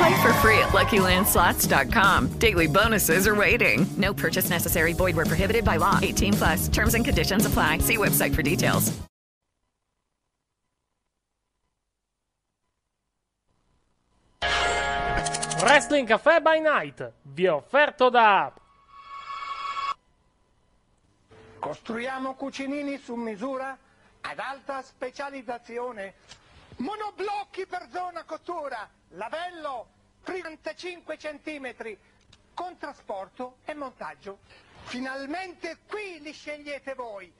Play for free at LuckyLandSlots.com. Daily bonuses are waiting. No purchase necessary. Void where prohibited by law. 18 plus. Terms and conditions apply. See website for details. Wrestling Caffè by Night vi è offerto da Costruiamo cucinini su misura ad alta specializzazione. Monoblocchi per zona cottura. Lavello 35 cm. Con trasporto e montaggio. Finalmente qui li scegliete voi.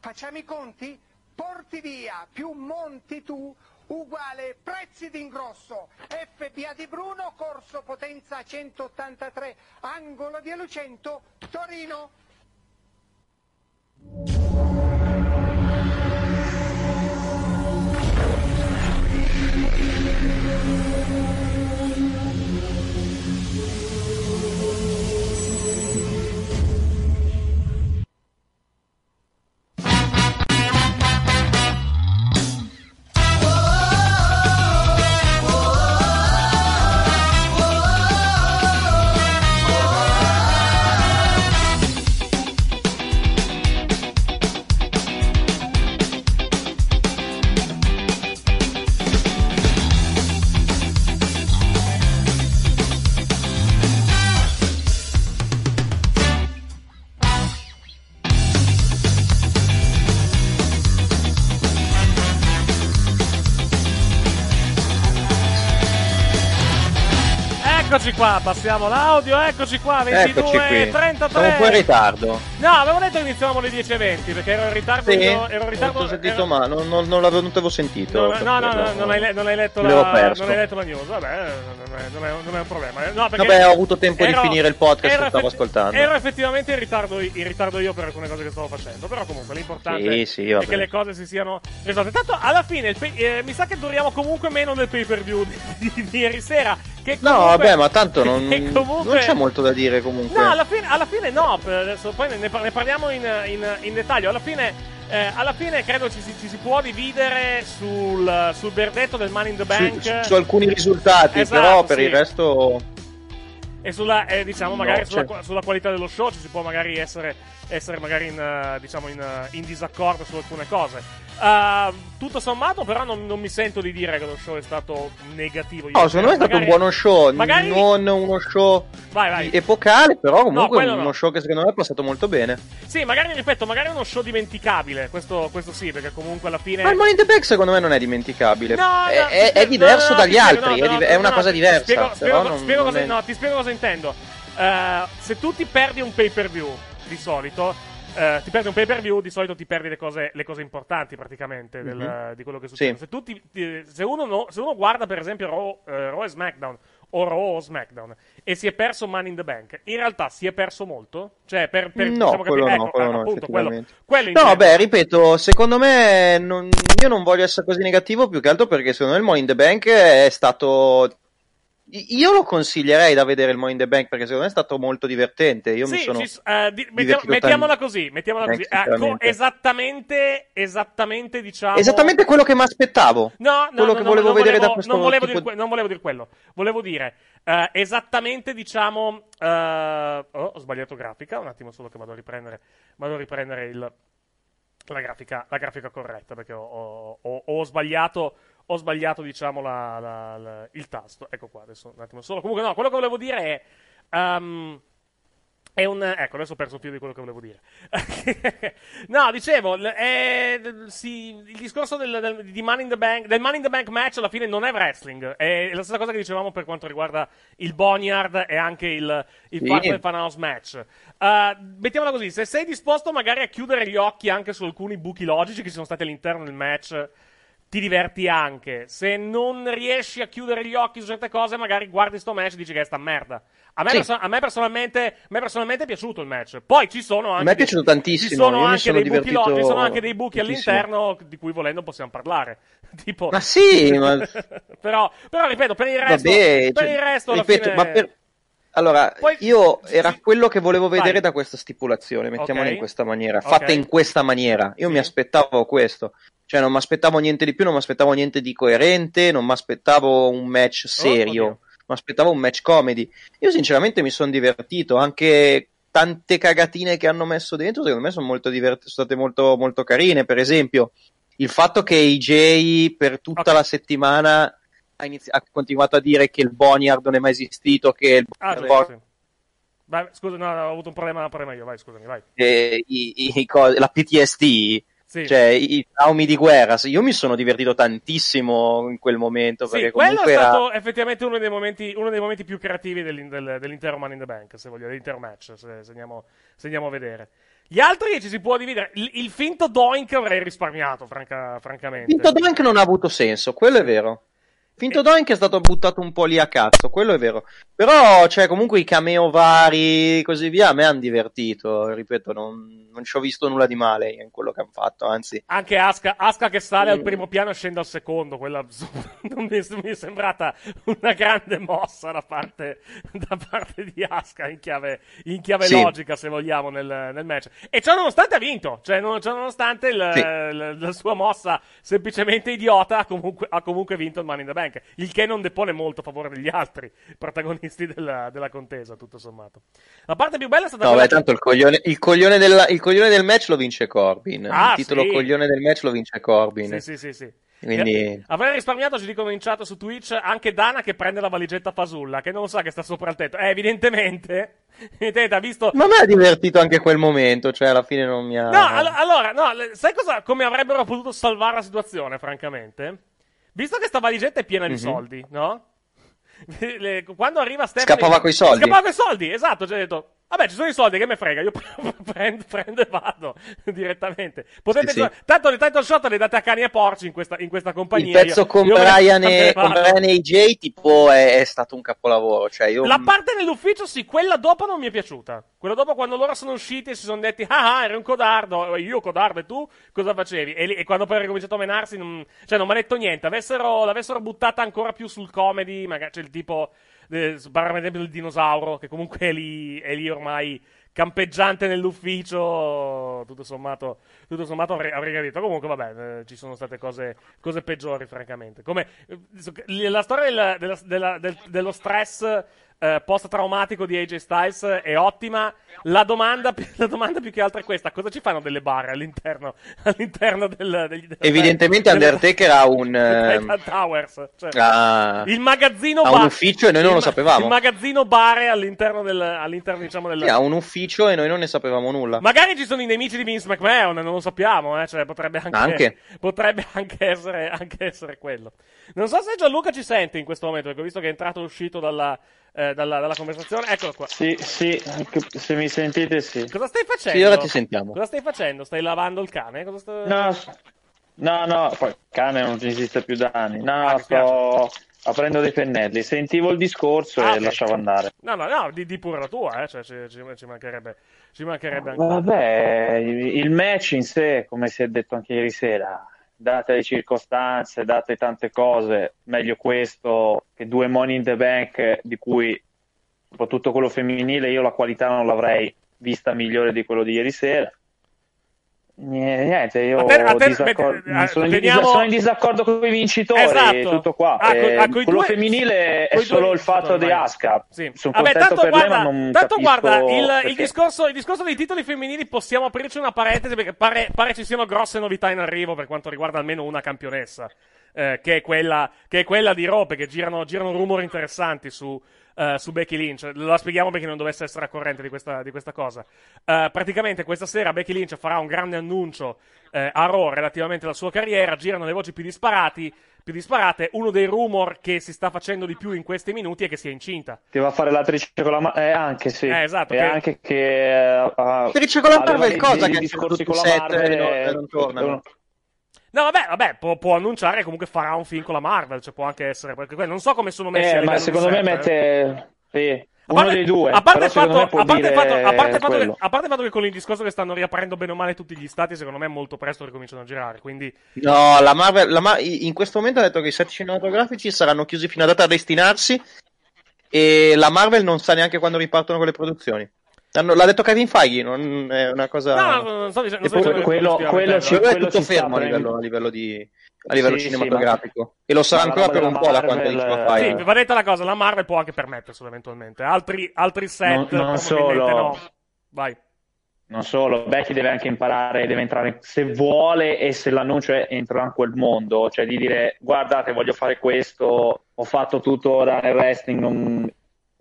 Facciamo i conti? Porti via più monti tu uguale prezzi d'ingrosso. FBA di Bruno, corso potenza 183, angolo di Lucento, Torino. Qua, passiamo l'audio, eccoci qua, 22 Eccoci qui. 33. Siamo un po' in ritardo. No, avevo detto che iniziavamo alle 10.20 perché ero in ritardo. Sì, ero in ritardo. ho sentito ero- ma non, non, non l'avevo, non l'avevo sentito. No, no, no, no, non, hai, non hai letto la, perso. non hai letto la news, vabbè, non è, non è- non è un problema. No, perché Vabbè, ho avuto tempo ero- di finire il podcast che stavo ascoltando. Ero effettivamente in ritardo, in ritardo io per alcune cose che stavo facendo, però comunque l'importante Sì, sì, è che le cose si siano risolte. Tanto alla fine pay- eh, mi sa che duriamo comunque meno del pay per view di, di- di ieri sera. Che No, comunque- vabbè, ma tanto non, che comunque- non c'è molto da dire comunque. No, alla fine, alla fine no, adesso poi ne, par- ne parliamo in, in- in dettaglio. Alla fine, eh, alla fine credo ci si, ci si può dividere sul, sul verdetto del Money in the su, Bank su- su alcuni risultati, Esatto, però per sì. il resto. e sulla, eh, diciamo, magari No, sulla, sulla qualità dello show ci si può magari essere, essere magari in, eh, diciamo in, eh, in disaccordo su alcune cose. Uh, tutto sommato, però, non, non mi sento di dire che lo show è stato negativo. No, secondo me è stato un Magari- buono show, magari- non uno show Vai, vai. epocale, però comunque quello uno no. show che secondo me è passato molto bene. Sì, magari, ripeto, magari è uno show dimenticabile. Questo, questo sì, perché comunque alla fine. Ma il Money in the Bank secondo me non è dimenticabile. No, è, no, è- è spiego- diverso no, no, dagli spiego, altri, no, è, no, no, è una no, cosa diversa. Spiego, però spiego- non- spiego non cosa, è- no, ti spiego cosa intendo. Eh, se tu ti perdi un pay per view di solito, eh, ti perdi un pay per view, di solito ti perdi le cose, le cose importanti praticamente del- Mhm. di quello che succede. Sì. Se, tu ti- ti- se, uno no- se uno guarda per esempio Raw, eh, Raw e SmackDown o Raw o SmackDown e si è perso Money in the Bank, in realtà si è perso molto? Cioè, per, per No, diciamo, quello capire- no, ecco, quello no, appunto, quello, quello No, beh, ripeto, secondo me non- io non voglio essere così negativo più che altro perché secondo me il Money in the Bank è stato... Io lo consiglierei da vedere il Money in the Bank perché secondo me è stato molto divertente. Io mi Sì, sono ci eh, di- mettiamo- mettiamola così, mettiamola così. Eh, co- esattamente, esattamente diciamo. Esattamente quello che mi aspettavo. No, no, quello no, che no, volevo non vedere volevo, da questo non volevo, tipo dire, non volevo dire quello. Volevo dire eh, esattamente, diciamo. eh, oh, ho sbagliato grafica. Un attimo solo che vado a riprendere, vado a riprendere il, la, grafica, la grafica corretta perché ho, ho- ho- ho sbagliato. Ho sbagliato, diciamo, la- la- la- il tasto. Ecco qua, adesso un attimo solo. Comunque, no, quello che volevo dire è. ehm, È un, ecco, adesso ho perso filo di quello che volevo dire. no, dicevo, è- sì, il discorso del, del- di Money in the Bank, del Money in the Bank match alla fine non è wrestling, è la stessa cosa che dicevamo per quanto riguarda il Boneyard e anche il, il Sì. Fatal Funhouse match. Uh, mettiamola così, se sei disposto magari a chiudere gli occhi anche su alcuni buchi logici che ci sono stati all'interno del match, ti diverti anche. Se non riesci a chiudere gli occhi su certe cose, magari guardi sto match e dici che è sta merda. A me, Sì. perso- a me personalmente, a me personalmente è piaciuto il match. Poi ci sono anche. A me è dei- piaciuto tantissimo, Ci sono anche sono dei buchi, lo- ci sono anche dei buchi tantissimo. all'interno di cui volendo possiamo parlare. tipo... Ma sì, ma- però, però, ripeto, per il resto, Vabbè, per cioè, il resto ripeto, fine... ma per- Allora, Poi- io era quello che volevo vedere Vai. da questa stipulazione, mettiamola Ok. in questa maniera, fatta in questa maniera. Io mi aspettavo questo, cioè non mi aspettavo niente di più, non mi aspettavo niente di coerente, non mi aspettavo un match serio, Oh, mi aspettavo un match comedy. Io sinceramente mi sono divertito, anche tante cagatine che hanno messo dentro, secondo me sono molto divert- sono state molto, molto carine. Per esempio, il fatto che AJ per tutta la settimana ha, inizi- ha continuato a dire che il Boneyard non è mai esistito, che il Ah, Boneyard giusto, sì. Vai, scusa, no, ho avuto un problema, un problema io, vai, scusami, vai. eh, i- i- la PTSD, Sì. cioè i, traumi di guerra. Io mi sono divertito tantissimo in quel momento Sì, quello è comunque era... stato effettivamente uno dei momenti, uno dei momenti più creativi dell'in- del- dell'intero Money in the Bank, se voglio, dell'intero match, se, se andiamo, se andiamo a vedere. Gli altri ci si può dividere. Il, il finto Doink avrei risparmiato, franca- francamente. Finto Doink non ha avuto senso, quello è vero. Finto Doink è stato buttato un po' lì a cazzo, quello è vero. Però, cioè, comunque i cameo vari e così via, a me hanno divertito. Ripeto, non, non ci ho visto nulla di male in quello che hanno fatto, anzi. Anche Aska, Aska che sale al Mm. primo piano e scende al secondo, quella non mi, mi è sembrata una grande mossa da parte, da parte di Aska in chiave, in chiave Sì. logica, se vogliamo, nel, nel match. E ciò nonostante ha vinto, cioè non, ciò nonostante il- Sì. la, la sua mossa semplicemente idiota ha comunque, ha comunque vinto il Money in the Bank, il che non depone molto a favore degli altri protagonisti della, della contesa, tutto sommato. La parte più bella è stata No, beh, tanto il coglione, il coglione, della- il coglione del match lo vince Corbin. Ah, il titolo sì. coglione del match lo vince Corbin. Sì, sì, sì, sì. Quindi- Eh, Avrei risparmiato, in chat su Twitch, anche Dana che prende la valigetta fasulla, che non sa che sta sopra il tetto. Eh, evidentemente, evidentemente ha visto... Ma me ha divertito anche quel momento, cioè alla fine non mi ha... No, allo- allora, no, sai cosa, come avrebbero potuto salvare la situazione, francamente? Visto che sta valigetta è piena di Mhm. soldi, no? Quando arriva Stephanie... Scappava coi soldi. Scappava coi soldi, esatto, cioè ha detto... Vabbè, ci sono i soldi, che me frega, io prendo, prendo e vado direttamente. Potete Sì, sì. gio- Tanto le title shot le date a cani e porci in questa, in questa Il compagnia. pezzo io- con io Brian, e, con. Brian e AJ tipo è, è stato un capolavoro. Cioè io... La parte nell'ufficio sì, quella dopo non mi è piaciuta. Quella dopo quando loro sono usciti e si sono detti ah ah eri un codardo, io codardo e tu cosa facevi? E, e quando poi hanno ricominciato a menarsi, non, cioè non mi ha detto niente, Avessero- l'avessero buttata ancora più sul comedy, magari c'è il tipo, eh, del dinosauro che comunque è lì, è lì ormai campeggiante nell'ufficio, tutto sommato, tutto sommato avrei, avrei capito. Comunque, vabbè, eh, ci sono state cose, cose peggiori, francamente. Come eh, la storia del- della- della- del- dello stress eh, post-traumatico di AJ Styles è ottima. La domanda, la domanda più che altro è questa: cosa ci fanno delle barre all'interno, all'interno del, degli- del- Evidentemente delle- Undertaker ha un... ehm, Towers. cioè, ha- il magazzino ha un bar- ufficio e noi non il lo sapevamo. Il magazzino bare all'interno del, all'interno, diciamo, del, sì, ha un ufficio e noi non ne sapevamo nulla. Magari ci sono i nemici di Vince McMahon, non lo sappiamo, eh? cioè, potrebbe anche, Anche. potrebbe anche essere, anche essere quello. Non so se Gianluca ci sente in questo momento, perché ho visto che è entrato e uscito dalla, eh, dalla, dalla conversazione. Eccolo qua. Sì, sì, anche se mi sentite sì. Cosa stai facendo? Sì, ora ti sentiamo. Cosa stai facendo? Stai lavando il cane? Cosa sta... No, no, no, poi il cane non esiste più da anni. No, Ah, sto aprendo dei pennelli. Sentivo il discorso Ah, e ok. lasciavo andare. No, no, no, di, di pure la tua, eh? cioè, ci, ci- ci mancherebbe, ci mancherebbe anche. Vabbè, il match in sé, come si è detto anche ieri sera, date le circostanze, date tante cose, meglio questo che due Money in the Bank di cui, soprattutto quello femminile, io la qualità non l'avrei vista migliore di quello di ieri sera. Nie- Niente, io te- disaccordo- met- eh, sono, in teniamo- dis- sono in disaccordo con i vincitori, Esatto. tutto qua. Ah, Eh, ah, quello due- femminile è due solo il fatto di vai. Asuka. Sì. Sono Vabbè, tanto per guarda, lei, tanto guarda il, il discorso, il discorso dei titoli femminili possiamo aprirci una parentesi perché pare, pare ci siano grosse novità in arrivo per quanto riguarda almeno una campionessa. eh, che, è quella, che è quella di Raw, perché girano, girano rumori interessanti su, eh, su Becky Lynch. Lo spieghiamo perché non dovesse essere a corrente di questa, di questa cosa. Eh, praticamente questa sera Becky Lynch farà un grande annuncio eh, a Raw relativamente alla sua carriera, girano le voci più disparati più disparate. Uno dei rumor che si sta facendo di più in questi minuti è che sia incinta. Che va a fare l'attrice con la Marvel. Eh, anche sì. Eh, esatto. E che- anche che. Uh, L'attrice con la Marvel, cosa che discorsi con la Marvel. non- non tornano. No, vabbè, vabbè può, può annunciare comunque farà un film con la Marvel. Cioè, può anche essere. Perché quello- non so come sono messi. Eh, ma secondo me eh. mette. Sì, A uno parte- dei due. A parte, però il fatto, a, parte a, parte che, quello. a parte il fatto che con il discorso che stanno riaprendo bene o male tutti gli stati, secondo me molto presto ricominciano a girare. Quindi, No, la Marvel, la Ma- in questo momento ha detto che i set cinematografici saranno chiusi fino a data a destinarsi e la Marvel non sa neanche quando ripartono con le produzioni. Hanno- L'ha detto Kevin Feige, non è una cosa... no, no, non che quello- ci- è tutto fermo a livello, a livello di- a livello Sì, sì, cinematografico e lo sarà ancora per un roba po' da quanto Marvel- dice fai. Sì, va detta la cosa, la Marvel può anche permetterselo eventualmente. Altri, altri set, Non- non solo. no. Vai. Non solo, Becky deve anche imparare, deve entrare se vuole e se l'annuncio è entrerà in quel mondo, cioè di dire guardate voglio fare questo, ho fatto tutto ora nel wrestling, non...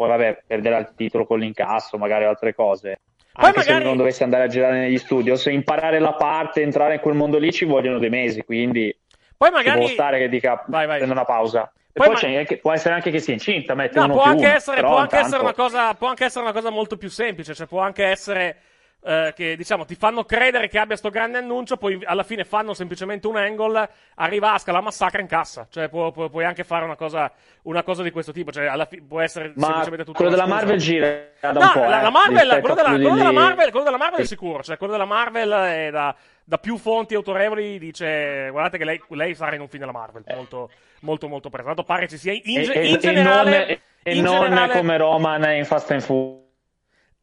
poi vabbè perderà il titolo con l'incasso, magari altre cose. Poi Anche magari- se non dovesse andare a girare negli studio, se imparare la parte, entrare in quel mondo lì ci vogliono dei mesi, quindi Poi magari. può stare che dica Vai, vai. prendo una pausa. Poi poi, ma- può essere anche che sia incinta, mette No, può anche, uno, essere, può, anche una cosa, può anche essere una cosa molto più semplice. Cioè, può anche essere eh, che diciamo ti fanno credere che abbia sto grande annuncio, poi alla fine fanno semplicemente un angle, arriva Aska, la massacra in cassa. Cioè, può- può- puoi anche fare una cosa, una cosa di questo tipo. Cioè, alla fi- può essere Ma semplicemente tutto quello della scusa. Marvel gira da un No, po'. la, eh, la Marvel, quello della, quello della. Marvel, quello della Marvel è sicuro. Cioè, quello della Marvel è da, da più fonti autorevoli dice guardate che lei, lei sarà in un film della Marvel. Molto, molto, molto presto. Tanto pare ci sia in, ge- in e generale. non, e in non generale- come Roman in Fast and Furious.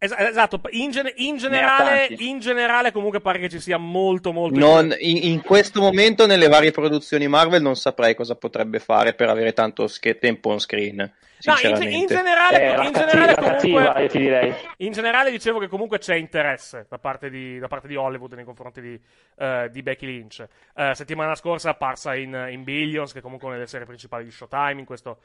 Es- esatto, in, gen- in generale, in generale comunque pare che ci sia molto molto Non- in, in questo momento nelle varie produzioni Marvel non saprei cosa potrebbe fare per avere tanto sch- tempo on screen. No, in, generale, Eh, in generale cattiva, comunque, io ti direi. in generale dicevo che comunque c'è interesse da parte di, da parte di Hollywood nei confronti di, eh, di Becky Lynch. Eh, settimana scorsa è apparsa in, in Billions, che comunque è una delle serie principali di Showtime in questo,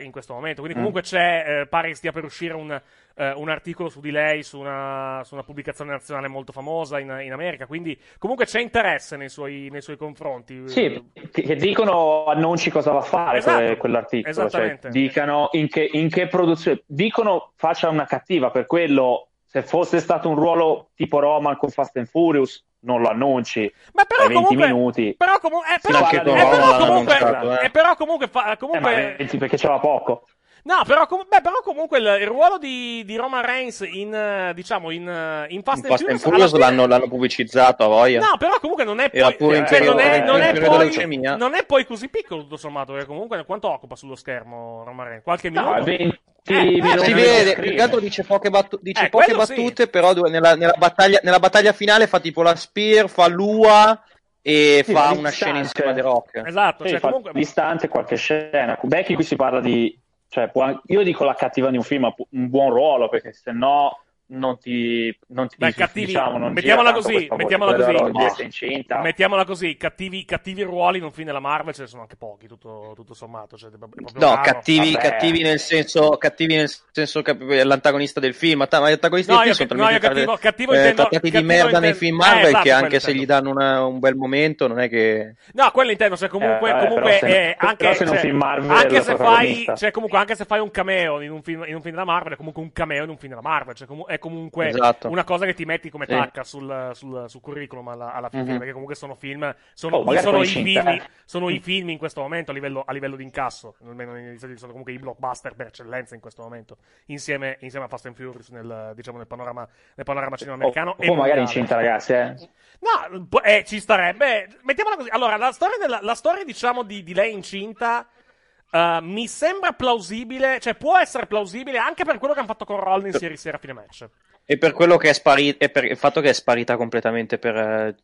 in questo momento. Quindi Mm. comunque c'è, eh, pare che stia per uscire un, eh, un articolo su di lei su una, su una pubblicazione nazionale molto famosa in, in America. Quindi comunque c'è interesse nei suoi, nei suoi confronti. Sì, che, dicono annunci cosa va a fare Esatto, que- quell'articolo. Cioè, dicano in che, in che produzione. Dicono faccia una cattiva, per quello se fosse stato un ruolo tipo Roman con Fast and Furious non lo annunci. Ma però Dai 20 comunque, minuti. però, comu- eh, però, eh, però comunque, eh. eh, però comunque, fa- Eh, comunque 20 perché c'era poco. No, però, com- beh, però comunque il, il ruolo di, di Roman Reigns in, eh, diciamo, in, eh, in Fast, In Fast and Furious fine- l'hanno, l'hanno pubblicizzato a voglia. No, però comunque non è poi, pure cioè, non, è, non, poi, leucemia. non è poi così piccolo tutto sommato, perché comunque quanto occupa sullo schermo Roman Reigns? Qualche No, minuto? 20 Eh, eh, si vede, più che altro dice poche, battu- dice Eh, poche quello sì. battute, però nella, nella battaglia, nella battaglia finale fa tipo la spear, fa l'ua e Sì, fa una distante. scena insieme a The Rock. Esatto, Sì, cioè comunque... distante qualche scena. Becky qui si parla di cioè, può- io dico la cattiva di un film, un buon ruolo, perché se no non ti, non ti Beh, dici- cattivi, diciamo, non mettiamola così, mettiamola così. incinta. Mettiamola così, cattivi, cattivi ruoli in un film della Marvel ce ne sono anche pochi, tutto, tutto sommato. Cioè, No, raro. cattivi, Vabbè. cattivi nel senso, cattivi nel senso che è l'antagonista del film, ma gli antagonisti No, del film sono no, cattivo, cattivo eh, intendo, trattati di merda nei intendo- film eh, Marvel esatto, che anche se gli danno una- un bel momento non è che... No, quello intendo, cioè comunque, Eh, vabbè, comunque se- eh, anche, se non cioè, film Marvel anche è se fai, cioè comunque anche se fai un cameo in un film, in un film della Marvel, è comunque un cameo in un film della Marvel, cioè comu- è comunque Esatto. una cosa che ti metti come Sì. tacca sul, sul, sul curriculum alla, alla fine, Mhm. perché comunque sono film, sono, Oh, magari sono, i film, sono i film in questo momento a livello, a livello di incasso, almeno negli Stati sono comunque i blockbuster per eccellenza in questo momento, insieme, insieme a Fast and Furious nel, diciamo, nel panorama, nel panorama cinema-americano. O, e o magari mondiale. incinta, ragazzi. Eh. No, eh, ci starebbe. Mettiamola così. Allora, la storia, della- la storia diciamo, di, di lei incinta. Eh, mi sembra plausibile, cioè può essere plausibile anche per quello che hanno fatto con Rollins ieri sera a fine match. E per quello che è sparita, e per il fatto che è sparita completamente per eh,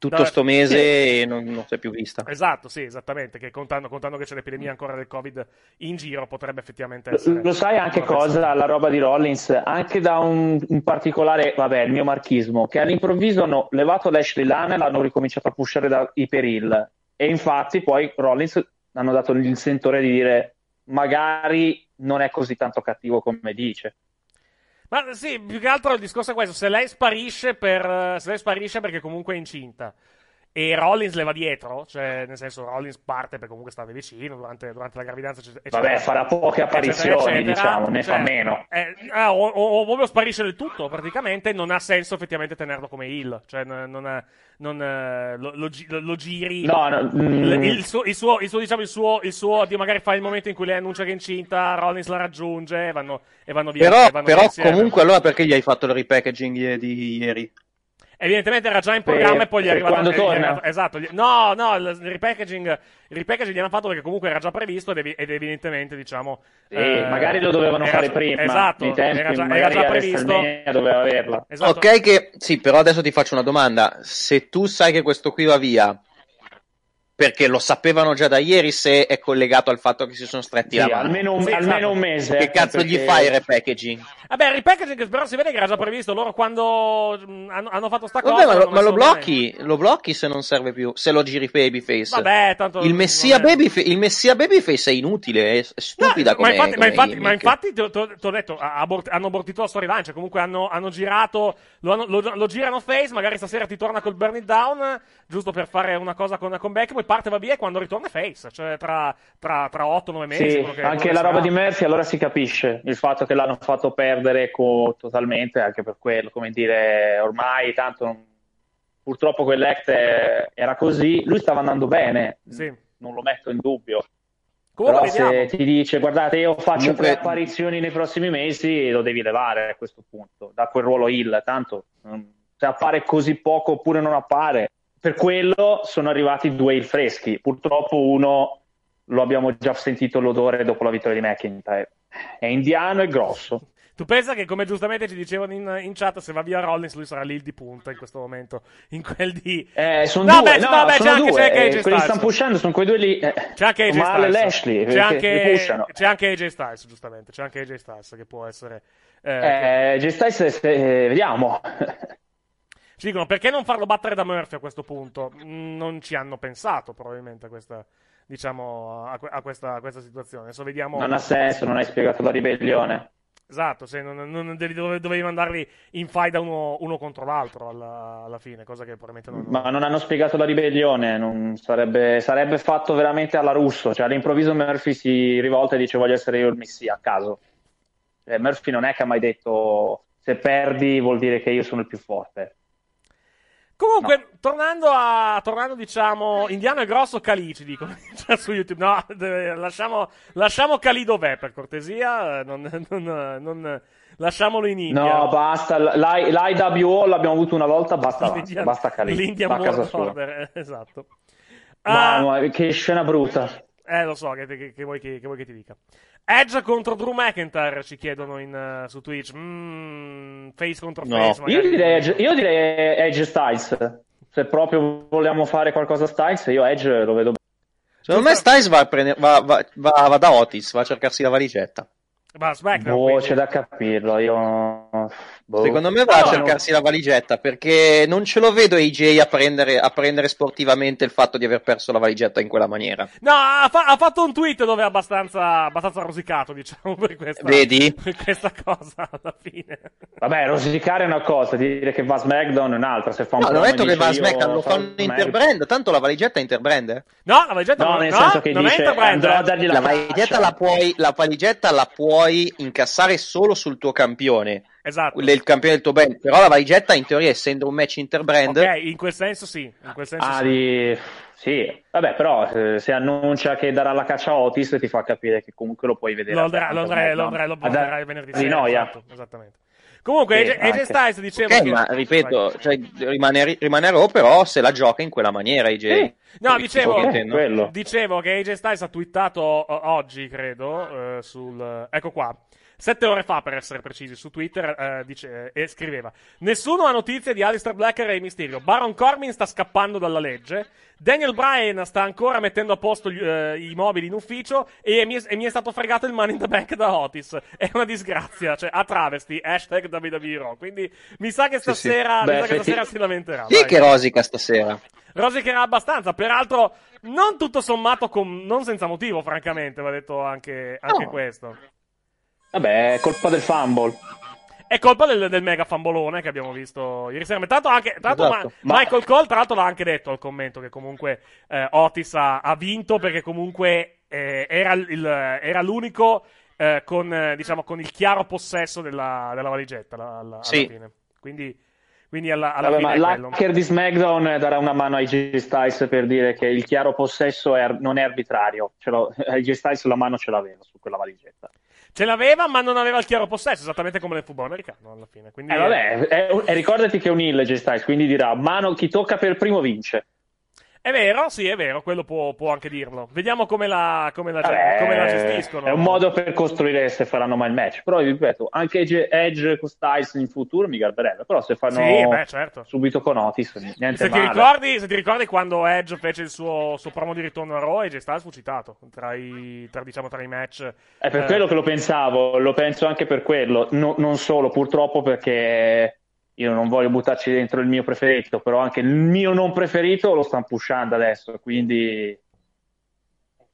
tutto Vabbè, sto mese sì. e non, non si è più vista. Esatto, sì, esattamente. Che contando, contando che c'è l'epidemia ancora del Covid in giro, potrebbe effettivamente Lo- essere. Lo sai anche essere- cosa, la roba di Rollins, anche da un, un particolare, vabbè, il mio marchismo, che all'improvviso hanno levato Lashley Lana e l'hanno ricominciato a pushare da Iperil. E infatti poi Rollins hanno dato il sentore di dire magari non è così tanto cattivo come dice. Ma sì, più che altro il discorso è questo: se lei sparisce, per, se lei sparisce perché comunque è incinta e Rollins le va dietro, cioè nel senso Rollins parte perché comunque stava vicino durante, durante la gravidanza. Eccetera, Vabbè, farà poche apparizioni, eccetera, eccetera. diciamo, ne cioè, fa meno. Eh, o, o, o, proprio sparisce del tutto, praticamente non ha senso effettivamente tenerlo come heel, cioè non, non, non lo, lo, lo, giri. No, no, mm. il, suo, il, suo, il suo, diciamo, il suo, il suo, magari fa il momento in cui lei annuncia che è incinta, Rollins la raggiunge e vanno, e vanno via. Però, vanno però comunque allora perché gli hai fatto il repackaging di ieri? Evidentemente era già in programma per, e poi gli è arrivato. Quando torna? Arrivato, esatto. No, no, il repackaging, il repackaging gli hanno fatto perché comunque era già previsto ed, ed evidentemente, diciamo. Eh, magari lo dovevano fare già, prima. Esatto, tempi, era già, era già previsto. Doveva averla. Esatto. Ok, che sì, però adesso ti faccio una domanda. Se tu sai che questo qui va via, perché lo sapevano già da ieri se è collegato al fatto che si sono stretti sì, la mano. Almeno un, Sì, almeno esatto. un mese. Che ecco, cazzo gli perché- fai il repackaging? Vabbè, il repackaging però si vede che era già previsto. Loro quando mh, hanno, hanno fatto sta cosa. Vabbè, ma, lo, ma lo blocchi, lo blocchi se non serve più, se lo giri babyface. Vabbè, tanto. il, messia non è- babyfa- il messia babyface è inutile, è, stupida ma come infatti, ma infatti, ma infatti ti ho- detto, abort- hanno abortito la storyline, cioè comunque hanno, hanno girato, lo, hanno- lo- lo girano face, magari stasera ti torna col Burn It Down, giusto per fare una cosa con, con Beck, poi parte va via e quando ritorna è face, cioè tra, tra, tra 8-9 mesi. Sì, anche la roba di Murphy allora si capisce il fatto che l'hanno fatto perdere co- totalmente anche per quello, come dire, ormai tanto non- purtroppo quell'act è- era così, lui stava andando bene, Sì. non lo metto in dubbio. Comunque Però vediamo. se ti dice guardate io faccio Comunque- tre apparizioni nei prossimi mesi lo devi levare a questo punto da quel ruolo hill tanto mm, se appare così poco oppure non appare per quello sono arrivati due hill freschi purtroppo uno lo abbiamo già sentito l'odore dopo la vittoria di McIntyre è indiano e grosso Tu pensa che, come giustamente ci dicevano in, in chat, se va via Rollins, lui sarà lì il di punta in questo momento. In quel di. eh, sono No, due, beh, no, no, beh, c'è sono anche- c'è anche eh, quelli che stanno pushando sono quei due lì eh, C'è anche AJ Styles. Lashley C'è che- anche, che c'è anche AJ Styles, giustamente. C'è anche AJ Styles che può essere. eh, eh, Jay Styles, eh, vediamo Ci dicono perché non farlo battere da Murphy a questo punto? Mm, Non ci hanno pensato, probabilmente, a questa. Diciamo a, a questa, a questa situazione. Adesso vediamo. non ha senso non hai spiegato la ribellione Esatto, se non, non devi, dove- dovevi mandarli in fight da uno, uno contro l'altro alla, alla fine, cosa che probabilmente non. Ma non hanno spiegato la ribellione, non sarebbe, sarebbe fatto veramente alla russo. Cioè, all'improvviso Murphy si rivolta e dice voglio essere io il messia, a caso. Cioè, Murphy non è che ha mai detto se perdi vuol dire che io sono il più forte. Comunque, tornando a. Tornando, diciamo. Indiano e grosso Cali, ci dicono su YouTube. No, lasciamo, lasciamo Cali dov'è, per cortesia. eh, Non, non- non- lasciamolo in India. No, basta. l'I- L'IWO l'abbiamo avuto una volta, basta, basta, L'Indian- basta Khalid, L'Indian va a casa sua. Eh, esatto. Ah, Mamma, che scena brutta. Eh, lo so, che, che- che vuoi che vuoi che ti dica. Edge contro Drew McIntyre, ci chiedono in, eh, su Twitch. Mm, face contro No. face, Io direi, Edge, io direi Edge Styles. Se proprio vogliamo fare qualcosa a Styles, io Edge lo vedo bene. Secondo me Styles va, a prendere- va- va- va- va da Otis, va a cercarsi la valigetta. Ma SmackDown, Boh, quindi. c'è da capirlo. Io. Boh. Secondo me va No, a cercarsi la valigetta perché non ce lo vedo AJ a prendere, a prendere sportivamente il fatto di aver perso la valigetta in quella maniera. No, ha, fa- ha fatto un tweet dove è abbastanza, abbastanza rosicato, diciamo, per questa, Vedi? per questa cosa alla fine. Vabbè, rosicare è una cosa, dire che va a SmackDown è un'altra. Se fa un No, non ho detto che va a SmackDown, lo fanno SmackDown. interbrand, tanto la valigetta è interbrand. No, la valigetta No, non, nel no, senso che non dice, è interbrand. eh. La la valigetta la puoi, la valigetta la puoi incassare solo sul tuo campione, Esatto. il campione del tuo brand, però la valigetta in teoria essendo un match interbrand Ok, in quel senso sì. In quel senso Ah, sì. di... Sì, vabbè, però se annuncia che darà la caccia a Otis ti fa capire che comunque lo puoi vedere. Lo andrà, lo andrà, lo andrà, lo andrà venerdì di sera. noia. Esatto, esattamente. Comunque, Sì, AJ. Styles diceva Ok, che... ma ripeto, cioè, rimane, rimane Raw, però se la gioca in quella maniera AJ. Sì. No, dicevo, dicevo che AJ Styles ha twittato oggi, credo, eh, sul... Ecco qua. Sette ore fa per essere precisi, su Twitter eh, dice, e scriveva: Nessuno ha notizie di Alistair Black e Rey Mysterio. Baron Corbin sta scappando dalla legge. Daniel Bryan sta ancora mettendo a posto gli, eh, i mobili in ufficio. E mi, è, e mi, è, stato fregato il money in the bank da Otis. È una disgrazia, cioè a travesti. Hashtag WWE Raw. Quindi mi sa che stasera, sì, sì. mi Beh, sa che stasera si lamenterà. Sì, che rosica stasera. Rosicherà abbastanza, peraltro non tutto sommato, con, non senza motivo, francamente, va detto anche, anche No. questo. Vabbè, è colpa del fumble. È colpa del, del mega fambolone che abbiamo visto ieri sera. Tanto anche, l'altro Esatto. Ma- Ma- Michael Cole, tra l'altro, l'ha anche detto al commento che comunque eh, Otis ha, ha vinto perché comunque eh, era, il- era l'unico eh, con, eh, diciamo, con il chiaro possesso della, della valigetta alla, alla- Sì. fine. Quindi, quindi alla, alla Vabbè, l'hacker di SmackDown darà una mano ai J Styles per dire che il chiaro possesso è- non è arbitrario. Ai J Styles la mano ce l'aveva su quella valigetta. Ce l'aveva, ma non aveva il chiaro possesso, esattamente come nel football americano alla fine. Quindi, Eh, vabbè, è- è- ricordati che è un J Styles, quindi dirà mano chi tocca per primo vince. È vero, sì, è vero, quello può, può anche dirlo. Vediamo come la, come la, Vabbè, come la gestiscono. È un modo per costruire se faranno mai il match. Però, ripeto, anche Edge, Edge con Styles in futuro mi garberebbe. Però se fanno Sì, beh, certo. subito con Otis, niente Se ti, male. ricordi, se ti ricordi quando Edge fece il suo, suo promo di ritorno a Raw, AJ Styles fu citato tra i, tra, diciamo, tra i match. È per eh, quello che lo pensavo, lo penso anche per quello. No- non solo, purtroppo, perché io non voglio buttarci dentro il mio preferito, però anche il mio non preferito lo stanno pushando adesso. Quindi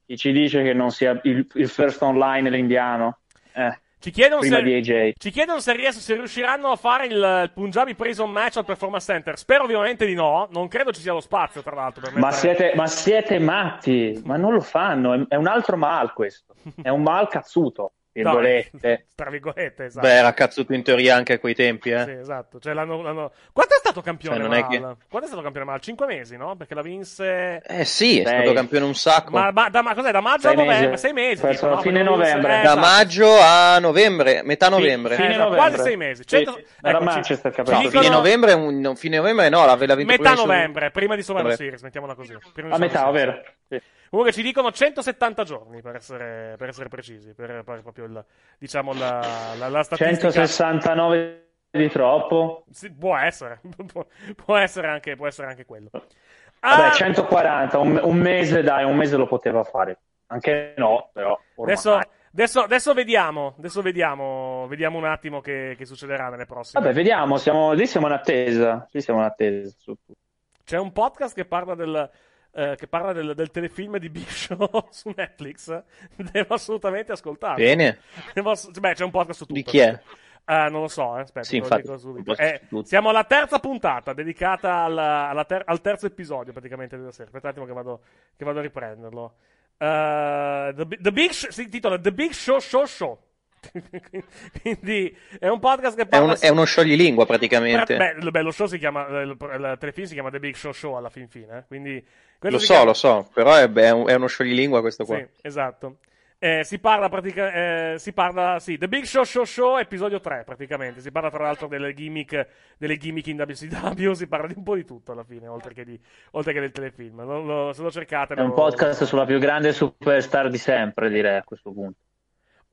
chi ci dice che non sia il, il first online l'indiano? Eh, Ci chiedono, se, ci chiedono se, ries- se riusciranno a fare il, il Punjabi Prison Match al Performance Center. Spero ovviamente di no. Non credo ci sia lo spazio, tra l'altro. Per Ma siete, ma siete matti, ma non lo fanno, è, è un altro mal questo, è un mal cazzuto, virgolette. Tra virgolette, esatto. Beh, era cazzuto in teoria anche a quei tempi, eh. Sì, esatto. Cioè, l'hanno, l'hanno- Quanto è stato campione Cioè, Mal? che- Quanto è stato campione Mal? 5 mesi, no? Perché la vinse... Eh sì, è Sei. stato campione un sacco. Ma, ma- da, ma cos'è? Da maggio Sei a novembre? mesi. 6 mesi. Tipo, no? fine novembre. eh, da esatto. maggio a novembre, metà novembre. Fine Eh, esatto, novembre. quasi 6 mesi. Sì, Cento- sì, ecco, ci- Manchester ci. No, dicono- fine novembre, un- no, fine novembre no, l'aveva vinto Metà novembre, prima di Vabbè. Series, mettiamola così. A metà, ovvero? Comunque ci dicono 170 giorni per essere, per essere precisi, per, per proprio il, diciamo la, la, la statistica. 169 di troppo. Sì, può essere, può, può essere anche, può essere anche quello. Ah, Vabbè, 140, un, un mese dai, un mese lo poteva fare. Anche no, però. adesso, adesso, adesso vediamo, adesso vediamo, vediamo un attimo che, che succederà nelle prossime. Vabbè, vediamo, siamo, lì siamo in attesa. Lì siamo in attesa. C'è un podcast che parla del, eh, che parla del, del telefilm di Big Show su Netflix. Devo assolutamente ascoltarlo. Bene. Ass- Beh, c'è un podcast su tutto. Di chi è? Eh, non lo so, eh, aspetta, Sì, infatti, podcast Eh, siamo alla terza puntata, dedicata alla- alla ter- al terzo episodio praticamente della serie. Aspetta un attimo che vado, che vado a riprenderlo. Eh, the, The Big Sh- si intitola The Big Show Show Show. Quindi è un podcast che È, parla... un- è uno scioglilingua praticamente. Beh, lo- beh, lo show si chiama, eh, il, il telefilm si chiama The Big Show Show alla fin fine, eh, quindi... lo so, chiama- lo so, però è, è un, è uno scioglilingua questo qua. sì, esatto. Eh, si parla praticamente. si parla. Sì, The Big Show Show Show, episodio 3, praticamente. Si parla tra l'altro delle gimmick, delle gimmick in WCW. Si parla di un po' di tutto alla fine, oltre che, di, oltre che del telefilm. Lo- lo- se lo cercate. È un lo- podcast sulla più grande superstar di sempre, direi a questo punto.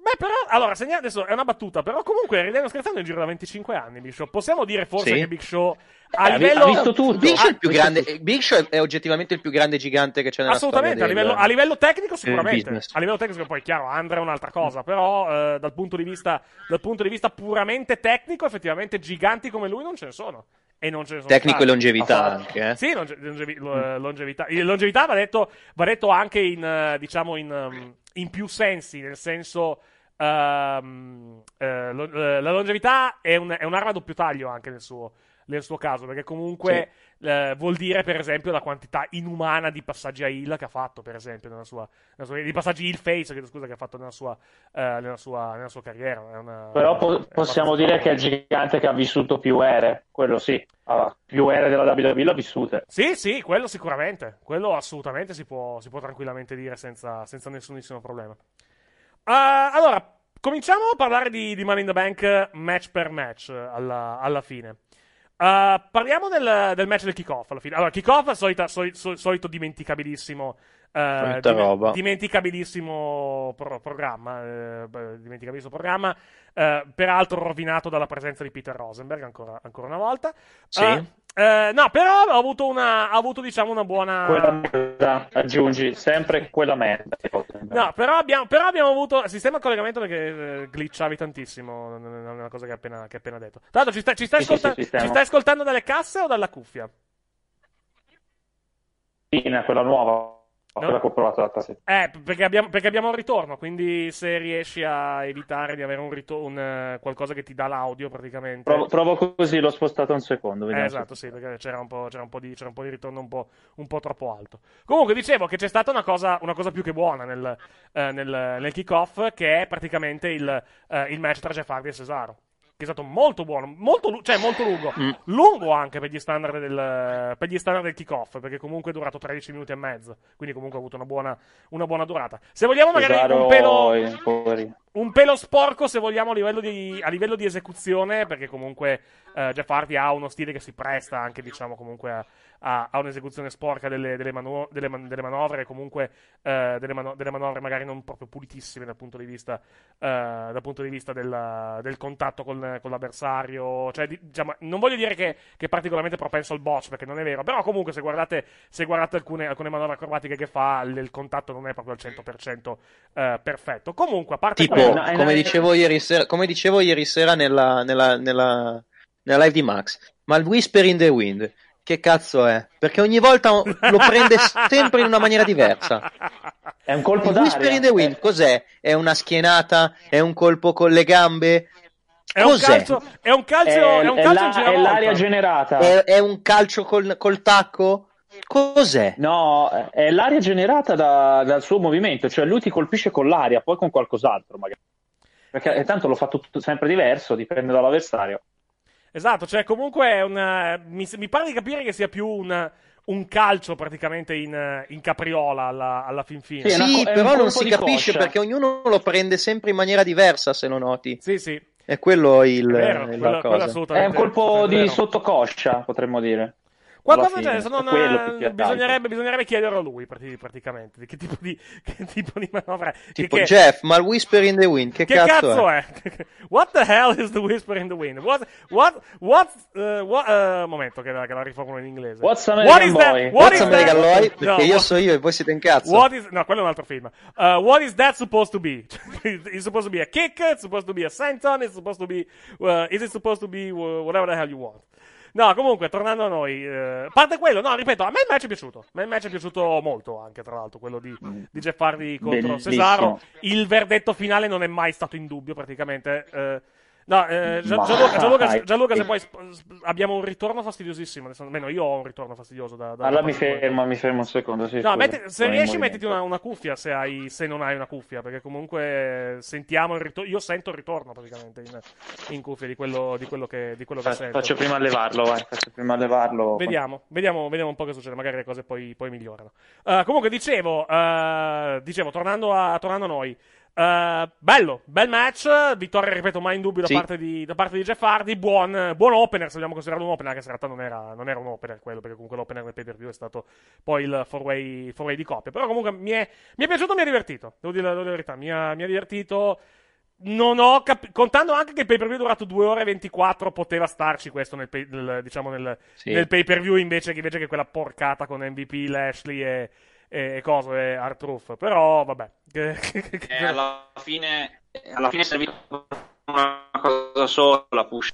Beh, però, allora, segna- adesso è una battuta, però comunque ridendo scherzando in giro da 25 anni, Big Show. Possiamo dire forse Sì. che Big Show a Eh, ha vi- livello... ha visto tutto. Big Show, è il più grande, Big Show è- è oggettivamente il più grande gigante che c'è nella Assolutamente, a storia del- livello, a livello tecnico sicuramente. A livello tecnico poi chiaro, Andrea è un'altra cosa, però eh, dal, punto di vista, dal punto di vista puramente tecnico, effettivamente giganti come lui non ce ne sono. E non ce ne sono Tecnico e stati. longevità Ah, anche, eh. Sì, longe- longevi- lo- longevità. Il longevità va detto, va detto anche in, eh, diciamo, in, um, in più sensi, nel senso... ehm, eh, lo- eh, la longevità è, un- è un'arma a doppio taglio anche nel suo, nel suo caso, perché comunque eh, vuol dire, per esempio, la quantità inumana di passaggi a heal che ha fatto, per esempio, nella sua, nella sua- di passaggi heal face, chiedo scusa, che ha fatto nella sua, eh, nella sua, nella sua carriera. Una- Però po- possiamo dire che è il gigante che ha vissuto più ere, quello sì. Ah, più ere della WWE l'ha vissute. Sì, sì, quello sicuramente. Quello assolutamente si può, si può tranquillamente dire senza, senza nessunissimo problema. Ah, allora, cominciamo a parlare di, di Money in the Bank match per match eh, alla, alla fine. Uh, parliamo del, del, match del kickoff alla fine. Allora, kickoff, solita, soli, sol, solito dimenticabilissimo. Uh, dim- dimenticabilissimo pro- programma. Uh, dimenticabilissimo programma. peraltro rovinato dalla presenza di Peter Rosenberg ancora, ancora una volta. Sì. Eh, no, però ha avuto, una, ha avuto diciamo una buona. Quella merda, aggiungi sempre quella merda. No, però abbiamo, però abbiamo avuto. Sistema di collegamento perché eh, glitchavi tantissimo. Non è una cosa che hai appena, che appena detto. Tra l'altro, ci, sta, ci, stai Sì, sì, ascolta- sì, ci stai ascoltando dalle casse o dalla cuffia? Fine, quella nuova, quella che ho provato l'altra settimana. Eh, perché abbiamo, perché abbiamo un ritorno. Quindi, se riesci a evitare di avere un ritorno, qualcosa che ti dà l'audio praticamente. Provo, provo così, l'ho spostato un secondo. Eh, esatto, sì, perché c'era un po', c'era un po' di, c'era un po' di ritorno un po', un po' troppo alto. Comunque, dicevo che c'è stata una cosa, una cosa più che buona nel, eh, nel, nel kick-off, che è praticamente il, eh, il match tra Jeff Hardy e Cesaro. Che è stato molto buono, molto, cioè molto lungo. Mm. Lungo anche per gli, standard del, per gli standard del kick-off, perché comunque è durato 13 minuti e mezzo. Quindi comunque ha avuto una buona, una buona durata. Se vogliamo magari Cesaro, un pelo. Un pelo sporco se vogliamo a livello di, a livello di esecuzione, perché comunque eh, Jeff Hardy ha uno stile che si presta anche, diciamo, comunque a, a- a un'esecuzione sporca delle, delle manu- delle man- delle manovre, comunque eh, delle, mano- delle manovre magari non proprio pulitissime dal punto di vista, eh, dal punto di vista del, del contatto con, con l'avversario. Cioè, di- diciamo, non voglio dire che, che è particolarmente propenso al botch, perché non è vero, però comunque se guardate, se guardate alcune, alcune manovre acrobatiche che fa, il, il contatto non è proprio al 100% eh, perfetto. Comunque, a parte Tipo, quello- come dicevo ieri sera, come dicevo ieri sera nella, nella, nella, nella live di Max, ma il Whisper in the Wind, che cazzo è? Perché ogni volta lo prende sempre in una maniera diversa. È un colpo Il Whisper d'aria. in the Wind, cos'è? È una schienata? È un colpo con le gambe? È un calcio, è un calcio, è, un è calcio la- in è l'aria generata. È, è un calcio col, col tacco? Cos'è? No, è l'aria generata da- dal suo movimento, cioè lui ti colpisce con l'aria, poi con qualcos'altro magari. Perché tanto lo fa tutto sempre diverso, dipende dall'avversario. Esatto, cioè comunque è una, mi, mi pare di capire che sia più un, un calcio praticamente in, in capriola alla, alla fin fine. Sì, una Sì, co- però non si capisce coscia. perché ognuno lo prende sempre in maniera diversa, se lo noti. Sì, sì, È quello il, è vero, il- quello, la quello cosa. È un colpo di sottocoscia, potremmo dire. Del fine, è eh, altro. bisognerebbe, bisognerebbe chiederlo a lui prati- praticamente, di che tipo di, che tipo di manovra è. Tipo che, Jeff, ma il Whisper in the Wind, che, Che cazzo, è? What the hell is the whisper in the wind? What, what, what, uh, what, uh, momento che la, che la riformulo in inglese. What's What American is that- Boy? what What's is American that- Boy? Perché No, io what- so io e voi siete in cazzo. What is, no, quello è un altro film. Uh, what is that supposed to be? it's supposed to be a kick, it's supposed to be a senton, it's supposed to be, uh, is it supposed to be uh, whatever the hell you want. No, comunque, tornando a noi, eh, a parte quello, no, ripeto, a me il match è piaciuto. A me il match è piaciuto molto, anche tra l'altro, quello di, di Jeff Hardy contro Bellissimo. Cesaro. Il verdetto finale non è mai stato in dubbio, praticamente. Eh, no, eh, Gia- Gianluca, Gianluca. Gianluca, se poi sp- abbiamo un ritorno fastidiosissimo, adesso, almeno io ho un ritorno fastidioso da... da Allora da mi fermo, mi fermo un secondo. Sì, No, metti- se riesci, mettiti una, una cuffia se, hai, se non hai una cuffia, perché comunque sentiamo il ritorno. Io sento il ritorno praticamente in, in cuffia di quello, di quello che, di quello che Fa- sento. Faccio prima a levarlo, vai. Faccio prima a levarlo. Vediamo, vediamo, vediamo un po' che succede. Magari le cose poi, poi migliorano. Eh, comunque, dicevo, eh, dicevo tornando, a, tornando a noi. Eh, bello, bel match. Vittoria, ripeto, mai in dubbio da, Sì. parte, di, da parte di Jeff Hardy. Buon, buon opener, se vogliamo considerarlo un opener, anche se in realtà non era, non era un opener quello, perché comunque l'opener del pay per view è stato poi il four-way, four-way di coppia. Però comunque mi è, mi è piaciuto, mi ha divertito. Devo dire, devo dire la verità, mi ha, mi ha divertito. Non ho capito, contando anche che il pay per view è durato 2 ore e 24, poteva starci questo nel, pay- nel- diciamo nel, Sì. nel pay per view invece che, invece che quella porcata con MVP, Lashley e, e, e coso, e Art Però vabbè. E alla fine, alla fine è servito una cosa sola, push.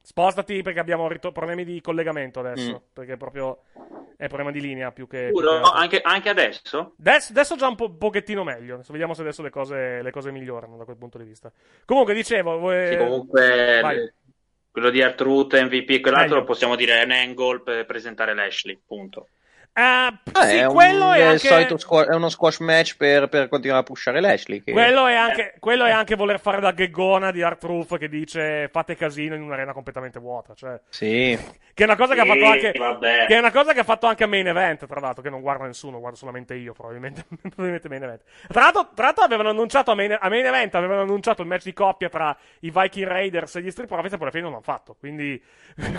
Spostati perché abbiamo rito- problemi di collegamento adesso. Mm. Perché proprio è problema di linea più che. più Giuro, che anche, anche adesso? Adesso, adesso già un po- pochettino meglio. Adesso vediamo se adesso le cose, le cose migliorano da quel punto di vista. Comunque, dicevo. voi- Sì, comunque vai. quello di Artruth, MVP e quell'altro Meglio. lo possiamo dire è un angle per presentare Lashley, punto. Eh, Ah, sì, è, un- quello è è anche... solito squa- è uno squash match per, per continuare a pushare Lashley. Che... Quello è, anche, quello è anche voler fare la gheggona di Art Roof che dice fate casino in un'arena completamente vuota. Cioè, Sì. che è una cosa che ha fatto anche. vabbè. Che è una cosa che ha fatto anche a Main Event, tra l'altro, che non guarda nessuno, guardo solamente io, probabilmente. probabilmente Main Event. Tra l'altro, tra l'altro avevano annunciato a main, a main Event, avevano annunciato il match di coppia tra i Viking Raiders e gli Street Profits, e poi alla fine non l'hanno fatto. Quindi.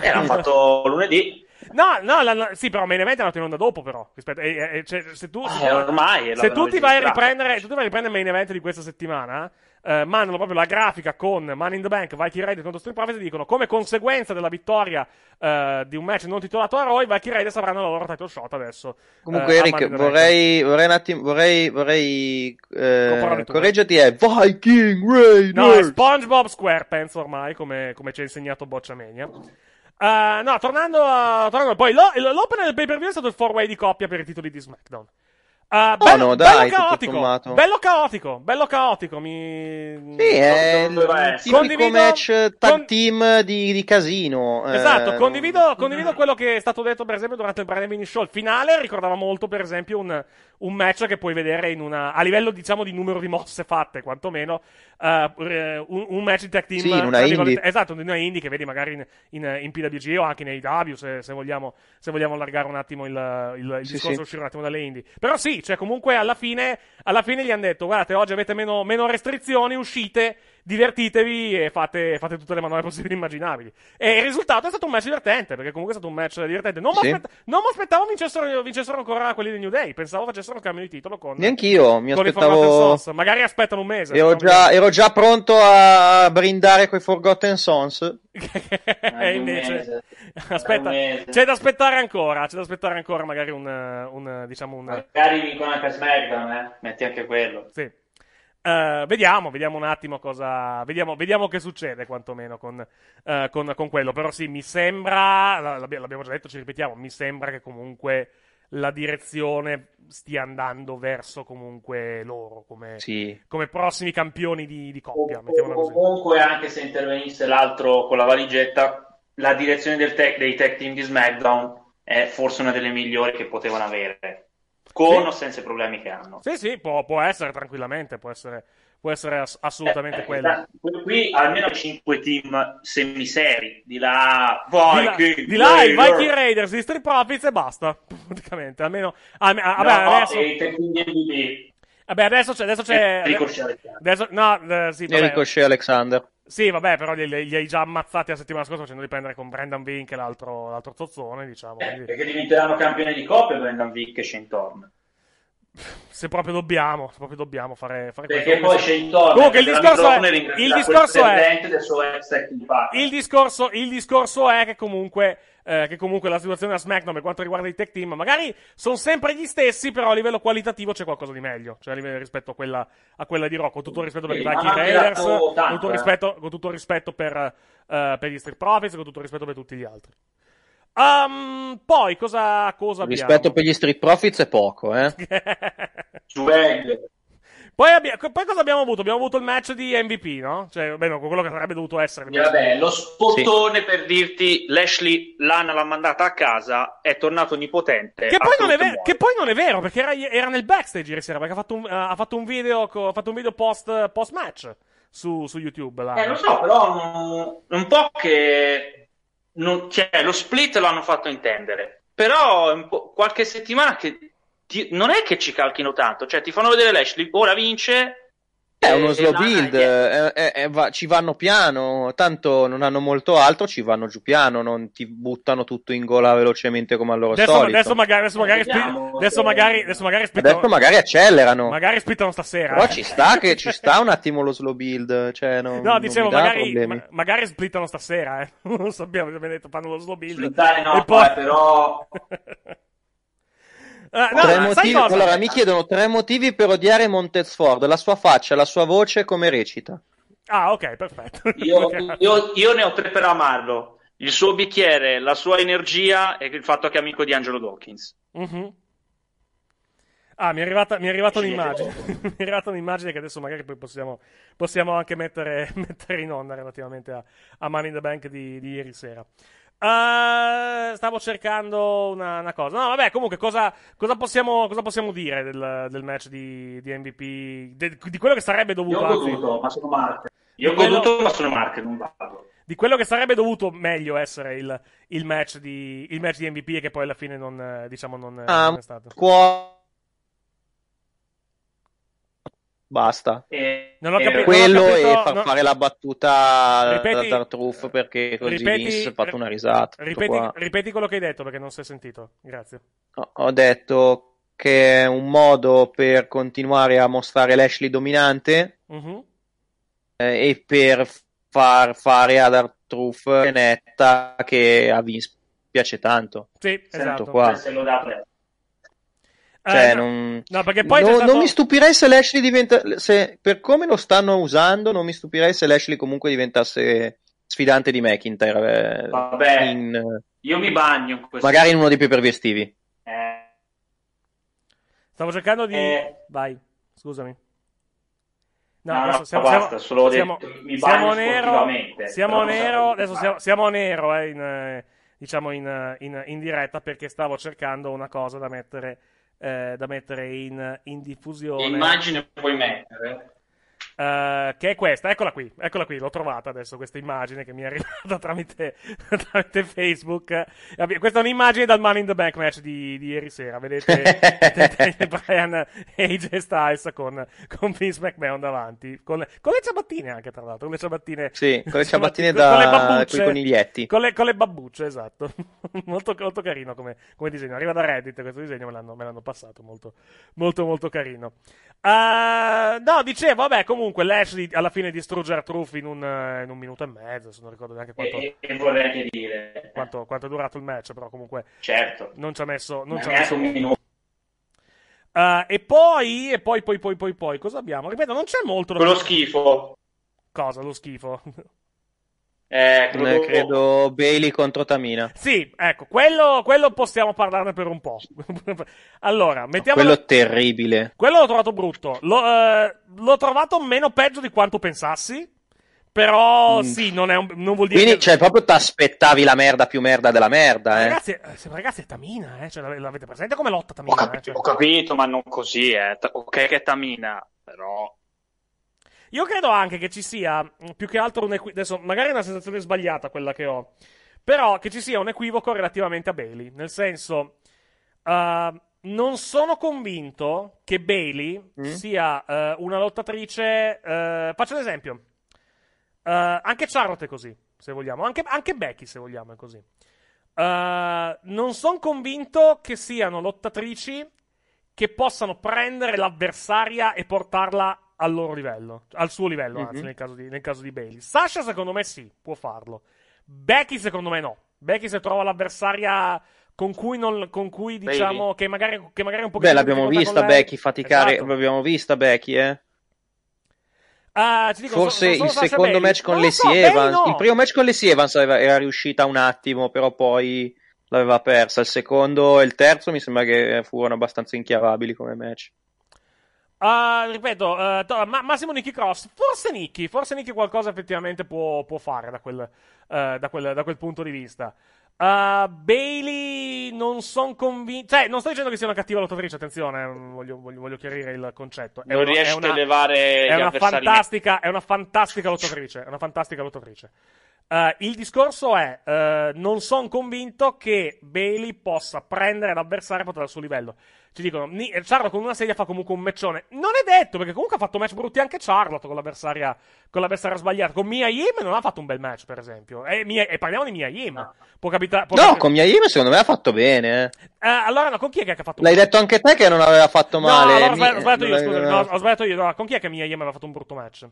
Eh, l'hanno fatto lunedì. No, no, la- la- sì, però Main Event è andato in onda dopo, però. Rispetto, e- e- cioè, se tu, Eh, ormai se tu ti vai a riprendere, se tu vai a riprendere il Main Event di questa settimana, eh, mandano proprio la grafica con Money in the Bank, Viking Raiders contro Street Profits e dicono come conseguenza della vittoria eh, di un match non titolato a Raw, i Viking Raiders avranno la loro title shot adesso. Comunque, eh, Eric, vorrei, vorrei un attimo, vorrei, vorrei eh, correggerti, è Viking Raiders. No, è SpongeBob SquarePants ormai, come, come ci ha insegnato Bocciamania. Eh, no, tornando a. Tornando, poi lo- l'opener del pay per view è stato il 4-way di coppia per i titoli di SmackDown. Eh, bello, no, dai, bello caotico, bello caotico, bello caotico. Mi... Sì, è il doveva tipico Condivido- match tag con- team di, di casino. eh. Esatto, condivido, condivido quello che è stato detto, per esempio, durante il Brian Mini Show. Il finale ricordava molto, per esempio, un, un match che puoi vedere in una. a livello, diciamo, di numero di mosse fatte, quantomeno. eh, eh, un, un match di tag team. Sì, in una indie. Esatto, in una indie che vedi magari in, in, in PWG o anche in AEW, se, se vogliamo, se vogliamo allargare un attimo il, il, il Sì, discorso, sì. uscire un attimo dalle indie. Però sì, cioè, comunque alla fine, alla fine gli hanno detto: guardate, oggi avete meno, meno restrizioni, uscite. Divertitevi e fate, fate tutte le manovre possibili e immaginabili. E il risultato è stato un match divertente, perché comunque è stato un match divertente. Non mi Sì. mi aspettavo vincessero, vincessero ancora quelli di New Day. Pensavo facessero un cambio di titolo con. Neanch'io, mi con aspettavo- Forgotten Sons. Magari aspettano un mese. Ero già, ero già pronto a brindare coi Forgotten Sons. E invece, aspetta, c'è da aspettare ancora. C'è da aspettare ancora, magari un, un diciamo un. Magari vincono anche SmackDown, eh? Metti anche quello. Sì. Eh, vediamo, vediamo un attimo cosa. Vediamo, vediamo che succede, quantomeno con, eh, con, con quello. Però sì, mi sembra. la- l'abbia- L'abbiamo già detto, ci ripetiamo. Mi sembra che comunque la direzione stia andando verso comunque loro come, Sì. come prossimi campioni di, di coppia. Mettiamola così. Comunque, anche se intervenisse l'altro con la valigetta, la direzione del tech- dei tech team di SmackDown è forse una delle migliori che potevano avere. Con Sì. o senza i problemi che hanno. Sì, sì, può, può essere tranquillamente. Può essere, può essere ass- assolutamente Eh, quello. eh, Qui, almeno 5 team semiseri. Di là, Di là, di là i. Viking Raiders, i Street Profits e basta. Praticamente, almeno. ah, ah, No, vabbè, adesso. e i team di. Vabbè, adesso c'è. Adesso c'è E Ricochet Alexander. adesso, no, eh, sì, vabbè. Ricochet Alexander. Sì, vabbè, però li, li hai già ammazzati la settimana scorsa facendoli prendere con Brendan Vink e l'altro, l'altro zozzone, diciamo. Eh, perché diventeranno campioni di coppia Brendan Vick e Shane Thorne. se proprio dobbiamo, se proprio dobbiamo fare, fare Perché questo. poi Shane Thorne Comunque il discorso è, il discorso è, il discorso, il discorso è che comunque, eh, che comunque la situazione a SmackDown per quanto riguarda i tech team, magari sono sempre gli stessi, però a livello qualitativo c'è qualcosa di meglio, cioè a livello rispetto a quella, a quella di Rock, con tutto il rispetto per Sì, i Viking Raiders, tirato con tutto il eh. rispetto, con tutto il rispetto per, eh, per gli Street Profits, con tutto il rispetto per tutti gli altri. Um, poi cosa, cosa abbiamo? Rispetto per gli Street Profits è poco, eh. Swag. Poi, abbia- poi cosa abbiamo avuto? Abbiamo avuto il match di MVP, no? Cioè, vabbè, no, quello che sarebbe dovuto essere. Vabbè, lo spottone per dirti Lashley Lana l'ha mandata a casa, è tornato onnipotente. Che ha poi, non è tutto ver- che poi non è vero, perché era, era nel backstage ieri sera, perché ha fatto un, ha fatto un video, co- ha fatto un video post, post match su, su YouTube. là. Eh, lo so, però un po' che non- cioè, lo split lo hanno fatto intendere. Però è un po' qualche settimana che ti- non è che ci calchino tanto, cioè ti fanno vedere Lashley, ora vince. È e- uno e slow Lana build, è- eh, va- ci vanno piano, tanto non hanno molto altro, ci vanno giù piano, non ti buttano tutto in gola velocemente come al loro Adesso, solito. adesso magari, adesso magari, Vediamo adesso magari, adesso magari splittano, Adesso magari accelerano, magari splittano stasera. però eh. ci sta che ci sta un attimo lo slow build, cioè non, No, non dicevo, dà magari, ma- magari splittano stasera, eh. Non lo sappiamo, abbiamo detto, fanno lo slow build. Splittare no, E poi- eh, però no, Tre sai motivi- allora, mi chiedono tre motivi per odiare Montez Ford, la sua faccia, la sua voce, come recita. Ah, ok, perfetto. io, io- io ne ho tre per amarlo. Il suo bicchiere, la sua energia e il fatto che è amico di Angelo Dawkins. Mhm. Ah, mi è arrivata, mi è arrivata un'immagine. mi è arrivata un'immagine che adesso magari poi possiamo, possiamo anche mettere, mettere in onda relativamente a, a Money in the Bank di, di ieri sera. Uh, stavo cercando una, una, cosa. No, vabbè, comunque, cosa, cosa, possiamo, cosa possiamo, dire del, del match di, di MVP? De, di quello che sarebbe dovuto. Io ho goduto, ma sono marche. Io ho quello... goduto, ma sono marche, non vado. Di quello che sarebbe dovuto meglio essere il, il, match, di, il match di MVP e che poi alla fine non, diciamo, non, ah, non è stato. Qua... Basta. E, non ho capito, quello non ho capito, e far no. fare la battuta Ripeti- da Tartruff perché così ripeti- Vince ha fatto una risata. Ripeti, ripeti quello che hai detto perché non si è sentito. Grazie. Ho- Ho detto che è un modo per continuare a mostrare Lashley dominante Mhm. eh, e per far fare ad Artruff netta che a Vince piace tanto. Sì, esatto. qua. Se lo dà per- Cioè, Eh, no, non... no, No- stato- non mi stupirei se Lashley diventa. Se, per come lo stanno usando, non mi stupirei se Lashley comunque diventasse sfidante di McIntyre. eh, Vabbè. in- Io mi bagno in questo. magari in uno dei più per estivi. Eh, Stavo cercando di. Eh. Vai, scusami. No, no, adesso siamo, basta, siamo- siamo- detto, mi siamo bagno nero, sportivamente, siamo nero, adesso siamo, siamo nero eh, in, eh, diciamo in, eh, in- in diretta perché stavo cercando una cosa da mettere, eh, da mettere in, in diffusione. Che immagine puoi mettere? Eh, che è questa, eccola qui, eccola qui, l'ho trovata adesso questa immagine che mi è arrivata tramite, tramite Facebook. Questa è un'immagine dal Money in the Bank match di, di ieri sera, vedete Brian e AJ Styles con, con Vince McMahon davanti, con le, con le ciabattine anche tra l'altro, con le ciabattine, Sì, con le ciabattine con- con le da babbucce. coi coniglietti. Con le, con le babbucce, esatto. molto, molto carino come, come disegno. Arriva da Reddit questo disegno, me l'hanno, me l'hanno passato. Molto, molto, molto carino. Eh, no, dicevo, vabbè, comunque Lashley alla fine distrugge Artruff in un, eh, in un minuto e mezzo. Se non ricordo neanche quanto, E, e vorrei anche dire, quanto, quanto è durato il match, però comunque certo, non ci ha messo. Non ci ha messo un minuto. Eh, e poi, e poi, poi, poi, poi, poi, cosa abbiamo? Ripeto, non c'è molto Quello schifo. Cosa? Lo schifo. Eh, dopo- credo Bailey contro Tamina. sì, ecco, quello, quello possiamo parlarne per un po'. allora, mettiamo. Quello terribile. Quello l'ho trovato brutto. L'ho, eh, l'ho trovato meno peggio di quanto pensassi. Però Mm. sì, non, è un- non vuol dire Quindi, che... cioè, proprio ti aspettavi la merda più merda della merda, eh. Ragazzi, eh, ragazzi, è Tamina, eh? Cioè, l'ave- l'avete presente come lotta Ho Tamina? capito, eh? Cioè, ho capito, ma non così, eh. Ok che è Tamina, però... Io credo anche che ci sia, mh, più che altro un equivoco, adesso magari è una sensazione sbagliata quella che ho, però che ci sia un equivoco relativamente a Bailey, nel senso, uh, non sono convinto che Bailey Mm? sia uh, una lottatrice, uh, faccio un esempio, anche Charlotte è così, se vogliamo, anche, anche Becky se vogliamo è così. Non sono convinto che siano lottatrici che possano prendere l'avversaria e portarla al loro livello, al suo livello, anzi, Mhm. nel, caso di, nel caso di Bailey. Sasha, secondo me, sì, può farlo. Becky, secondo me, no. Becky, se trova l'avversaria con cui, non, con cui diciamo, che magari, che magari è un po' Beh, l'abbiamo vista Becky faticare, Esatto. l'abbiamo vista Becky, eh. Ah, ti dico, Forse so- il so Sasha secondo Bailey. match con Lacey so, Evans, no. il primo match con Lacey Evans aveva- era riuscita un attimo, però poi l'aveva persa. Il secondo e il terzo mi sembra che furono abbastanza inchiavabili come match. Ah, ripeto, eh, to- ma- Massimo Nicky Cross, forse Nicky, forse Nicky qualcosa effettivamente può, può fare da quel, eh, da, quel, da quel punto di vista. Ah, Bailey non sono convinto, cioè non sto dicendo che sia una cattiva lottatrice, attenzione, mm, voglio, voglio- voglio chiarire il concetto. È Non una- riesce una- a elevare è una fantastica, è una fantastica lottatrice, è una fantastica lottatrice. Eh, il discorso è, non sono convinto che Bailey possa prendere l'avversario e portarlo al suo livello. Ci dicono, Charlotte con una sedia fa comunque un matchone. Non è detto, perché comunque ha fatto match brutti anche Charlotte con l'avversaria, con l'avversaria sbagliata. Con Mia Yim non ha fatto un bel match, per esempio. E, Mia- e parliamo di Mia Yim. Può capitare... può No, capi- con Miaim secondo me ha fatto bene. eh. Eh, allora no, con chi è che ha fatto un L'hai detto anche te che non aveva fatto No, male. allora ho Mi- sbagliato, ho sbagliato io, aveva- No, ho sbagliato io. No, con chi è che Mia Yim aveva fatto un brutto match?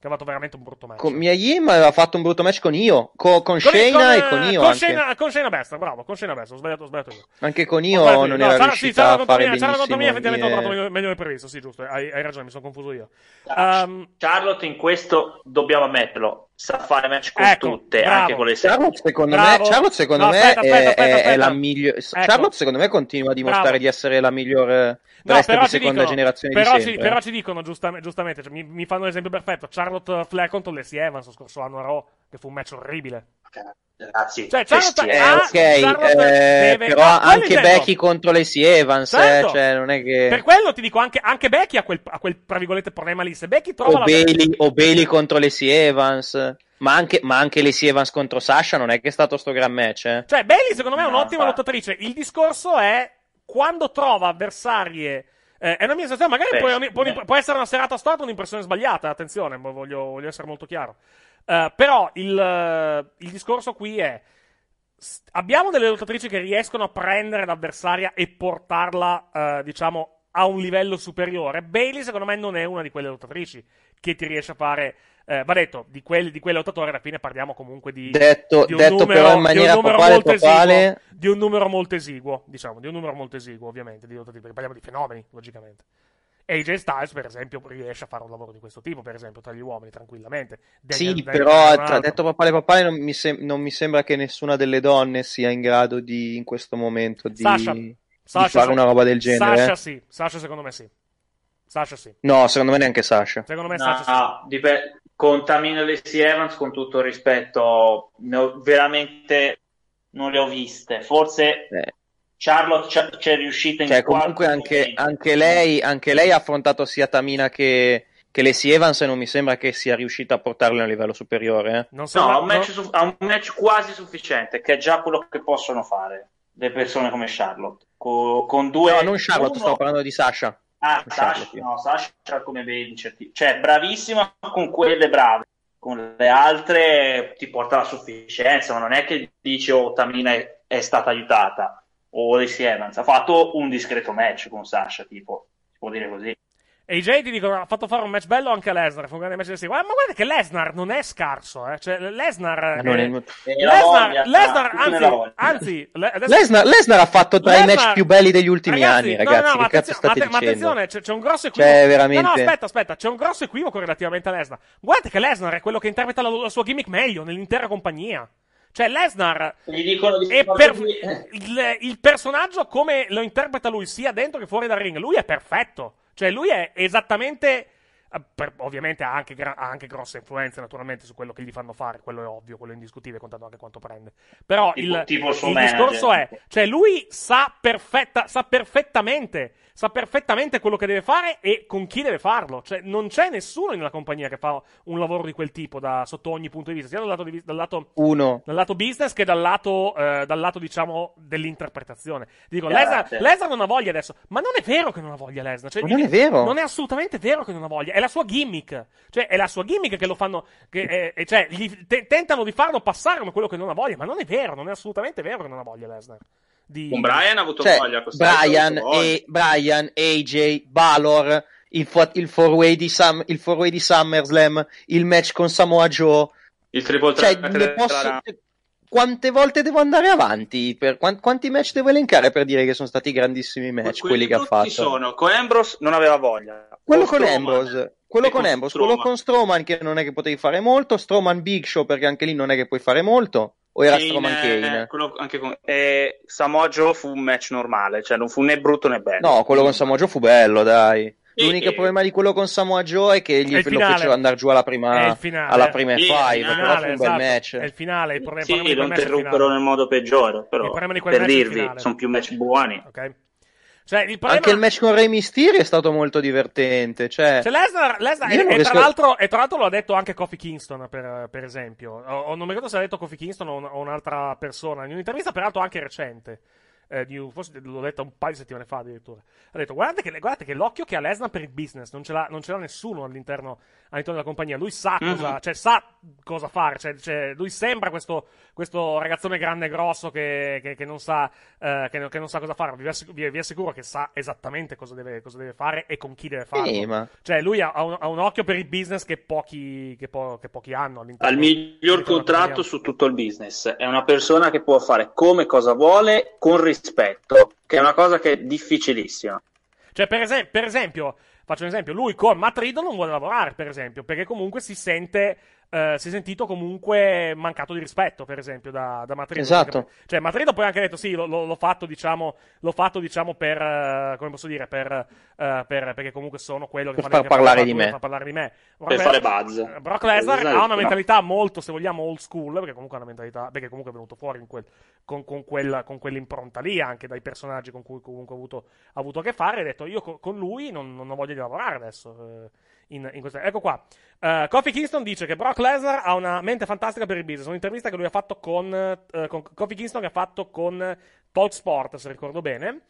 Che ha fatto veramente un brutto match. Con Miaim aveva fatto un brutto match con io, co- con, Con- Shayna con, e con io con anche. Shayna, con Shayna Baszler, bravo, con Shayna Baszler, ho sbagliato, ho sbagliato io. Anche con Ho io non era No, Charlotte- riuscita sì, Charlotte a contro fare Mia- Charlotte contro Mia benissimo. effettivamente ha di- trovato meglio, meglio del previsto, sì, giusto, hai, hai ragione, mi sono confuso io. Ehm, Charlotte in questo dobbiamo ammetterlo, sa fare match con Ecco, tutte, bravo. anche con le Charlotte secondo Bravo. me, Charlotte, secondo No, me aspetta, aspetta, è, aspetta, è- la migliore. Ecco. Charlotte secondo me continua a dimostrare Bravo. di essere la migliore No, wrestler però di ci, seconda dicono, generazione però, di ci, sempre. però ci dicono giustamente, giustamente cioè, mi, mi fanno l'esempio perfetto. Charlotte Flair contro Lacey Evans lo scorso anno a Raw. Che fu un match orribile. Ragazzi, Cioè, Charlotte- Eh, Ah, ok, Charlotte eh, deve- però no, quello anche intendo. Becky contro Lacey Evans, Certo. eh, cioè non è che... Per quello ti dico, anche, anche Becky ha quel, ha quel, tra virgolette, problema lì. Se Becky trova O la... Bailey, o Bailey contro Lacey Evans, ma anche, ma anche Lacey Evans contro Sasha non è che è stato sto gran match, eh. Cioè, Bailey secondo me è No, un'ottima infatti. lottatrice. Il discorso è quando trova avversarie. eh, è una mia sensazione, magari Beh, può, può- può essere una serata storta un'impressione sbagliata. Attenzione, voglio, voglio essere molto chiaro. Eh, però il, eh, il discorso qui è: abbiamo delle lottatrici che riescono a prendere l'avversaria e portarla, eh, diciamo, a un livello superiore. Bailey, secondo me, non è una di quelle lottatrici che ti riesce a fare. eh, va detto, di, quelli, di quelle lottatori alla fine parliamo comunque di, Detto, di un detto numero, però in di un maniera numero papale, molto papale, esiguo, di un numero molto esiguo, diciamo, di un numero molto esiguo, ovviamente, di lottatori, perché parliamo di fenomeni, logicamente. AJ Styles, per esempio, riesce a fare un lavoro di questo tipo, per esempio, tra gli uomini, tranquillamente. Daniel- Sì, Daniel però un tra detto papale papale non mi, sem- non mi sembra che nessuna delle donne sia in grado di, in questo momento, di, Sasha, di Sasha fare se- una roba del genere. Sasha eh. sì, Sasha secondo me sì. Sasha sì. No, secondo me neanche Sasha. Secondo me No, Sasha sì. no, dipende- con Tamina Lacey Evans, con tutto il rispetto, ne ho- veramente non le ho viste. Forse Charlotte c'è, c'è riuscita in Cioè, comunque anche, anche lei, anche lei ha affrontato sia Tamina che, che Lacey Evans e non mi sembra che sia riuscita a portarle a un livello superiore. eh. Non No, ha un, match su- ha un match quasi sufficiente, che è già quello che possono fare le persone come Charlotte. Co- con due... No, non Charlotte, uno- stavo parlando di Sasha. Ah, Sasha, no, Sasha come vedi, certi- cioè bravissima con quelle brave, con le altre ti porta la sufficienza, ma non è che dice oh Tamina è, è stata aiutata o Lacey Evans, ha fatto un discreto match con Sasha, tipo, si può dire così. AJ ti dicono ha fatto fare un match bello anche a Lesnar, fu un grande match Guarda, ma guarda che Lesnar non è scarso, eh. Cioè, Lesnar... Ma non è- Lesnar, Lesnar, anzi, anzi, le- adesso- Lesnar, Lesnar ha fatto tra i Lesnar- match più belli degli ultimi anni, no, ragazzi. no, ma che cazzo attenzio- state ma, ma attenzione, c'è, c'è un grosso equivoco. Cioè, veramente. No, no, aspetta, aspetta, c'è un grosso equivoco relativamente a Lesnar. Guarda che Lesnar è quello che interpreta la, la sua gimmick meglio nell'intera compagnia. Cioè, Lesnar di è per- così. il, il personaggio come lo interpreta lui, sia dentro che fuori dal ring, lui è perfetto. Cioè, lui è esattamente. Eh, per- ovviamente ha anche, gra- ha anche grosse influenze, naturalmente, su quello che gli fanno fare. Quello è ovvio, quello è indiscutibile, contando anche quanto prende. Però il, tipo il il discorso è: cioè, lui sa, perfetta, sa perfettamente. Sa perfettamente quello che deve fare e con chi deve farlo. Cioè, non c'è nessuno nella compagnia che fa un lavoro di quel tipo da, sotto ogni punto di vista, sia dal lato, di- dal lato Uno. dal lato business che dal lato, eh, dal lato diciamo, dell'interpretazione. Dico, Lesnar. Lesnar non ha voglia adesso, ma non è vero che non ha voglia Lesnar. Cioè, non è vero. Non è assolutamente vero che non ha voglia, è la sua gimmick. Cioè, è la sua gimmick che lo fanno, che, eh, eh, cioè, gli te- tentano di farlo passare come quello che non ha voglia, ma non è vero, non è assolutamente vero che non ha voglia Lesnar. Di... Con Brian ha avuto Cioè, voglia. Brian, voglia. e, Brian, AJ, Balor, il, fo- il four-way di, Sam- il four-way di SummerSlam, il match con Samoa Joe. Il triple Cioè, della posso-. Quante volte devo andare avanti? Per, quan- quanti match devo elencare per dire che sono stati grandissimi match quelli che ha fatto? Ci sono. Con Ambrose non aveva voglia. Quello Con con. Ambrose, quello con con Ambrose, Strowman. quello con Strowman che non è che potevi fare molto, Strowman Big Show perché anche lì non è che puoi fare molto, o era Kane, Strowman eh, Kane? quello anche con- eh, Samoa Joe fu un match normale, cioè non fu né brutto né bello. No, quello con Samoa Joe fu bello, dai. L'unico eh. problema di quello con Samoa Joe è che gli È lo finale. fecero andare giù alla prima, finale. alla prima Sì, F5, è il però fu finale, un bel esatto. match. È il finale, il problema, Sì, problema lo interruppero finale. nel modo peggiore, però problema di quel per dirvi, finale. sono più match buoni. Ok. Cioè, il problema... Anche il match con Rey Mysterio è stato molto divertente, cioè... Cioè, Lesnar, Lesnar- e, e riesco- tra l'altro, e tra l'altro lo ha detto anche Kofi Kingston, per, per esempio. O, o non mi ricordo se l'ha detto Kofi Kingston o, un- o un'altra persona. In un'intervista, peraltro, anche recente. Eh, di un- forse l'ho detto un paio di settimane fa addirittura. Ha detto: Guardate che, guardate che l'occhio che ha Lesnar per il business non ce l'ha, non ce l'ha nessuno all'interno, all'interno della compagnia. Lui sa Mhm. cosa, cioè, sa cosa fare. Cioè, cioè, lui sembra questo, questo ragazzone grande e grosso che, che- che non sa, eh, che, che non sa cosa fare. Vi, assicuro, vi, vi assicuro che sa esattamente cosa deve, cosa deve fare e con chi deve farlo. Sì, ma... Cioè, lui ha, ha un, ha un occhio per il business che pochi, che po- che pochi hanno all'interno Al miglior all'interno contratto su tutto il business. È una persona che può fare come cosa vuole con rispetto, che è una cosa che è difficilissima. Cioè, per, esem- per esempio, faccio un esempio, lui con Matt non vuole lavorare, per esempio, perché comunque si sente eh, si è sentito comunque mancato di rispetto, per esempio, da, da Matrido. Esatto. Perché- Cioè, Matrido poi ha anche detto, sì, lo- lo- l'ho fatto, diciamo, l'ho fatto, diciamo, per, eh, come posso dire, per, eh, per- perché comunque sono quello che Per fa far parlare di me. far parlare di me. Per Brock- fare buzz. Brock Lesnar Esatto, ha una no. mentalità molto, se vogliamo, old school, perché comunque ha una mentalità, perché comunque è venuto fuori in quel- con, con quella, con quell'impronta lì, anche dai personaggi con cui comunque ha avuto, ha avuto a che fare, e ha detto, io co- con lui non, non ho voglia di lavorare adesso. eh, in, in questa- Ecco qua. Uh, Kofi Kingston dice che Brock Lesnar ha una mente fantastica per il business. Un'intervista che lui ha fatto con, con Kofi Kingston che ha fatto con Talk Sport, se ricordo bene.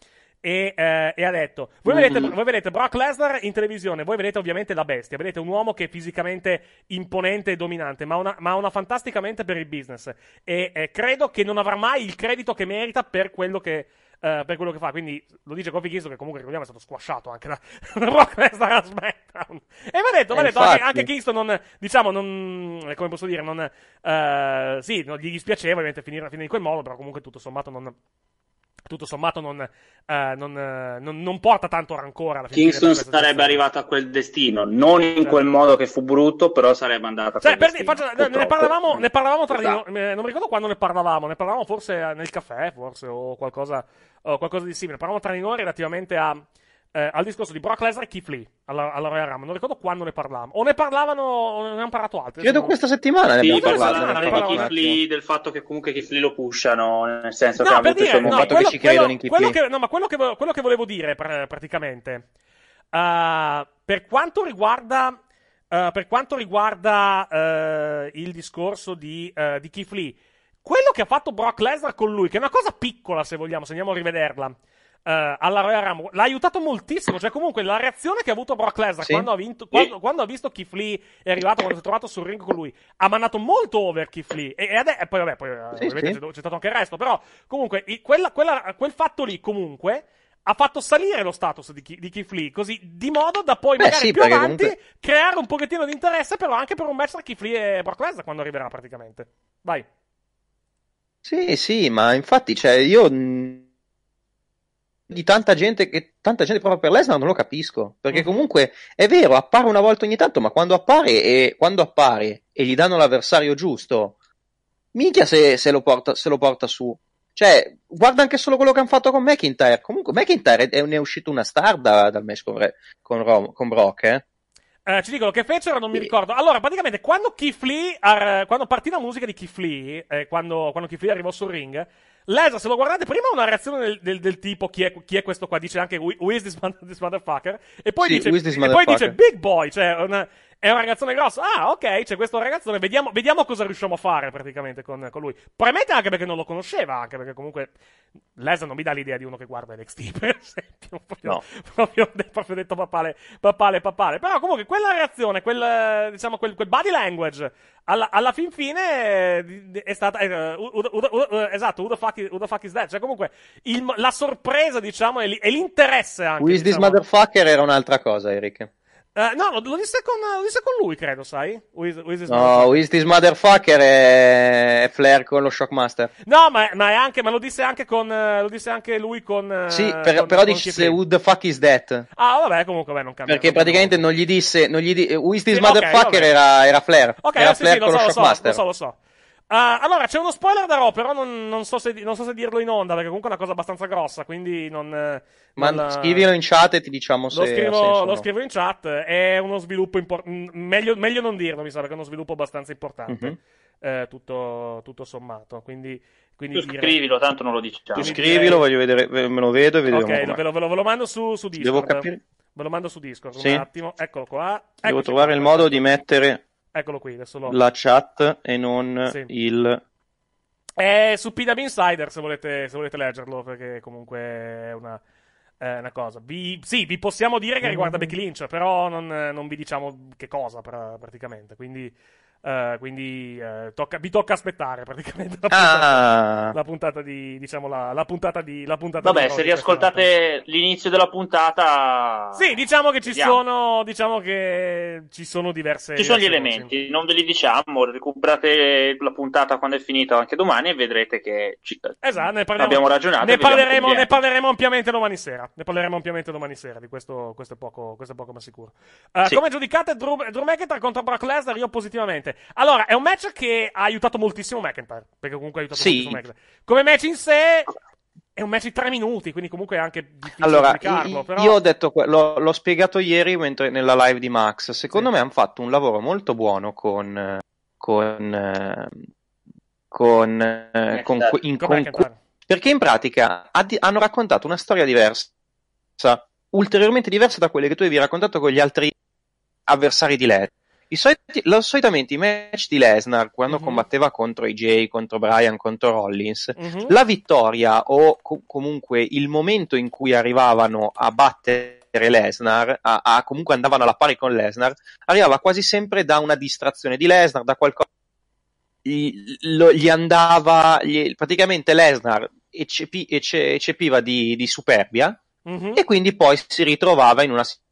E, eh, e ha detto: voi vedete, Mm. voi vedete Brock Lesnar in televisione, voi vedete ovviamente la bestia, vedete un uomo che è fisicamente imponente e dominante, ma ha una, ma una fantastica mente per il business. E eh, credo che non avrà mai il credito che merita per quello che, eh, per quello che fa. Quindi lo dice Kofi Kingston, che comunque ricordiamo è stato squasciato anche da, Brock Lesnar a SmackDown. E va detto, va Eh, detto anche, anche Kingston non, diciamo, non, eh, come posso dire, non, eh, sì, non gli dispiaceva ovviamente finire, finire in quel modo, però comunque tutto sommato non, tutto sommato non, eh, non, eh, non- non porta tanto rancore alla fine. Kingston sarebbe situazione. arrivato a quel destino, non in quel modo che fu brutto, però sarebbe andato a Cioè, quel per- destino. faccio- ne, parlavamo, ne parlavamo tra di Esatto. noi, eh, non mi ricordo quando ne parlavamo, ne parlavamo forse nel caffè, forse, o qualcosa, o qualcosa di simile. Parlavamo tra di noi relativamente a, eh, al discorso di Brock Lesnar e Keith Lee alla, alla Royal Rumble. Non ricordo quando ne parlavamo. O ne parlavano, o ne hanno parlato altri. Credo questa settimana ne Sì, abbiamo parlato. parlare ne di Keith. Lee, del fatto che comunque Keith Lee lo pushano, nel senso che No, ha per avuto dire, no, fatto quello, che ci credono quello- in Keith quello Lee. che, no, ma quello che, quello che volevo dire pr- praticamente, uh, per quanto riguarda, uh, per quanto riguarda uh, il discorso di, uh, di Keith Lee, quello che ha fatto Brock Lesnar con lui, che è una cosa piccola se vogliamo, se andiamo a rivederla. uh, alla Royal Rumble l'ha aiutato moltissimo. Cioè, comunque, la reazione che ha avuto Brock Lesnar Sì. quando, ha vinto, quando, quando ha visto Keith Lee è arrivato, quando si è trovato sul ring con lui, ha mandato molto over Keith Lee. E, e ade- e poi, vabbè, poi, eh, Sì, ovviamente sì. c'è, c'è stato anche il resto. Però, comunque, il- quella- quella- quel fatto lì, comunque. Ha fatto salire lo status di, di Keith Lee, così di modo da poi Beh, magari più avanti comunque- creare un pochettino di interesse, però anche per un match tra Keith Lee e Brock Lesnar quando arriverà praticamente. Vai. Sì, sì, ma infatti, cioè, io mh, di tanta gente che tanta gente proprio per Lesnar non lo capisco, perché comunque è vero, appare una volta ogni tanto, ma quando appare e quando appare e gli danno l'avversario giusto, minchia se, se lo porta, se lo porta su. Cioè, guarda anche solo quello che hanno fatto con McIntyre. Comunque, McIntyre è, ne è uscito una star da- dal match con, con, Ro- con Brock, eh. Eh, ci dicono che fecero, non mi ricordo. Allora, praticamente, quando Keith Lee, ar- quando partì la musica di Keith Lee, eh, quando, quando Keith Lee arrivò sul ring, Lesnar, se lo guardate, prima ha una reazione del, del- del tipo chi è, chi è questo qua, dice anche who is this, man- this motherfucker, e poi, Sì, dice, e poi dice big boy, cioè una- è un ragazzone grosso. Ah, ok, c'è questo ragazzone, vediamo, vediamo cosa riusciamo a fare praticamente con, con lui. Probabilmente anche perché non lo conosceva, anche perché comunque Lesnar non mi dà l'idea di uno che guarda NXT, per esempio. Proprio, No. proprio, proprio detto papale, papale, papale. Però comunque quella reazione, quel, diciamo, quel, quel body language, alla, alla fin fine è stata, eh, who- who- eh, esatto, who the, fuck is, who the fuck is that? Cioè comunque il- la sorpresa, diciamo, e, li- l'interesse anche. Who is this diciamo. motherfucker era un'altra cosa, Eric. Eh, no, lo, lo disse con, lo disse con lui, credo, sai? Is this No, is this motherfucker è, è Flair con lo Shockmaster. No, ma, ma è anche, ma lo disse anche con, eh, lo disse anche lui con. eh, Sì, per- con- però con dice who the fuck is that? Ah, vabbè, comunque, beh, non cambia. Perché praticamente non gli disse, non gli di- is this Sì, motherfucker vabbè. era, era Flair. Ok, era sì, Flair sì, lo con so, lo lo so, Shockmaster. lo so, lo so. Ah, allora, c'è uno spoiler da Raw, però non, non so se, non so se dirlo in onda, perché comunque è una cosa abbastanza grossa, quindi non... eh, Ma non, eh, scrivilo in chat e ti diciamo se Lo ha scrivo, senso lo no. scrivo in chat, è uno sviluppo importante, meglio, meglio non dirlo, mi sa, perché è uno sviluppo abbastanza importante, Mhm. eh, tutto, tutto sommato, quindi... quindi Tu dire- scrivilo, tanto non lo diciamo. Tu scrivilo, voglio vedere, ve- me lo vedo e vediamo. Ok, ve lo, ve lo- ve lo mando su, su Discord. Devo capire. Ve lo mando su Discord, Sì. un attimo, eccolo qua. Devo Eccoci trovare qua, il modo di mettere Eccolo qui, adesso lo... la chat e non Sì. il... È su PW Insider se volete, se volete leggerlo, perché comunque è una, è una cosa. Vi, sì, vi possiamo dire che riguarda Becky Lynch, però non, non vi diciamo che cosa pra- praticamente. Quindi, eh, quindi eh, tocca- vi tocca aspettare praticamente la puntata, Ah. la puntata di, diciamo, la, la puntata di... La puntata Vabbè, di se riascoltate l'inizio della puntata... Sì, diciamo che ci Vediamo. sono, diciamo che ci sono diverse. Ci sono gli elementi, non ve li diciamo, recuperate la puntata quando è finita anche domani e vedrete che ci... Esatto, ne parliamo, abbiamo ragionato. Ne parleremo, ne parleremo ampiamente domani sera. Ne parleremo ampiamente domani sera. Di questo, questo è poco, questo è poco ma sicuro. Eh, Sì. Come giudicate Drew, Drew McIntyre contro Brock Lesnar? Io positivamente. Assolutamente. Allora, è un match che ha aiutato moltissimo McIntyre, perché comunque ha aiutato Sì. moltissimo McIntyre. Come match in sé è un match di tre minuti, quindi comunque è anche difficile Allora, giudicarlo, però... io ho detto, l'ho, l'ho spiegato ieri mentre nella live di Max. Secondo me hanno fatto un lavoro molto buono con, con, con, eh, con que- in- Con con perché in pratica addi- hanno raccontato una storia diversa, ulteriormente diversa da quelle che tu avevi raccontato con gli altri avversari di Lesnar. I soliti- lo- solitamente i match di Lesnar, quando Mhm. combatteva contro AJ, contro Bryan, contro Rollins, Mhm. la vittoria o co- comunque il momento in cui arrivavano a battere Lesnar, a, a- comunque andavano alla pari con Lesnar, arrivava quasi sempre da una distrazione di Lesnar, da qualcosa gli, lo- gli andava, gli- praticamente Lesnar eccepi- ecce- eccepiva di, di superbia Mhm. e quindi poi si ritrovava in una situazione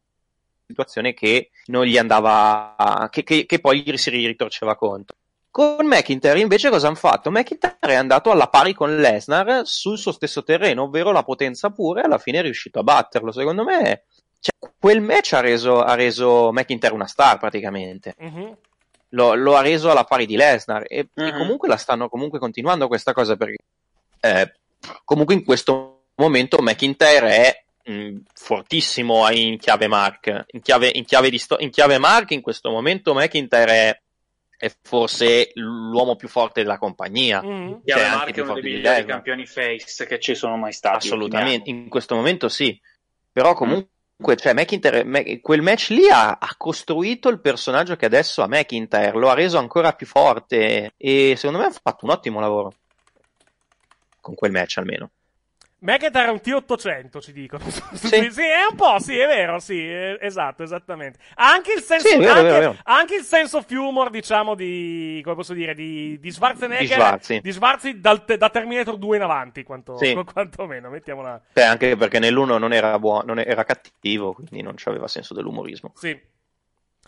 che non gli andava, che, che- che poi gli si ritorceva contro. Con McIntyre invece cosa hanno fatto? McIntyre è andato alla pari con Lesnar sul suo stesso terreno, ovvero la potenza pura, e alla fine è riuscito a batterlo. Secondo me, cioè, quel match ha reso, ha reso McIntyre una star praticamente. Mhm. Lo, lo ha reso alla pari di Lesnar e, e Mhm. comunque la stanno comunque continuando questa cosa perché eh, comunque in questo momento McIntyre è mh, fortissimo in chiave Mark. In chiave, in chiave di sto- in chiave Mark in questo momento McIntyre è, è forse l'uomo più forte della compagnia. Chiave Cioè, Mark anche è più uno dei migliori campioni face che ci sono mai stati. assolutamente. in questo momento sì. Però comunque cioè McIntyre, Mac- quel match lì ha, ha costruito il personaggio che adesso ha McIntyre lo ha reso ancora più forte e secondo me ha fatto un ottimo lavoro con quel match almeno McIntyre è un T800, ci dicono. Sì. sì, è un po', sì, è vero, sì, eh, esatto, esattamente. Ha anche il senso, Sì, è vero, anche, è vero, è vero. anche il senso of humor, diciamo, di, come posso dire, di, di Schwarzenegger. Di Schwarzi. di Schwarzi dal- da Terminator 2 in avanti, quanto, Sì. quantomeno, mettiamola. Cioè, anche perché nell'uno non era buono, non era cattivo, quindi non aveva senso dell'umorismo. Sì.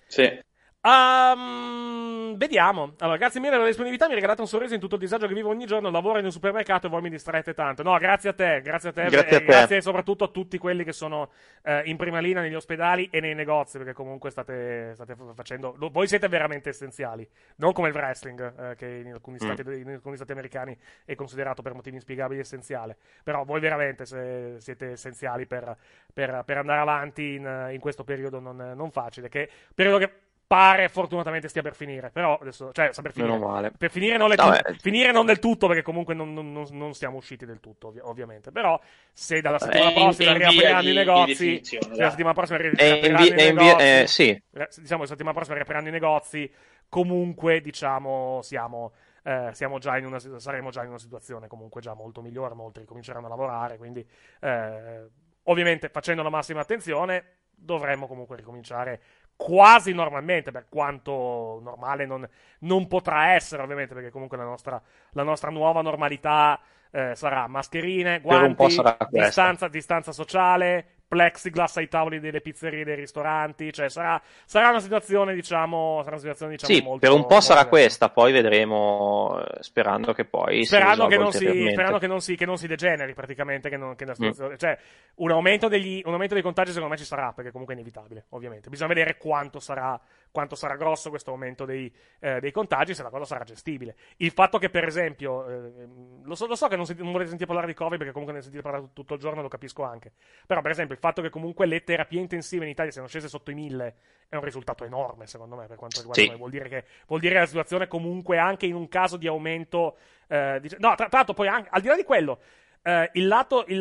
Sì. Ehm, vediamo. Allora, grazie mille per la disponibilità. Mi regalate un sorriso in tutto il disagio che vivo ogni giorno. Lavoro in un supermercato e voi mi distraete tanto. No, grazie a te, grazie a te. Grazie e a te. grazie soprattutto a tutti quelli che sono eh, in prima linea negli ospedali e nei negozi, perché comunque state, state facendo. lo- Voi siete veramente essenziali. Non come il wrestling, eh, che in alcuni, Mm. stati, in alcuni stati americani è considerato per motivi inspiegabili essenziale. Però voi veramente se- siete essenziali per, per- per andare avanti in, in questo periodo non, non facile. Che periodo che pare fortunatamente stia per finire. Però adesso, cioè, sta per finire. Meno male. Per finire non, No, eh. finire non del tutto, perché comunque non, non- non- siamo usciti del tutto, ovvi- ovviamente. Però, se dalla settimana È in- prossima riapriranno i negozi, se la settimana prossima in riapriranno i negozi, eh, sì. eh, diciamo, la settimana prossima riapriranno i negozi, comunque, diciamo, siamo. eh, siamo già in una, saremo già in una situazione comunque già molto migliore, molti ricominceranno a lavorare, quindi eh, ovviamente facendo la massima attenzione dovremmo comunque ricominciare quasi normalmente, per quanto normale non, non potrà essere, ovviamente, perché comunque la nostra, la nostra nuova normalità eh, sarà mascherine, guanti, distanza, distanza sociale, plexiglass ai tavoli delle pizzerie e dei ristoranti, cioè sarà, sarà una situazione, diciamo, sarà una situazione, diciamo, Sì, molto, per un po' molto sarà diversa. questa, poi vedremo, eh, sperando che poi Sperando, che non, si, sperando che, non si, che non si degeneri praticamente, che, non, che la Mm. cioè un aumento, degli, un aumento dei contagi secondo me ci sarà, perché comunque è inevitabile, ovviamente. Bisogna vedere quanto sarà, quanto sarà grosso questo aumento dei, eh, dei contagi, se la cosa sarà gestibile. Il fatto che, per esempio, eh, lo, so, lo so che non, senti- non volete sentire parlare di Covid, perché comunque ne sentite parlare tutto il giorno, lo capisco anche. Però, per esempio, il fatto che comunque le terapie intensive in Italia siano scese sotto i mille è un risultato enorme, secondo me, per quanto riguarda Sì. noi. Vuol dire che vuol dire la situazione comunque anche in un caso di aumento eh, dice- no tra, tra l'altro poi anche, al di là di quello eh, il, lato, il,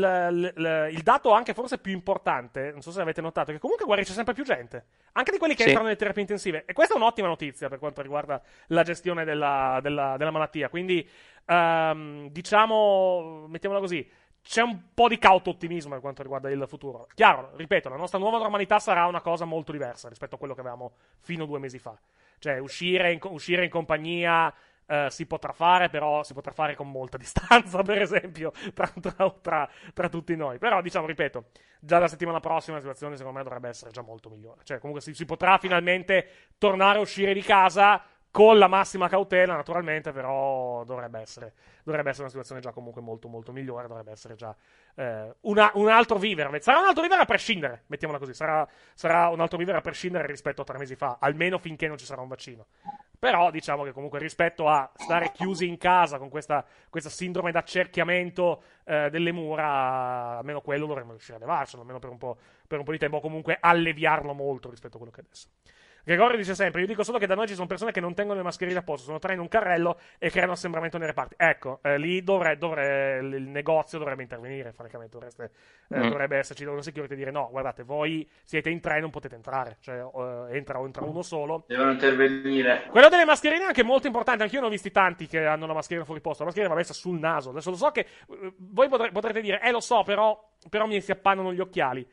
il- il- dato anche forse più importante non so se avete notato che comunque guarisce sempre più gente anche di quelli che Sì. entrano nelle terapie intensive e questa è un'ottima notizia per quanto riguarda la gestione della, della- della malattia quindi ehm, diciamo mettiamola così c'è un po' di cauto ottimismo per quanto riguarda il futuro. Chiaro, ripeto, la nostra nuova normalità sarà una cosa molto diversa rispetto a quello che avevamo fino a due mesi fa. Cioè, uscire in, uscire in compagnia eh, si potrà fare, però si potrà fare con molta distanza, per esempio, tra, tra- tra- tra tutti noi. Però, diciamo, ripeto, già la settimana prossima la situazione secondo me dovrebbe essere già molto migliore. Cioè, comunque si, si potrà finalmente tornare a uscire di casa con la massima cautela, naturalmente, però dovrebbe essere, dovrebbe essere una situazione già comunque molto molto migliore, dovrebbe essere già eh, una- un altro vivere. Sarà un altro vivere a prescindere, mettiamola così, sarà, sarà un altro vivere a prescindere rispetto a tre mesi fa, almeno finché non ci sarà un vaccino. Però diciamo che comunque rispetto a stare chiusi in casa con questa, questa sindrome d'accerchiamento eh, delle mura, almeno quello dovremmo riuscire a levarcelo, almeno per un, per un po' di tempo, o comunque alleviarlo molto rispetto a quello che è adesso. Gregorio dice sempre: Io dico solo che da noi ci sono persone che non tengono le mascherine a posto, sono tre in un carrello e creano assembramento nei reparti. Ecco, eh, lì dovre, dovre, il negozio dovrebbe intervenire, francamente. Dovreste, eh, Mm. Dovrebbe esserci una security e dire: No, guardate, voi siete in tre, non potete entrare. Cioè, eh, entra o entra uno solo. Devono intervenire. Quello delle mascherine è anche molto importante. Anch'io ne ho visti tanti che hanno la mascherina fuori posto. La mascherina va messa sul naso. Adesso lo so che eh, voi potre- potrete dire: Eh, lo so, però, però mi si appannano gli occhiali.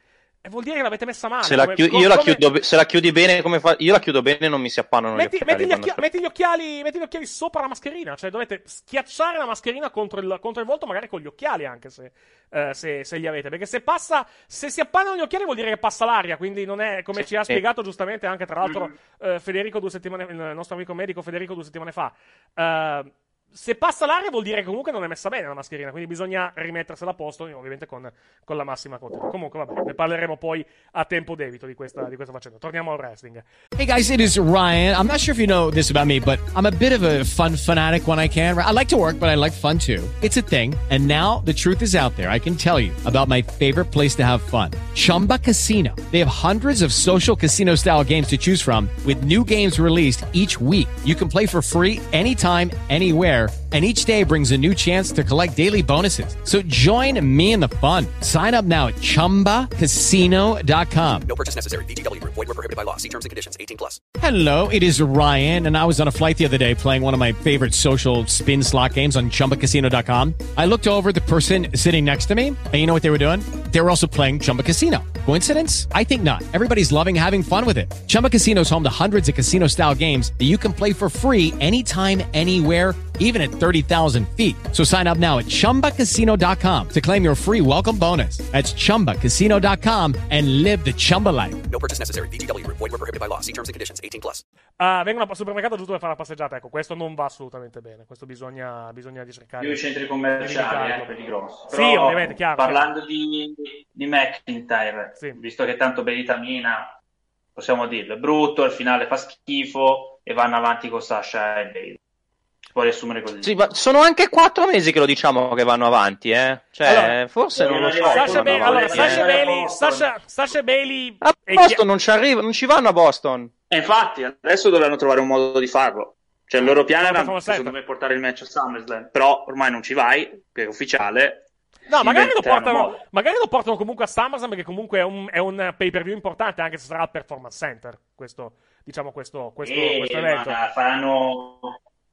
E vuol dire che l'avete messa male. Se la, chiu- come- io la chiudo, se la chiudi bene come fa... Io la chiudo bene e non mi si appannano Metti, gli occhiali. metti gli occhi- metti gli occhiali, metti gli occhiali sopra la mascherina, cioè dovete schiacciare la mascherina contro il, contro il volto, magari con gli occhiali anche se, eh, se, se li avete. Perché se passa, se si appannano gli occhiali vuol dire che passa l'aria, quindi non è come ci ha sì. spiegato giustamente anche tra l'altro eh, Federico due settimane, il nostro amico medico Federico due settimane fa. Eh, se passa l'aria vuol dire che comunque non è messa bene la mascherina, quindi bisogna rimettersela a posto, ovviamente con, con la massima cautela. Comunque, vabbè, ne parleremo poi a tempo debito di questa, di questa faccenda. Torniamo al wrestling. Hey guys, it is Ryan. I'm not sure if you know this about me, but I'm a bit of a fun fanatic when I can. I like to work, but I like fun too. It's a thing. And now the truth is out there. I can tell you about my favorite place to have fun. Chumba Casino. They have hundreds of social casino style games to choose from with new games released each week. You can play for free anytime, anywhere. there. And each day brings a new chance to collect daily bonuses. So join me in the fun. Sign up now at chumbacasino.com. No purchase necessary. VGW Group. Void were prohibited by law. See terms and conditions. 18 plus. Hello, it is Ryan, and I was on a flight the other day playing one of my favorite social spin slot games on chumbacasino.com. I looked over the person sitting next to me, and you know what they were doing? They were also playing Chumba Casino. Coincidence? I think not. Everybody's loving having fun with it. Chumba Casino is home to hundreds of casino style games that you can play for free anytime, anywhere even at 30,000 feet. So sign up now at ChumbaCasino.com to claim your free welcome bonus. That's ChumbaCasino.com and live the Chumba life. No purchase necessary. Group. Void were prohibited by law. See terms and conditions. 18 plus. Ah, vengono al supermercato giusto per fare la passeggiata. Ecco, questo non va assolutamente bene. Questo bisogna, bisogna cercare. Più i centri commerciali, eh, quelli grossi. Sì, Però, ovviamente, chiaro. Parlando di, di McIntyre, visto che tanto Benitamina, possiamo dirlo, è brutto, al finale fa schifo e vanno avanti con Sasha e Bailey. Si può riassumere così. Sì, ma sono anche quattro mesi che lo diciamo che vanno avanti, eh. Cioè, Allora, forse non lo so. Sasha vanno allora, avanti. Sasha Bailey, Sasha, Sasha Bailey A Boston non ci arriva, non ci vanno a Boston. E infatti, adesso dovranno trovare un modo di farlo. Cioè, il loro piano era, secondo me, portare il match a SummerSlam. Però ormai non ci vai, perché è ufficiale. No, magari lo, portano, magari lo portano comunque a SummerSlam perché comunque è un, è un pay per view importante anche se sarà al Performance Center. Questo, diciamo, questo, questo, Eh, questo evento. ma faranno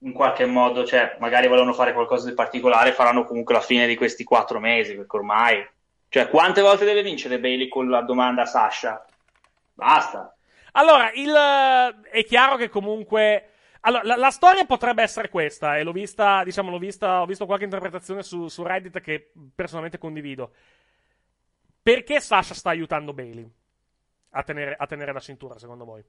in qualche modo, cioè, magari volevano fare qualcosa di particolare, faranno comunque la fine di questi quattro mesi, perché ormai... Cioè, quante volte deve vincere Bailey con la domanda a Sasha? Basta. Allora, il, è chiaro che comunque. Allora, la, la storia potrebbe essere questa, e l'ho vista, diciamo, l'ho vista, ho visto qualche interpretazione su, su Reddit che personalmente condivido. Perché Sasha sta aiutando Bailey a tenere, a tenere la cintura, secondo voi?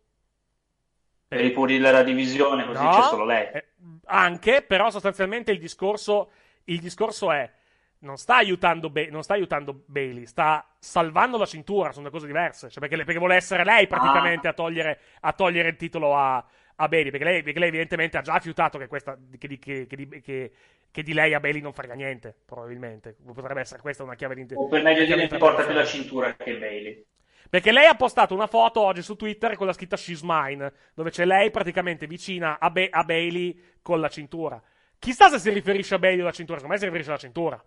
Per ripulire la divisione, così No, c'è solo lei. eh, anche, però sostanzialmente il discorso, il discorso è non sta aiutando, Ba- non sta aiutando Bailey, sta salvando la cintura, sono due cose diverse. Cioè, perché, perché vuole essere lei praticamente a, togliere, a togliere il titolo a, a Bailey. Perché lei, perché lei evidentemente ha già fiutato che, questa, che, di, che, che di- che- che di lei a Bailey non frega niente, probabilmente. Potrebbe essere questa una chiave di O per meglio dire, di ti porta più la cintura che Bailey. Perché lei ha postato una foto oggi su Twitter con la scritta She's Mine, dove c'è lei praticamente vicina a, Ba- a Bailey con la cintura. Chissà se si riferisce a Bailey o alla cintura, secondo me si riferisce alla cintura.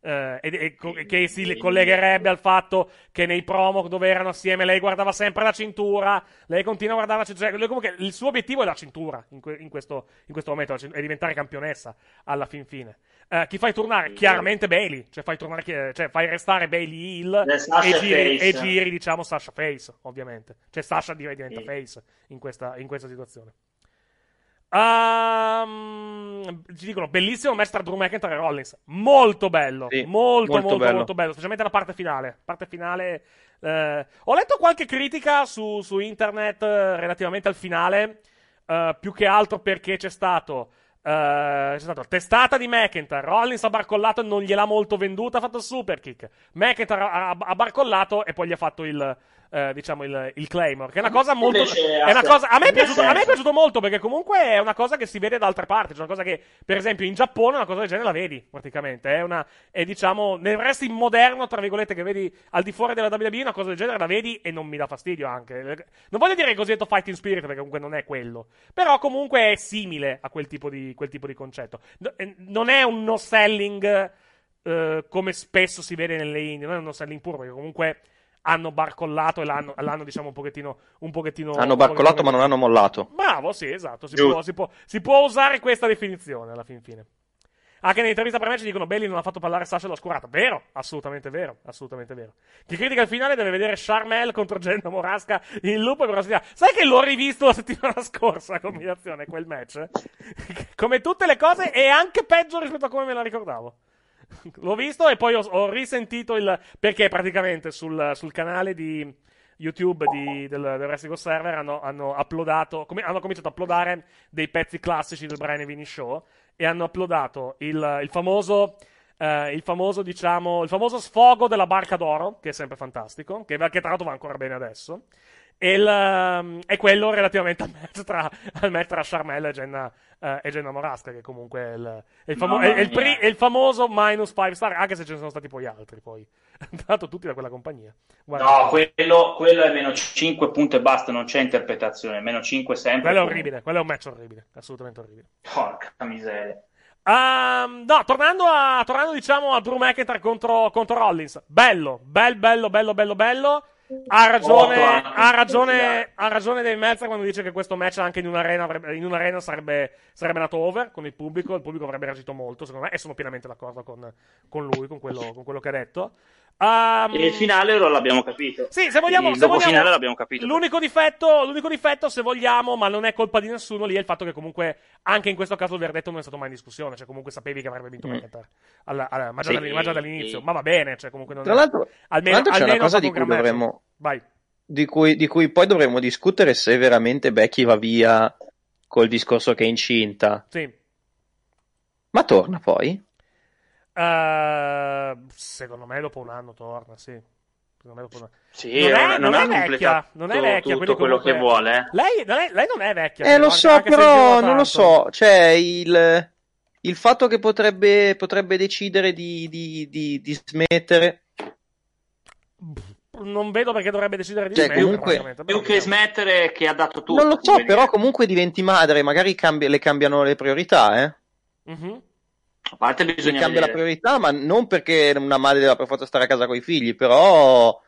Eh, e, e che si collegherebbe al fatto che nei promo dove erano assieme lei guardava sempre la cintura, lei continua a guardare la cintura. Cioè, comunque il suo obiettivo è la cintura in, que- in questo, in questo momento, è diventare campionessa alla fin fine. Eh, chi fai tornare? Chiaramente Bailey, cioè fai, tornare, cioè fai restare Bailey Hill Eh, e giri, e giri, diciamo, Sasha Face, ovviamente. Cioè Sasha diventa Face in questa, in questa situazione. Ehm, ci dicono bellissimo tra Drew McIntyre e Rollins. Molto bello. Sì, molto, molto, molto molto, bello. bello. Specialmente la parte finale. Parte finale. eh, ho letto qualche critica su, su internet eh, relativamente al finale. eh, più che altro perché c'è stato. eh, c'è stato testata di McIntyre. Rollins ha barcollato e non gliel'ha molto venduta. Ha fatto il super kick. McIntyre ha, ha- ha barcollato e poi gli ha fatto il. Eh, diciamo il, il Claymore, che è una cosa molto. È una cosa, a, me è piaciuto, a me è piaciuto molto perché comunque è una cosa che si vede da altre parti. Cioè una cosa che, per esempio, in Giappone una cosa del genere la vedi praticamente. È una, è diciamo, nel wrestling moderno, tra virgolette, che vedi al di fuori della WWE, una cosa del genere la vedi e non mi dà fastidio anche. Non voglio dire il cosiddetto fighting spirit perché comunque non è quello. Però comunque è simile a quel tipo di, quel tipo di concetto. Eh, Non è un no selling eh, come spesso si vede nelle indie, non è un no selling puro perché comunque hanno barcollato e l'hanno, l'hanno diciamo un pochettino, un pochettino Hanno un barcollato pochettino- ma non hanno mollato. Bravo, sì, esatto. Si può, si, può, si può usare questa definizione alla fin fine. Anche nell'intervista per me ci dicono Belli non ha fatto parlare Sasha l'ha oscurata. Vero, assolutamente vero, assolutamente vero. Chi critica il finale deve vedere Charmel contro Jenna Morasca in loop per la settimana. Sai che l'ho rivisto la settimana scorsa a combinazione quel match? come tutte le cose e anche peggio rispetto a come me la ricordavo. L'ho visto e poi ho, ho risentito il. Perché praticamente sul, sul canale di YouTube di- del, del Wrestling Server hanno, hanno uploadato. come- hanno cominciato a uploadare dei pezzi classici del Brian e Vini Show. E hanno uploadato il, il famoso. eh, il famoso, diciamo, il famoso sfogo della barca d'oro, che è sempre fantastico, che, che tra l'altro va ancora bene adesso. E, il, ehm, e quello relativamente al match tra, al match tra Charmel e Jenna, eh, e Jenna Morasca, che comunque è il, è il, famo- è il pri- è il famoso minus 5 star, anche se ce ne sono stati poi altri, poi. L'altro tutti da quella compagnia. Guarda. No, quello, quello è meno 5 punti e basta, non c'è interpretazione. Meno 5 sempre. Quello è orribile, quello è un match orribile, assolutamente orribile. Porca miseria. Ehm, no, tornando, a, tornando diciamo a Drew McIntyre contro, contro Rollins. Bello, bel, bello, bello, bello, bello. Ha ragione, ha ragione, ha ragione Dave Meltzer quando dice che questo match anche in un'arena, avrebbe- in un'arena sarebbe, sarebbe nato over con il pubblico. Il pubblico avrebbe reagito molto, secondo me, e sono pienamente d'accordo con, con lui, con quello, con quello che ha detto. E il finale lo l'abbiamo capito. Sì, se vogliamo, Il se vogliamo- finale l'abbiamo capito. L'unico difetto, l'unico difetto, se vogliamo, ma non è colpa di nessuno, lì è il fatto che comunque anche in questo caso il verdetto non è stato mai in discussione. Cioè, comunque sapevi che avrebbe vinto Mm. McIntyre. Alla- alla- ma, già Sì, ma già dall'inizio. sì. Ma va bene, cioè, comunque non Tra è- l'altro, tra almeno, l'altro c'è una almeno cosa ha di cui dovremmo, Vai. di cui, di cui poi dovremmo discutere se veramente Becky va via col discorso che è incinta. Sì. Ma torna poi? Eh, secondo me dopo un anno torna, sì. Secondo me dopo un anno. Sì, non è, non non ha è vecchia, non è vecchia. tutto quello comunque- che vuole. Lei, non è, lei non è vecchia. Eh, lo però, so, anche se però non lo so. Cioè, il, il fatto che potrebbe, potrebbe decidere di, di- di- di smettere. Non vedo perché dovrebbe decidere di Cioè, smettere, comunque- Più che smettere che ha dato tutto. Non lo so, quindi- però comunque diventi madre, magari cambia- le cambiano le priorità, eh. Mhm. A parte bisogna cambia la vedere. priorità, ma non perché una madre deve per forza stare a casa con i figli, però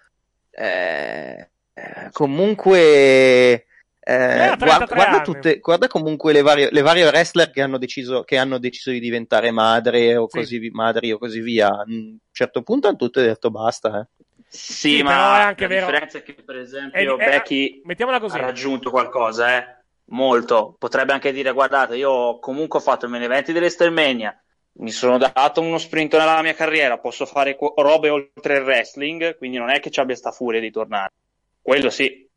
eh, eh, comunque eh, ha 33 guarda, guarda tutte, guarda comunque le varie, le varie wrestler che hanno deciso, che hanno deciso di diventare madre o Sì. così, madri o così via. A un certo punto hanno tutte detto basta. Eh. Sì, Sì, ma è anche la vero- differenza è che, per esempio, È è- Becky mettiamola così. ha raggiunto qualcosa, eh? Molto. Potrebbe anche dire, guardate, io comunque ho fatto i main eventi dell'Estermania, mi sono dato uno sprint nella mia carriera, posso fare co- robe oltre il wrestling, quindi non è che ci abbia sta furia di tornare. Quello sì,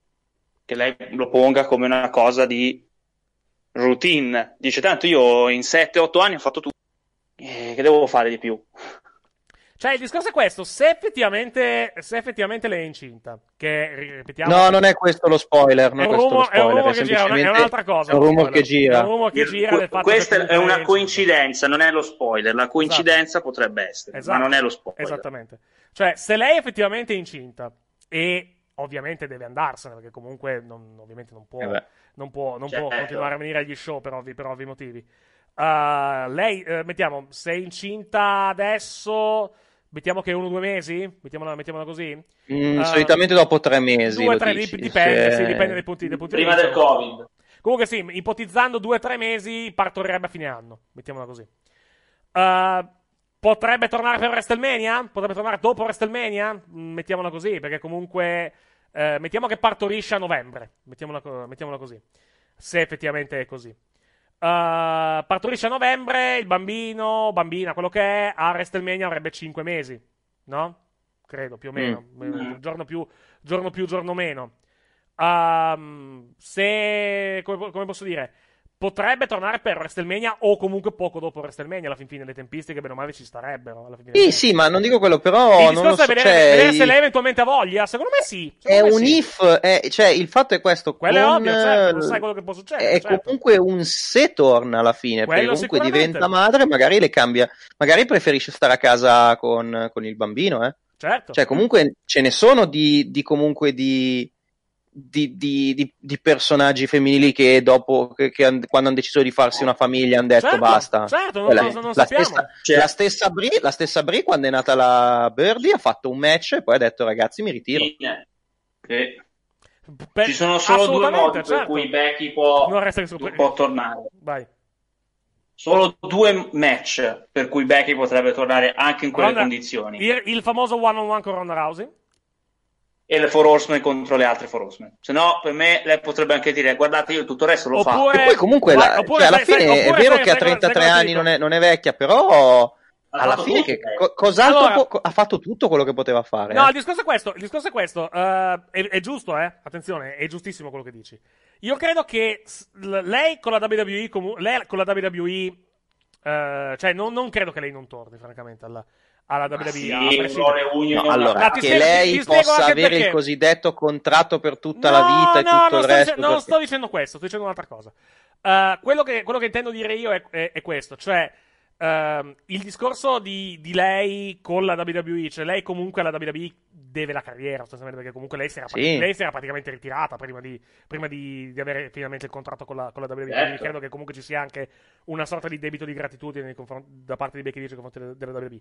che lei lo ponga come una cosa di routine. Dice, tanto io in 7-8 anni ho fatto tutto, Eh, che devo fare di più? Cioè, il discorso è questo: se effettivamente, se effettivamente lei è incinta, che ri- ripetiamo. No, non è questo lo spoiler. Non È è un questo lo rumor- è un spoiler. rumor che gira, è un'altra cosa, È un rumor spoiler. che gira. È un rumor che gira Questa che è una coincidenza, non è lo spoiler. La coincidenza potrebbe essere, Esatto. ma non è lo spoiler. Esattamente. Cioè, se lei effettivamente è incinta e ovviamente deve andarsene, perché comunque non, ovviamente non può, Eh non può, non Certo. può continuare a venire agli show per ovvi, per ovvi motivi. Uh, lei, eh, mettiamo, se è incinta adesso, mettiamo che uno o due mesi? Mettiamola, mettiamola così? Mm, Uh, solitamente dopo tre mesi. Due, lo tre, dici, dipende, se- sì, dipende dai punti, dai punti Prima del. Covid. Comunque sì, ipotizzando due o tre mesi, partorirebbe a fine anno. Mettiamola così. Uh, potrebbe tornare per WrestleMania? Potrebbe tornare dopo WrestleMania? Mm, Mettiamola così, perché comunque... eh, mettiamo che partorisce a novembre. Mettiamola, mettiamola così. Se effettivamente è così. Uh, partorisce a novembre, il bambino, bambina, quello che è, a WrestleMania avrebbe 5 mesi. No? Credo, più o meno. Mm. Giorno più, giorno più, giorno meno. Ehm, se come, come posso dire potrebbe tornare per WrestleMania o comunque poco dopo WrestleMania. Alla fin fine le tempistiche, bene o male, ci starebbero. Alla fin fine. Sì, sì, ma non dico quello, però Il non lo discorso so. è vedere, cioè, vedere se lei eventualmente ha voglia. Secondo me sì. è Secondo me un sì. if, è- cioè il fatto è questo. Quello è con, ovvio, certo, non sai quello che può succedere. È certo. comunque un se torna alla fine, perché Quello comunque sicuramente. diventa madre, magari le cambia, magari preferisce stare a casa con, con il bambino, eh. Certo. Cioè, comunque ce ne sono di, di comunque di, di, di- di- di personaggi femminili che dopo, che, che han- quando hanno deciso di farsi una famiglia hanno detto Certo, basta. certo, non- Quella- non- la, stessa, Cioè- la stessa Brie, la stessa Brie, quando è nata la Birdie, ha fatto un match e poi ha detto ragazzi mi ritiro. Sì. Per- Ci sono solo due modi per certo. cui Becky può, che può tornare. Vai. Solo due match per cui Becky potrebbe tornare anche in quelle Ronda- condizioni. Il, il famoso one on one con Ronda Rousey. E le Four Horsemen contro le altre Four Horsemen. Se no, per me lei potrebbe anche dire: Guardate, io tutto il resto lo faccio. E poi comunque la- oppure cioè, alla sai- fine è oppure vero sai- che a sai cosa- 33 sai cosa ti anni non è, non è vecchia, però alla fine tutto, che, co- cos'altro Allora- può- ha fatto tutto quello che poteva fare. No, eh. il discorso è questo. Il discorso è questo. eh, è, è giusto, eh? Attenzione, è giustissimo quello che dici. Io credo che lei con la WWE, comu- lei con la WWE, eh, cioè, non, non credo che lei non torni, francamente, alla, alla WWE. sì, No, allora, Ma che spiego- lei possa avere perché. il cosiddetto contratto per tutta No, la vita e no, tutto il sto resto. dice- non perché- sto dicendo questo, sto dicendo un'altra cosa. Eh, quello, che, quello che intendo dire io è, è- è questo, cioè ehm, il discorso di, di lei con la WWE, cioè lei comunque alla WWE deve la carriera, sostanzialmente, perché comunque lei si era, Sì. lei si era praticamente ritirata prima di, prima di, di avere finalmente il contratto con la, con la WWE, quindi Certo. credo che comunque ci sia anche una sorta di debito di gratitudine da parte di Becky Lynch nei confronti della WWE.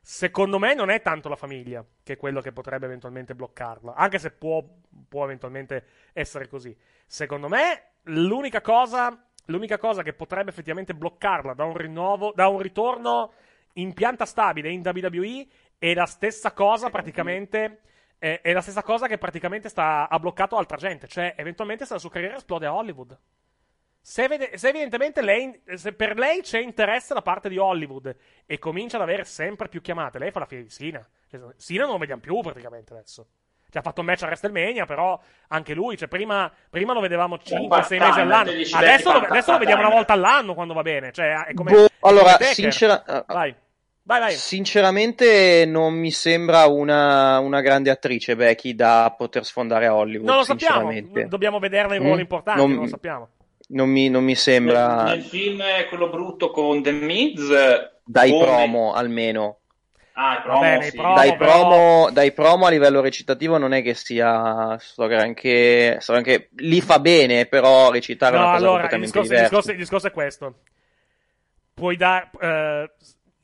Secondo me non è tanto la famiglia che è quello che potrebbe eventualmente bloccarla, anche se può, può eventualmente essere così. Secondo me l'unica cosa, l'unica cosa che potrebbe effettivamente bloccarla da un rinnovo, da un ritorno in pianta stabile in WWE è la stessa cosa praticamente. È, è la stessa cosa che praticamente sta, ha bloccato altra gente, cioè eventualmente se la sua carriera esplode a Hollywood. Se, vede- se evidentemente lei, se per lei c'è interesse da parte di Hollywood e comincia ad avere sempre più chiamate, lei fa la fine di Sina. Cioè, Sina non lo vediamo più praticamente adesso. Cioè, ha fatto un match a WrestleMania, però anche lui, cioè, prima, prima lo vedevamo 5-6 part-time, mesi all'anno. Adesso, lo, adesso lo vediamo una volta all'anno quando va bene. Cioè, è come, Boh, allora, Taker. sincera- eh, Vai, vai, vai. Sinceramente non mi sembra una, una grande attrice Becky da poter sfondare a Hollywood. Non lo sappiamo. sinceramente. Dobbiamo vederla in Mm? ruoli importanti, Non- non lo sappiamo. Non mi, non mi sembra Nel, nel film quello brutto con The Miz, dai come- promo almeno. Ah, promo, bene, i sì. promo, dai, però- promo, dai promo a livello recitativo non è che sia sto granché, sto granché- lì fa bene, però recitare è No, una cosa allora, il completamente discorso, il, diversa. discorso, il discorso è questo. Puoi dare... eh,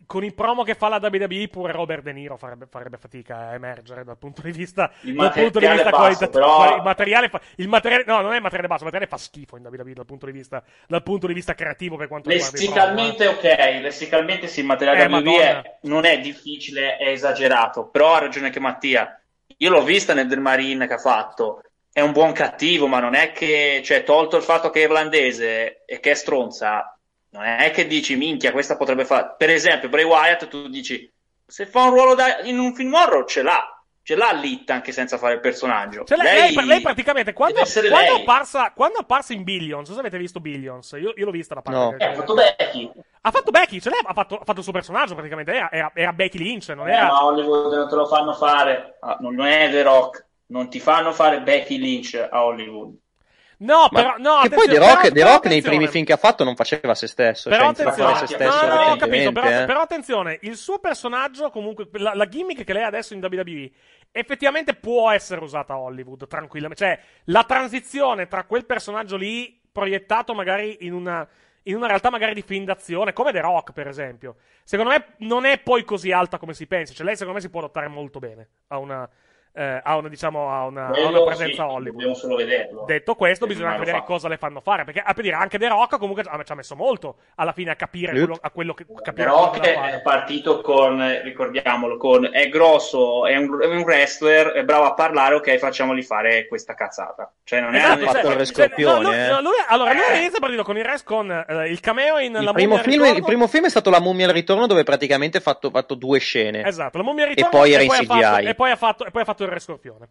con i promo che fa la WWE pure Robert De Niro farebbe, farebbe fatica a emergere dal punto di vista, Il dal punto di vista qualitativo. però- Il materiale, fa- il materiale- no, non è il materiale basso, il materiale fa schifo in WWE dal punto di vista, dal punto di vista creativo per quanto riguarda promo. eh. Lessicalmente ok, lessicalmente sì, il materiale Eh, WWE è- non è difficile, è esagerato, però ha ragione che Mattia. Io l'ho vista nel Del Marine che ha fatto, è un buon cattivo, ma non è che, cioè, tolto il fatto che è irlandese e che è stronza, non è che dici, minchia, questa potrebbe fare... Per esempio, Bray Wyatt, tu dici, se fa un ruolo da- in un film horror, ce l'ha. Ce l'ha Lit anche senza fare il personaggio. Cioè, lei, lei- lei praticamente quando, quando è lei. apparsa, quando è apparsa in Billions, non so se avete visto Billions, io, io l'ho vista la parte No. del- Eh, ha fatto Becky. Ha fatto Becky, cioè lei ha fatto, ha fatto il suo personaggio praticamente, era, era- era Becky Lynch, non Eh, era... ma Hollywood non te lo fanno fare. Ah, non è The Rock. Non ti fanno fare Becky Lynch a Hollywood. No, Ma però, no, che poi The Rock, però- The Rock nei primi film che ha fatto non faceva se stesso, Però cioè attenzione, se stesso no, no, ho capito, però, eh. però attenzione, il suo personaggio, comunque, la, la gimmick che lei ha adesso in WWE, effettivamente può essere usata a Hollywood, tranquillamente. Cioè, la transizione tra quel personaggio lì, proiettato magari in una, in una realtà magari di film d'azione, come The Rock, per esempio, secondo me non è poi così alta come si pensa. Cioè, lei secondo me si può adattare molto bene a una... eh, a una, diciamo, a una, a una presenza sì, Hollywood. Dobbiamo solo vederlo. Detto questo, Perché bisogna anche vedere fa. cosa le fanno fare. Perché a per dire, anche The Rock comunque ci ha ci ha messo molto alla fine a capire quello, a quello che The capire Rock che doveva è fare. partito con, eh, ricordiamolo, con è grosso, è un, è un wrestler, è bravo a parlare, ok, facciamogli fare questa cazzata. Cioè, non è Esatto, fatto cioè- il re cioè, scorpione, no, lui- eh. no, lui- allora, lui inizia partito con il res con eh, il cameo in Il La primo, film, il primo film è stato La mummia al ritorno dove praticamente ha fatto, fatto due scene. Esatto, la mummia al ritorno E poi era in ha CGI. fatto, e, poi ha fatto, e poi ha fatto il re scorpione.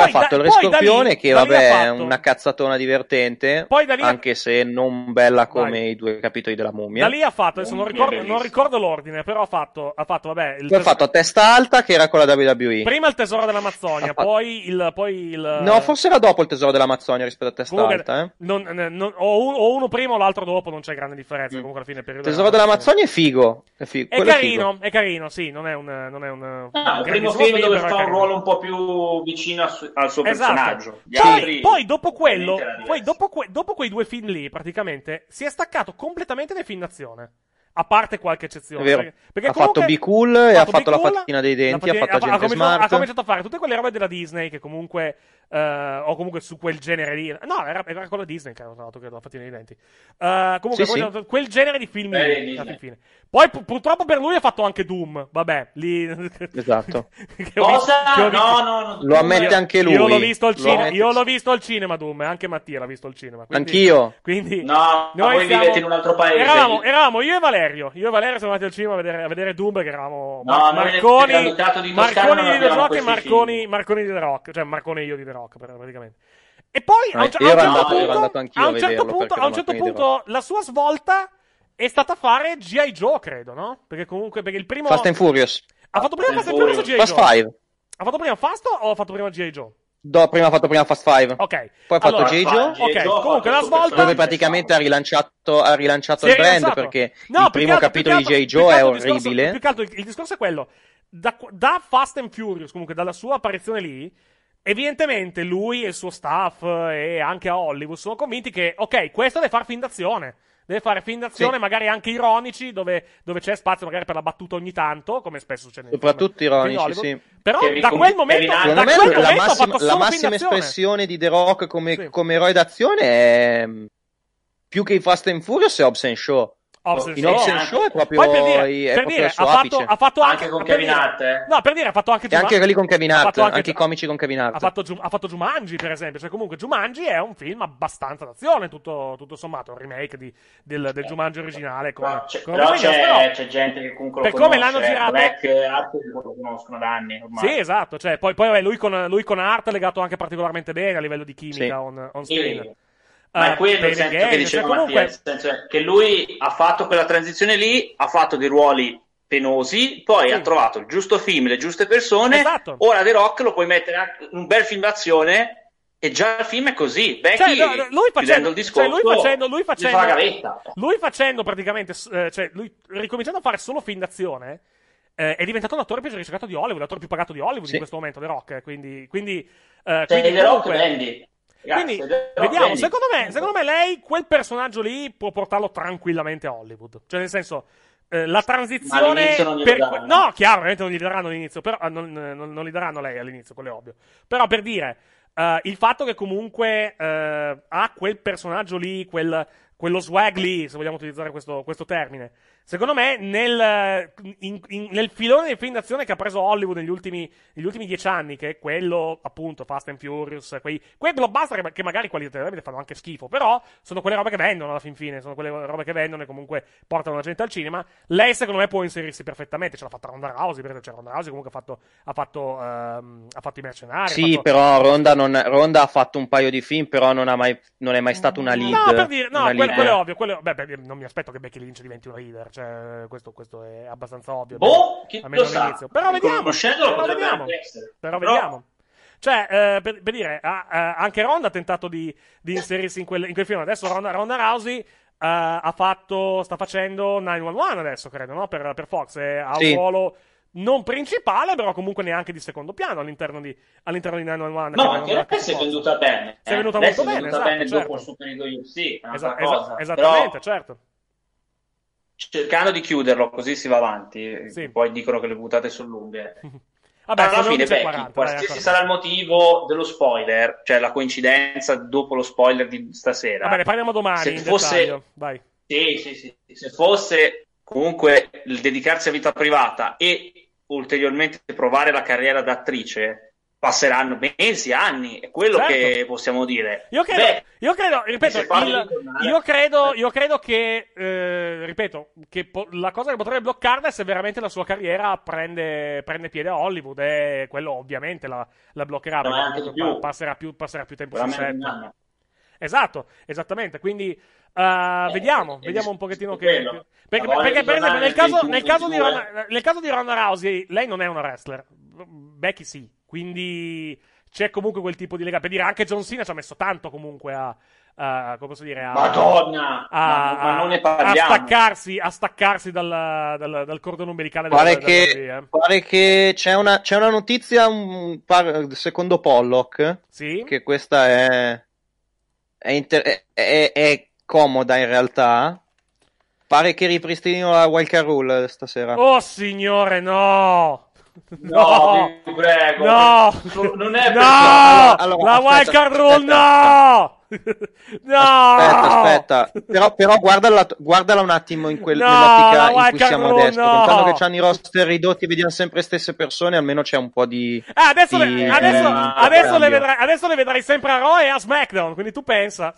Poi, ha fatto da- il Re da lì- Scorpione, che vabbè è fatto- una cazzatona divertente, Poi da lì ha- anche se non bella come Vai. i due capitoli della mummia. Da lì ha fatto, adesso non ricordo, non ricordo l'ordine, però ha fatto, ha fatto vabbè, il Poi ha fatto a testa alta, che era con la WWE. prima il tesoro dell'Amazzonia, poi il, poi il... No, forse era dopo il tesoro dell'Amazzonia rispetto a testa Comunque, alta, eh. non- non- o, uno, o uno prima o l'altro dopo, non c'è grande differenza. Comunque, alla fine, il tesoro dell'Amazzonia è figo. È, figo. È carino, è carino, sì, non è un. Non è un, Ah, un il primo film dove è fa un ruolo un po' più vicino suo, al suo Esatto. personaggio. Gli Poi, altri- poi dopo quello, poi dopo, que- dopo quei due film lì, praticamente, si è staccato completamente dai film d'azione. A parte qualche eccezione. Perché, perché ha fatto Be Cool e ha fatto la Cool, fattina dei denti, la ha fatto Agente cominciato, Smart. ha cominciato a fare tutte quelle robe della Disney che comunque. Eh, o comunque su quel genere lì. No, era, era quello Disney che aveva fatto, credo, la fattina dei denti. Eh, comunque, Sì, sì. quel- genere di film Eh, lì. Alla fine. Poi, pu- purtroppo per lui ha fatto anche Doom. Vabbè, lì. Esatto. Cosa? visto- No, no, no. Lo ammette anche lui. Io l'ho visto al ammette- Io l'ho visto al cinema, Doom. Anche Mattia l'ha visto al cinema. quindi- Anch'io. Quindi. No, noi voi siamo- vivete in un altro paese. Eravamo, eravamo io e Valerio. Io e Valerio siamo andati al cinema a vedere, a vedere Doom perché eravamo No, Mar- Marconi, Marconi di Rock e Marconi, Marconi di The Rock. Cioè, Marconi e io di The Rock, per- praticamente. E poi a un, Eh, cer- io a un ero certo andato- punto, a un certo punto, a un certo di punto la sua svolta è stata fare G.I. Joe, credo, no? Perché comunque, perché il primo... Fast and Furious. Ha fatto prima Fast and Furious. O G.I. Fast Joe? 5. Ha fatto prima Fast o ha fatto prima G.I. Joe? Do- prima ha fatto prima Fast 5. Ok. Poi ha fatto Allora, Joe. G.I. Ok, Joe ha comunque la svolta... Dove praticamente ha rilanciato, ha rilanciato il brand rilanciato. perché No, il primo altro- capitolo che di altro- Joe è altro orribile. più che altro il, il discorso è quello. Da, da Fast and Furious, comunque dalla sua apparizione lì, evidentemente lui e il suo staff eh, e anche a Hollywood sono convinti che, ok, questo deve fare film d'azione. Deve fare film d'azione, Sì. magari anche ironici, dove, dove c'è spazio magari per la battuta ogni tanto, come spesso succede Soprattutto ironici, sì. Però Kevin- da quel momento, da quel la momento ha massima, fatto la solo film massima espressione di The Rock come, Sì. come eroe d'azione è più che i Fast and Furious è Hobbs and Shaw. Shaw. Hobbs and Shaw è proprio, Poi per dire, è per proprio dire, il suo ha, fatto, apice. ha fatto anche, Anche con per Kevin Hart, eh? No, per dire, ha fatto anche E anche quelli con Kevin ha Hart, fatto anche, i comici con Kevin Hart. Ha fatto, ha fatto Jumanji, per esempio. Cioè, comunque, Jumanji è un film abbastanza d'azione, tutto, tutto sommato. Un remake di- del, del Jumanji originale. Con, Però c'è, con però c'è, però- c'è gente che comunque per lo come conosce, l'hanno eh. girato- Non è che altri lo conoscono da anni ormai. Sì, esatto. Cioè, poi, poi vabbè, lui, con, lui con Art è legato anche particolarmente bene a livello di chimica Sì. on, on Sì. screen. Ma è quello il senso che diceva cioè, comunque- Mattia, senso che lui ha fatto quella transizione lì, ha fatto dei ruoli penosi, poi Sì. ha trovato il giusto film, le giuste persone, Esatto. ora The Rock lo puoi mettere anche in un bel film d'azione e già il film è così. Becky, Cioè, no, lui facendo, il discorso, cioè, lui facendo, lui facendo, lui facendo praticamente, eh, cioè, lui ricominciando a fare solo film d'azione, eh, è diventato l'attore più ricercato di Hollywood, l'attore più pagato di Hollywood Sì. in questo momento, The Rock. eh, Quindi, quindi, eh, Cioè, quindi The Rock comunque- vendi. Ragazzi, quindi, vediamo, secondo me, secondo me lei, quel personaggio lì, può portarlo tranquillamente a Hollywood. Cioè, nel senso, eh, la transizione... per-. No, chiaro, ovviamente non gli daranno all'inizio, però, ah, non, non, non li daranno lei all'inizio, quello è ovvio. Però per dire, eh, il fatto che comunque eh, ha quel personaggio lì, quel, quello swag lì, se vogliamo utilizzare questo, questo termine, secondo me nel, in- in- nel filone dei film d'azione che ha preso Hollywood negli ultimi, negli ultimi dieci anni, che è quello appunto Fast and Furious, quei, quei blockbuster che, che magari qualitativamente fanno anche schifo, però sono quelle robe che vendono alla fin fine, sono quelle robe che vendono e comunque portano la gente al cinema. Lei secondo me può inserirsi perfettamente, ce l'ha fatta Ronda Rousey, perché cioè, Ronda Rousey comunque ha fatto, ha fatto, ehm, ha fatto i mercenari. Sì, fatto- però Ronda, non- Ronda ha fatto un paio di film, però non, ha mai, non è mai stata una lead. No, per dire, no, quello, quello è ovvio. Quello, beh, beh, non mi aspetto che Becky Lynch diventi una leader. Cioè, questo, questo è abbastanza ovvio. Boh, chi almeno lo sa. all'inizio. Però vediamo. Però vediamo. Però Però- vediamo. Cioè, eh, per, per dire, ah, eh, anche Ronda ha tentato di, di inserirsi in quel, in quel film. Adesso Ronda, Ronda Rousey eh, ha fatto, sta facendo 911 adesso, credo, no? Per, per Fox. E ha Sì. un ruolo non principale, però comunque neanche di secondo piano all'interno di, all'interno di 911. che No, vengono anche lei si è venduta bene. Si è venuta eh. Lei molto si è bene, venuta esatto, bene certo. dopo il superito UFC, è Esa- esa- esattamente, Però certo. Cercando di chiuderlo così si va avanti. Sì. Poi dicono che le puntate sono lunghe. Vabbè, alla fine, 11.40, Becky, qualsiasi sarà il motivo dello spoiler, cioè la coincidenza dopo lo spoiler di stasera. Vabbè, ne parliamo domani Se fosse-. Sì, sì, sì. Se fosse comunque il dedicarsi a vita privata e ulteriormente provare la carriera d'attrice, passeranno mesi, anni, è quello Certo. che possiamo dire. Io credo, Beh, io credo, ripeto, il- io credo, io credo che, eh, ripeto, che po- la cosa che potrebbe bloccarla è se veramente la sua carriera prende, prende piede a Hollywood e quello ovviamente la, la bloccherà, perché più. pa- passerà più, passerà più tempo sul set. Esatto, esattamente, quindi eh, vediamo, vediamo un pochettino che... quello. perché, perché, per esempio, nel caso, nel, caso di 22. Ronda, nel caso di Ronda Rousey, lei non è una wrestler, Becky sì, quindi c'è comunque quel tipo di legame. Per dire, anche John Cena ci ha messo tanto comunque a... a- come posso dire? A, Madonna! a, Ma- ma non ne a parliamo. staccarsi, a staccarsi dal, dal, dal cordone umbilicale della, Pare della che, WWE, eh. pare che c'è una, c'è una notizia, un par- secondo Pollock, Sì? che questa è, è, inter- è- è- è comoda in realtà. Pare che ripristinino la Wildcard Rule stasera. Oh signore, no! No, vi prego. No! Non è No! Allora, allora, la aspetta, wildcard aspetta, rule, no! no! Aspetta, aspetta. Però, però guardala, guardala un attimo in quel, No, nell'ottica in cui siamo rule, adesso. no. Contando che c'hanno i roster ridotti e vediamo sempre le stesse persone, almeno c'è un po' di. Ah, adesso, di- le, adesso, adesso, le cambio. vedrai, adesso le vedrai sempre a Raw e a SmackDown, quindi tu pensa.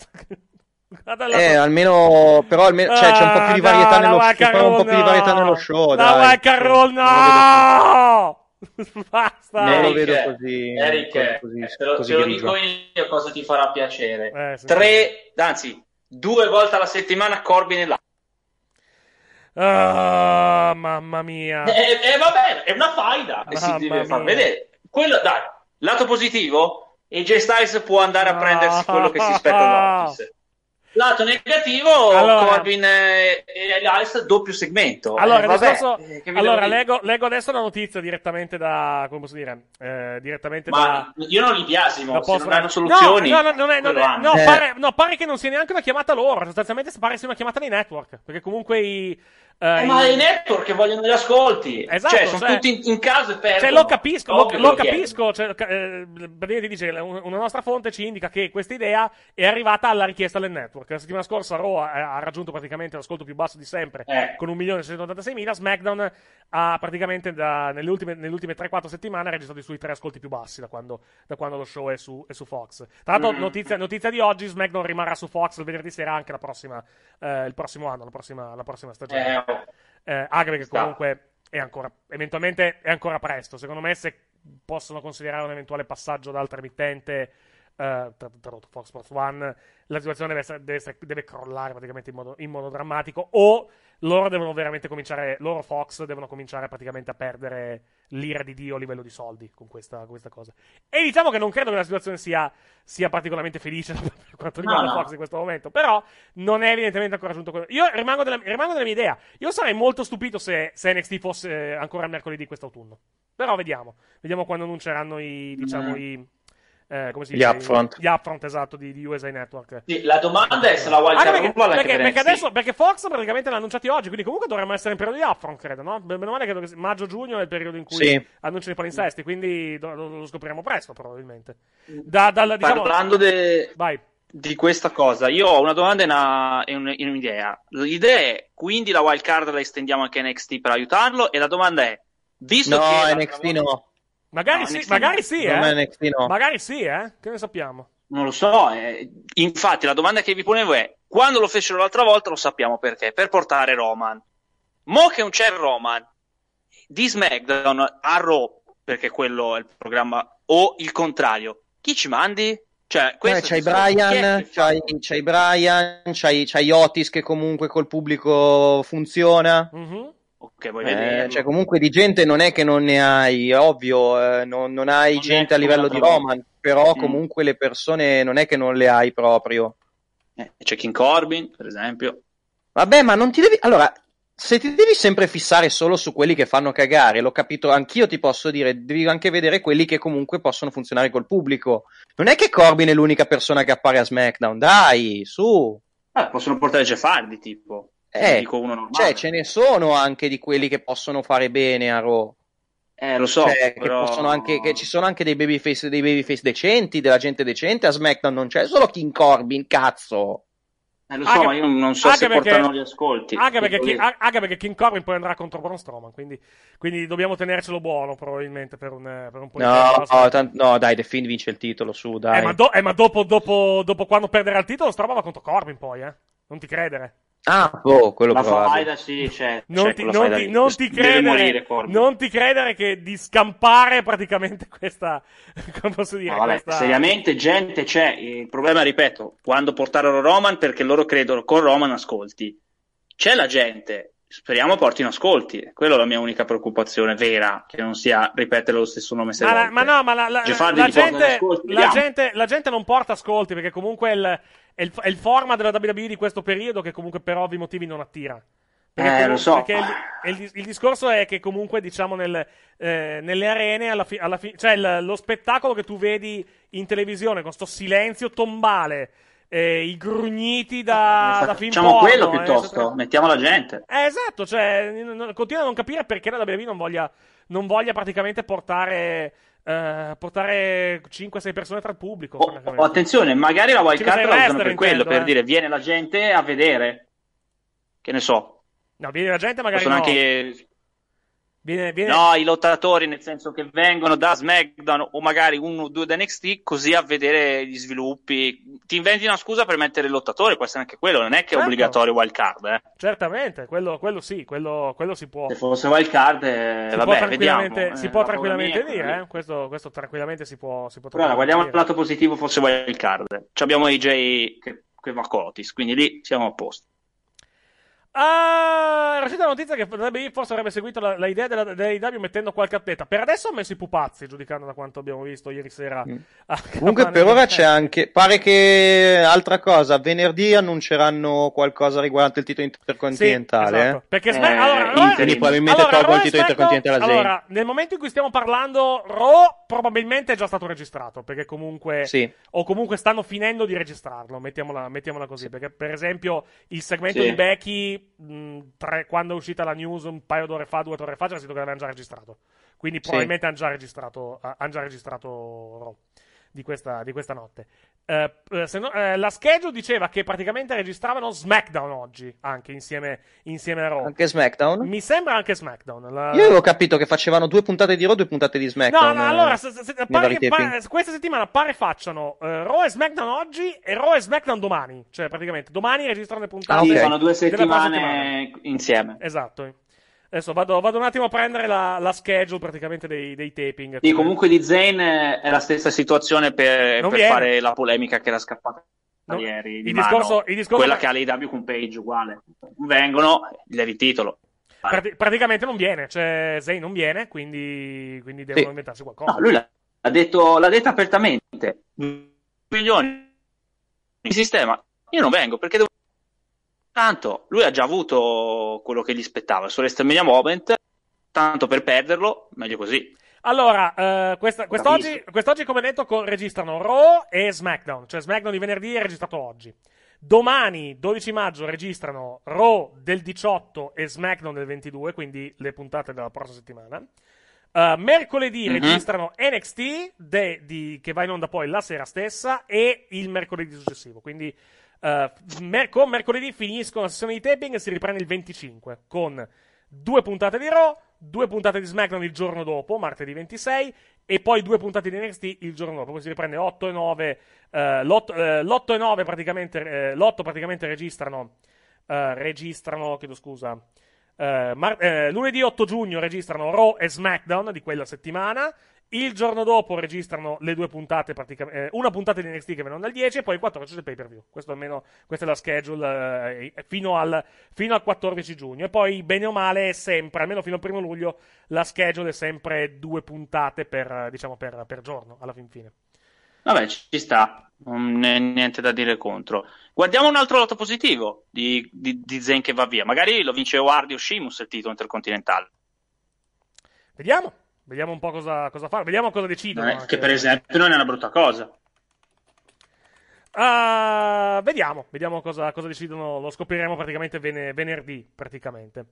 Eh, almeno, però almeno, cioè, c'è un po' più di Ah, varietà no, nello show. Un po' più di varietà no. nello show. La dai. rule, no! Basta! Non lo vedo così. Eric, così, eh, te lo, così te lo dico io cosa ti farà piacere. Eh, sì. Tre, anzi, due volte alla settimana Corbin e là. Ah, mamma mia. E eh, vabbè, è una faida e si Mamma deve far vedere. Quello, dai, lato positivo, AJ Styles può andare a prendersi quello che si aspetta da Otis. Lato negativo, Allora- Corbin e, e Elias doppio segmento. Allora, Eh, vabbè, discorso- eh, allora leggo, leggo adesso la notizia direttamente da. Come posso dire? Eh, direttamente Ma da. io non li biasimo, da se post- non hanno soluzioni. No, no, no, non è- non quello è- hanno. no, Eh. pare, no, pare che non sia neanche una chiamata loro. Sostanzialmente pare sia una chiamata dei network. Perché comunque i. eh, Eh, ma i- network che vogliono gli ascolti, Esatto, cioè sono cioè- tutti in, in casa e perdono. Cioè, lo capisco, lo, lo capisco. Cioè, eh, dice, un- una nostra fonte ci indica che questa idea è arrivata alla richiesta del network. La settimana scorsa Raw ha, ha raggiunto praticamente l'ascolto più basso di sempre, Eh. con 1.686.000. SmackDown ha praticamente da- nelle, ultime, nelle ultime 3-4 settimane registrato i suoi tre ascolti più bassi da quando, da quando lo show è su, è su Fox. Tra l'altro, Mm. notizia, notizia di oggi: SmackDown rimarrà su Fox il venerdì sera anche la prossima, eh, il prossimo anno, la prossima, la prossima stagione. Eh, perché Sta. comunque è ancora, eventualmente è ancora presto. Secondo me, se possono considerare un eventuale passaggio da altra emittente, eh, tra- tradotto Fox Sports One, la situazione deve, essere- deve, essere- deve crollare praticamente in modo, in modo drammatico. O loro devono veramente cominciare, loro Fox devono cominciare praticamente a perdere l'ira di Dio a livello di soldi con questa, con questa cosa. E diciamo che non credo che la situazione sia, sia particolarmente felice per quanto riguarda No, no. Fox in questo momento. Però non è evidentemente ancora giunto quello. Io rimango della, rimango della mia idea. Io sarei molto stupito se, se NXT fosse ancora il mercoledì quest'autunno. Però vediamo. Vediamo quando annunceranno i, diciamo, Mm. i. eh, come si Gli dice? upfront. Gli upfront, esatto, di, di USA Network. Sì, la domanda è se la wild Anche card perché, rule perché, per perché adesso, perché Fox praticamente l'ha annunciati oggi, quindi comunque dovremmo essere in periodo di upfront, credo, no? Meno male che maggio-giugno è il periodo in cui Sì. annunciano i palinsesti, quindi do- lo, lo scopriremo presto, probabilmente. Da, dal, diciamo, Parlando de- Vai. di questa cosa, io ho una domanda e, una- e un- e un'idea. L'idea è, quindi la wild card la estendiamo anche a NXT per aiutarlo? E la domanda è, visto No, che... NXT volta- no. Magari No, sì, NXT magari sì, eh. NXT no. Magari sì, eh. Che ne sappiamo? Non lo so, eh, infatti la domanda che vi ponevo è, quando lo fecero l'altra volta lo sappiamo perché, per portare Roman. Mo che non c'è Roman, di SmackDown a Raw, perché quello è il programma, o il contrario, chi ci mandi? Cioè, Eh, c'hai Brian, c'hai, c'hai Brian, c'hai, c'hai Otis che comunque col pubblico funziona. Mhm. Ok, vuoi Eh, vederlo? cioè, comunque di gente non è che non ne hai, ovvio, eh, non, non hai Non gente a livello di. Roman, però Mm. comunque le persone non è che non le hai proprio. Eh, c'è King Corbin, per esempio. Vabbè, ma non ti devi. Allora, se ti devi sempre fissare solo su quelli che fanno cagare, l'ho capito, anch'io ti posso dire, devi anche vedere quelli che comunque possono funzionare col pubblico. Non è che Corbin è l'unica persona che appare a SmackDown, dai, su. Ah, possono portare Jeff Hardy, tipo. Eh, Dico uno normale. Cioè, ce ne sono anche di quelli che possono fare bene a Raw. Eh, lo so, Cioè, che, però- possono anche, che ci sono anche dei babyface, dei babyface decenti, della gente decente a SmackDown, non c'è solo King Corbin, cazzo. Eh, lo so, Anche- ma io non so se perché- portano gli ascolti. Anche perché, a- anche perché King Corbin poi andrà contro Braun Strowman, quindi, quindi dobbiamo tenercelo buono probabilmente per un, per un po' di No, tempo. no, tant- no, dai, The Fiend vince il titolo, su, dai. Eh, ma, do- eh, ma dopo, dopo, dopo quando perderà il titolo, Strowman va contro Corbin poi, eh. Non ti credere. Ah, boh, quello La probabile. faida sì, c'è. Non c'è ti, non ti- non ti morire credere, Corbin. non ti credere che di scampare praticamente questa, come posso dire, vabbè, questa... seriamente gente c'è. Il problema, ripeto, quando portarono Roman perché loro credono con Roman ascolti. C'è la gente. Speriamo portino ascolti. Quella è la mia unica preoccupazione vera, che non sia ripetere lo stesso nome Ma, la- ma no, ma la, la- porta gente, gente, la gente non porta ascolti perché comunque il, è il, è il format della WWE di questo periodo che comunque per ovvi motivi non attira. Perché, Eh, comunque- lo so. perché il, il- il discorso è che comunque diciamo nel, eh, nelle arene alla fi- alla fi- cioè il- lo spettacolo che tu vedi in televisione con sto silenzio tombale eh, i grugniti da, da film Facciamo porno, quello eh, piuttosto, eccetera. mettiamo la gente. Eh, esatto, cioè, n- n- continuo a non capire perché la WWE non voglia, non voglia praticamente portare, eh, portare 5-6 persone tra il pubblico. O Oh, attenzione, magari la wild card la usano per quello, intendo, per eh. dire viene la gente a vedere. Che ne so. No, viene la gente magari Possono no. anche Viene, viene- No, i lottatori, nel senso che vengono da SmackDown o magari uno o due da NXT, così a vedere gli sviluppi. Ti inventi una scusa per mettere il lottatore, può essere anche quello, non è che è Certo. obbligatorio wild card, eh. Certamente, quello, quello sì, quello, quello si può. Se fosse wild card, eh, si può vabbè, tranquillamente, vediamo. si eh, può la tranquillamente dire, così. eh? questo, questo tranquillamente si può, si può Però guardiamo il lato positivo, fosse wild card. Ci abbiamo AJ che, che va a Cotis, quindi lì siamo a posto. Ah, era uscita la notizia che WWE forse avrebbe seguito la, la idea della, dell'AEW mettendo qualche atleta. Per adesso ha messo i pupazzi, giudicando da quanto abbiamo visto ieri sera. a Comunque per ora c'è anche, pare che altra cosa, venerdì annunceranno qualcosa riguardante il titolo intercontinentale. Sì, esatto. eh. Perché Smack- Eh, allora, Quindi Raw- probabilmente allora, tolgo il titolo intercontinentale. Allora, nel momento in cui stiamo parlando, Raw probabilmente è già stato registrato. Perché comunque. Sì. O comunque stanno finendo di registrarlo. Mettiamola, mettiamola così. Perché, per esempio, il segmento Sì. di Becky. mh, tre- quando è uscita la news un paio d'ore fa, due ore fa, c'era scritto che l'avevano già registrato. Quindi Sì. probabilmente hanno già registrato. ha- hanno già registrato Raw. Di questa, di questa notte. Eh, eh, se no- eh, la schedule diceva che praticamente registravano SmackDown oggi, anche insieme, insieme a Raw. Anche SmackDown? Mi sembra anche SmackDown. La- Io avevo capito che facevano due puntate di Raw, due puntate di No, SmackDown. no, eh, allora, se- se- che- pare- questa settimana pare facciano eh, Raw e SmackDown oggi e Raw e SmackDown domani. Cioè, praticamente, domani registrano le puntate. Sì, sono due settimane insieme. Esatto. Adesso vado, vado un attimo a prendere la, la schedule praticamente dei, dei taping. Sì, comunque di Zayn eh, è la stessa situazione per, per fare la polemica che era scappata No, ieri. di il mano. discorso- il discorso- Quella che ha l'AEW con Page uguale. Vengono, le rititolo. Prati- praticamente non viene, cioè Zayn non viene, quindi, quindi devono Sì. inventarsi qualcosa. No, lui l'ha detto, l'ha detto apertamente. Milioni di sistema. Io non vengo perché devo. Tanto lui ha già avuto quello che gli spettava, il suo WrestleMania Moment. Tanto per perderlo, meglio così. Allora, eh, questa- quest'oggi, quest'oggi, come detto, co- registrano Raw e SmackDown. Cioè, SmackDown di venerdì è registrato oggi. Domani, 12 maggio, registrano Raw del 18 e SmackDown del 22, quindi le puntate della prossima settimana. Eh, mercoledì Mhm. registrano NXT, de- di- che va in onda poi la sera stessa, e il mercoledì successivo. Quindi, eh, mer- con mercoledì finiscono la sessione di taping e si riprende il 25, con due puntate di Raw, due puntate di SmackDown il giorno dopo, martedì 26, e poi due puntate di NXT il giorno dopo. Poi si riprende 8 e 9. eh, l'8, eh, l'8 e 9 praticamente, eh, l'8 praticamente registrano, eh, registrano, chiedo scusa, mar- lunedì 8 giugno registrano Raw e SmackDown di quella settimana. Il giorno dopo registrano le due puntate, eh, una puntata di NXT che vengono dal 10 e poi il 14 del pay per view. Questo almeno, questa è la schedule eh, fino, al, fino al 14 giugno. E poi, bene o male, è sempre, almeno fino al primo luglio, la schedule è sempre due puntate per, eh, diciamo, per, per giorno, alla fin fine. Vabbè, ci sta, non è niente da dire contro. Guardiamo un altro lato positivo di, di, di Zayn che va via. Magari lo vince Wardy o Sheamus il titolo intercontinentale. Vediamo, vediamo un po' cosa, cosa fare, vediamo cosa decidono. Eh, che per esempio non è una brutta cosa. Ah, vediamo, vediamo cosa, cosa decidono. Lo scopriremo praticamente vene- venerdì. Praticamente.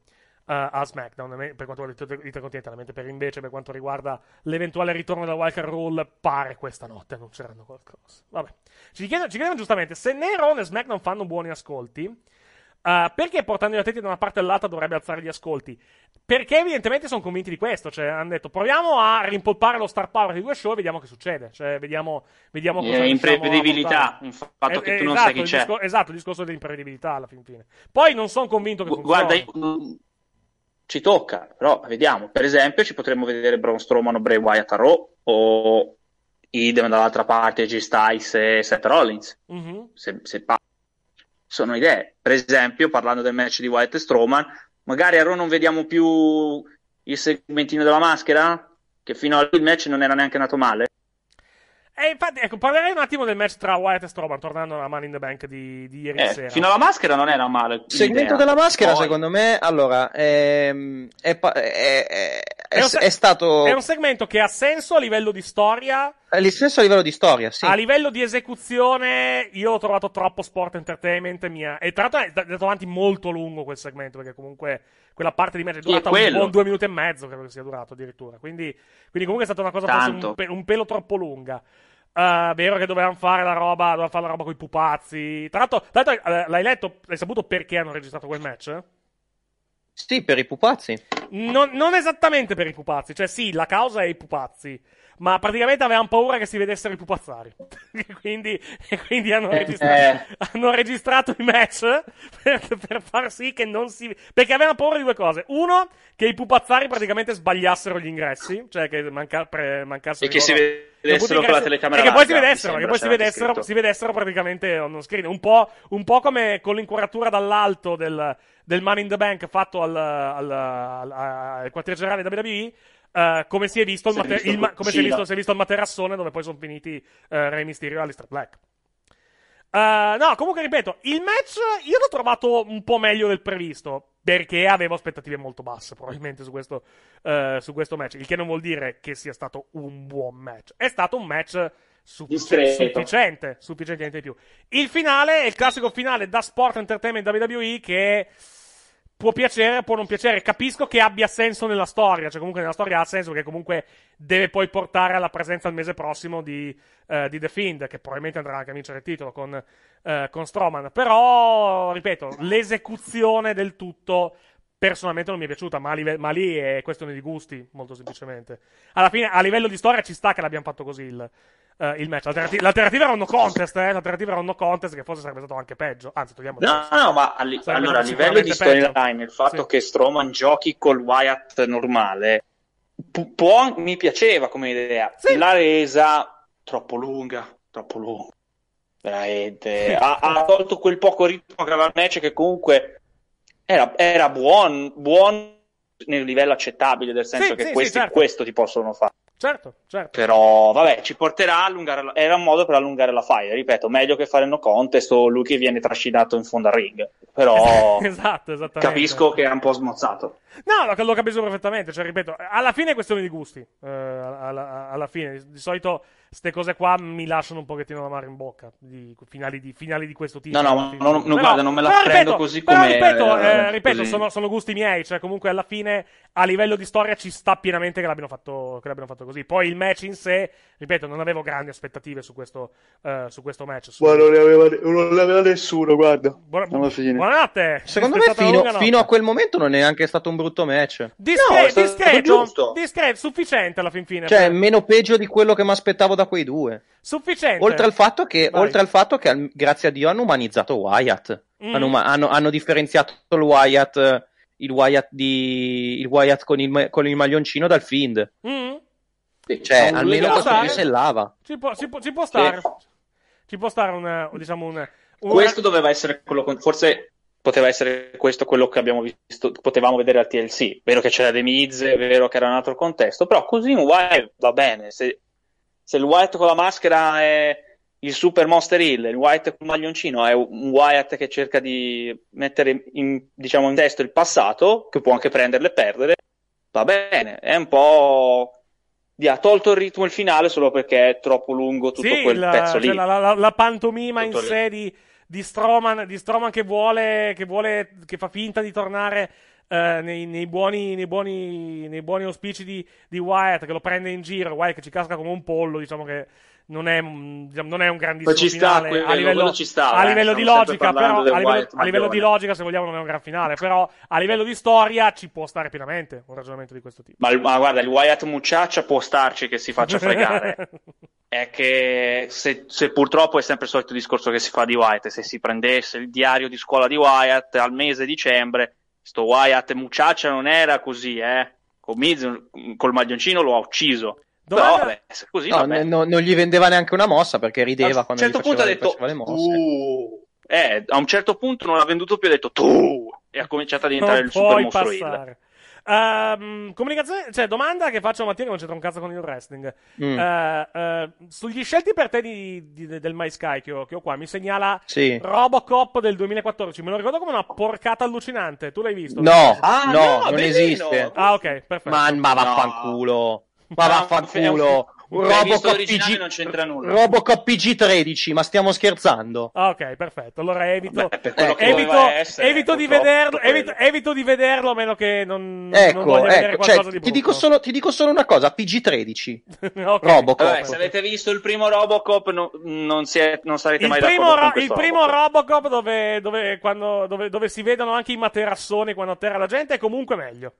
a SmackDown per quanto riguarda l'Intercontinentale, mentre per invece per quanto riguarda l'eventuale ritorno della Wildcard Rule pare questa notte annunceranno qualcosa. Vabbè. Ci chiedono, ci chiedono giustamente se né Raw né SmackDown fanno buoni ascolti. Uh, perché portando gli atleti da una parte all'altra dovrebbe alzare gli ascolti? Perché evidentemente sono convinti di questo. Cioè, hanno detto proviamo a rimpolpare lo star power di due show e vediamo che succede. Cioè, vediamo, vediamo cosa Eh, riusciamo a imprevedibilità, il fatto che Eh, tu non esatto, sai chi il c'è. discor- esatto, il discorso dell'imprevedibilità alla fin fine. Poi non sono convinto che. Guarda, io- ci tocca, però vediamo. Per esempio, ci potremmo vedere Braun Strowman o Bray Wyatt a Raw o idem dall'altra parte G Styles e Seth Rollins. Mhm. Se, se sono idee. Per esempio, parlando del match di Wyatt e Strowman, magari a Raw non vediamo più il segmentino della maschera, che fino a lì il match non era neanche andato male. E infatti, ecco, parlerei un attimo del match tra Wyatt e Strowman, tornando alla Money in the Bank di, di ieri Eh, sera. fino alla maschera non era male. Il segmento della maschera, Poi- secondo me, allora, ehm, è, è- è- è- È un è stato È un segmento che ha senso a livello di storia, il senso a livello di storia, sì. a livello di esecuzione io l'ho trovato troppo sport entertainment mia. e tra l'altro è andato avanti molto lungo quel segmento perché comunque quella parte di match è durata un buon due minuti e mezzo credo che sia durato addirittura. Quindi, quindi comunque è stata una cosa forse un, pe- un pelo troppo lunga. Uh, vero che dovevano fare la roba dovevano fare la roba con i pupazzi. Tra l'altro, tra l'altro, eh, l'hai letto l'hai saputo perché hanno registrato quel match? Sì, per i pupazzi. Non, non esattamente per i pupazzi, cioè sì, la causa è i pupazzi, ma praticamente avevano paura che si vedessero i pupazzari. e, quindi, e quindi hanno, Eh, registrato, hanno registrato i match per, per far sì che non si... Perché avevano paura di due cose. Uno, che i pupazzari praticamente sbagliassero gli ingressi, cioè che manca, pre, mancassero E che si vedessero con la telecamera e che poi si vedessero, che poi si vedessero, si vedessero praticamente on screen. Un po', un po' come con l'inquadratura dall'alto del, del Money in the Bank fatto al, al, al, al quartier generale WWE. Eh, come si è visto, il, Si è mate- visto il ma- come si è visto, si è visto il materassone dove poi sono finiti eh, Rey Mysterio e Alistair Black. Eh, no, comunque ripeto, il match io l'ho trovato un po' meglio del previsto. Perché avevo aspettative molto basse, probabilmente, su questo, eh, su questo match. Il che non vuol dire che sia stato un buon match. È stato un match suffici- Discreto. sufficiente, sufficiente di più. Il finale è il classico finale da sport entertainment WWE che può piacere, può non piacere. Capisco che abbia senso nella storia, cioè comunque nella storia ha senso perché comunque deve poi portare alla presenza il mese prossimo di, eh, di The Fiend, che probabilmente andrà anche a vincere il titolo con, eh, con Strowman. Però, ripeto, l'esecuzione del tutto personalmente non mi è piaciuta, ma, live- ma lì è questione di gusti, molto semplicemente. Alla fine, a livello di storia ci sta che l'abbiamo fatto così il, eh, il match. L'alternativa, l'alternativa era un no contest, eh? L'alternativa era un no contest che forse sarebbe stato anche peggio. Anzi, togliamo No, no, ma a li- allora a livello di storyline, il fatto Sì. che Strowman giochi col Wyatt normale pu- può- mi piaceva come idea. La resa troppo lunga, troppo lunga. Veramente. ha, ha tolto quel poco ritmo che aveva il match che comunque era, era buon, buon nel livello accettabile, nel senso Sì, che sì, sì, questi certo. questo ti possono fare. Certo, certo. Però, vabbè, ci porterà a allungare. la- Era un modo per allungare la file. Ripeto, meglio che fare no contest o lui che viene trascinato in fondo al ring. Però esatto, capisco che è un po' smozzato. No, lo, lo capisco perfettamente. Cioè, ripeto, alla fine è questione di gusti. eh, alla, alla fine, di, di solito, queste cose qua mi lasciano un pochettino l'amaro in bocca. Di finali di, finali di questo tipo. No, no, no, no, Però- guarda, non me la prendo ripeto, così come, ripeto, eh, eh, ripeto così. sono, sono gusti miei. Cioè, comunque, alla fine, a livello di storia, ci sta pienamente che l'abbiano fatto, che l'abbiano fatto così. Poi il match in sé, ripeto, non avevo grandi aspettative su questo, eh, su questo match. Su- Ma non ne aveva, non ne aveva nessuno, guarda. Buona- Alla fine. Buonanotte. Secondo me fino, fino a quel momento non è neanche stato un brutto match. Discre- No, discreto, giusto. discreto, sufficiente alla fin fine. Cioè, per- meno peggio di quello che mi aspettavo da quei due. Sufficiente. Oltre al fatto che, al fatto che grazie a Dio hanno umanizzato Wyatt. Mm. Hanno, hanno- hanno differenziato il Wyatt, il Wyatt, di, il Wyatt con, il, con il maglioncino dal Fiend. Mm. Cioè, almeno questo qui se lava. Ci può, ci può- ci può stare. Ci può stare un, diciamo, un, un- Questo doveva essere quello. con- Forse poteva essere questo quello che abbiamo visto. Potevamo vedere al TLC. Vero che c'era The Miz, è vero che era un altro contesto. Però così un Wyatt va bene. Se, se il Wyatt con la maschera è il super Monster Hill, il Wyatt con il maglioncino è un Wyatt che cerca di mettere in, diciamo, in testo il passato, che può anche prenderle e perdere. Va bene, è un po'. di- ha tolto il ritmo il finale solo perché è troppo lungo tutto Sì, quel la, pezzo lì. cioè, la, la- la pantomima Tutto in lì. sé di, di Stroman, di Stroman che vuole, che vuole, che fa finta di tornare eh, nei, nei buoni, nei, buoni, nei buoni auspici di, di Wyatt, che lo prende in giro, Wyatt che ci casca come un pollo, diciamo che non è, mm, diciamo, non è un grandissimo ci sta, finale quello- a livello, quello ci sta, a eh, livello di stiamo sempre logica, però a livello, a livello di logica, se vogliamo, non è un gran finale, però a livello di storia ci può stare pienamente un ragionamento di questo tipo. Ma, ma guarda, il Wyatt Mucciaccia può starci che si faccia fregare. è che se, se purtroppo è sempre il solito discorso che si fa di Wyatt, se si prendesse il diario di scuola di Wyatt al mese di dicembre, sto Wyatt Mucciaccia non era così, eh. Con Miz, col maglioncino lo ha ucciso. Domanda- Però, vabbè, se così No, bene. no- non gli vendeva neanche una mossa perché rideva A un quando certo faceva, ha detto, le mosse. "Tu". Eh, a un certo punto non ha venduto più, ha detto tu e ha cominciato a diventare non il super mostro Ehm, comunicazione, cioè domanda che faccio a Mattia che non c'entra un cazzo con il wrestling. Mm. Eh, eh, sugli scelti per te di, di- del My Sky che ho, che ho qua, mi segnala Sì. Robocop del 2014. Me lo ricordo come una porcata allucinante. Tu l'hai visto? No, Ah, no, non esiste. Ah, ok, perfetto. Ma, ma vaffanculo. Ma No, vaffanculo. Robocop PG non c'entra nulla. Robocop PG13, ma stiamo scherzando? Ah, ok, perfetto. Allora evito, Beh, che evito, essere, evito di vederlo, evito, evito di vederlo a meno che non, non Ecco, voglia vedere ecco, qualcosa cioè, di ti, dico solo, ti dico solo una cosa, PG13. Ok. Robocop. Vabbè, se avete visto il primo Robocop no- non, si è- non sarete Il mai primo, d'accordo con ro- il primo Robocop. Robocop dove, dove, quando- dove- dove si vedono anche i materassoni quando atterra la gente è comunque meglio.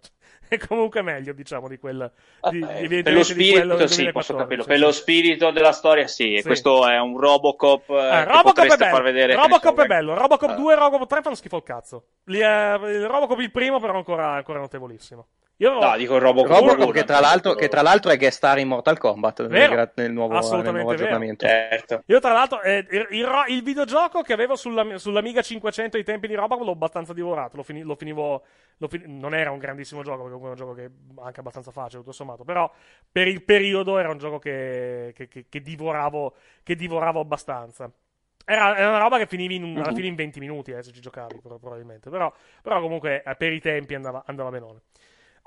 È comunque meglio, diciamo, di quel. Di, Eh, per lo spirito sì, 2014, posso capirlo. sì, per sì. lo spirito della storia sì, Sì. questo è un Robocop eh, Eh, che Robocop è bello. far vedere. Robocop so, è bello. Robocop Eh. 2 e Robocop 3 fanno schifo al cazzo. Eh, il Robocop il primo, però, ancora, ancora notevolissimo. Io No, dico il Robocop, Robocop che, tra l'altro, che tra l'altro è guest star in Mortal Kombat nel, Vero. nel nuovo, nel nuovo aggiornamento. Certo. Io, tra l'altro, eh, il, il il videogioco che avevo sulla, sull'Amiga 500 ai tempi di Robocop l'ho abbastanza divorato. Lo, fini- lo finivo. lo fin- non era un grandissimo gioco, perché comunque è un gioco che è anche abbastanza facile, tutto sommato. Però, per il periodo, era un gioco che, che- che- che divoravo, che divoravo abbastanza. Era, era una roba che finivi in, un- alla fine in 20 minuti, eh, se ci giocavi, pro- probabilmente. Però, però comunque, eh, per i tempi andava, andava benone.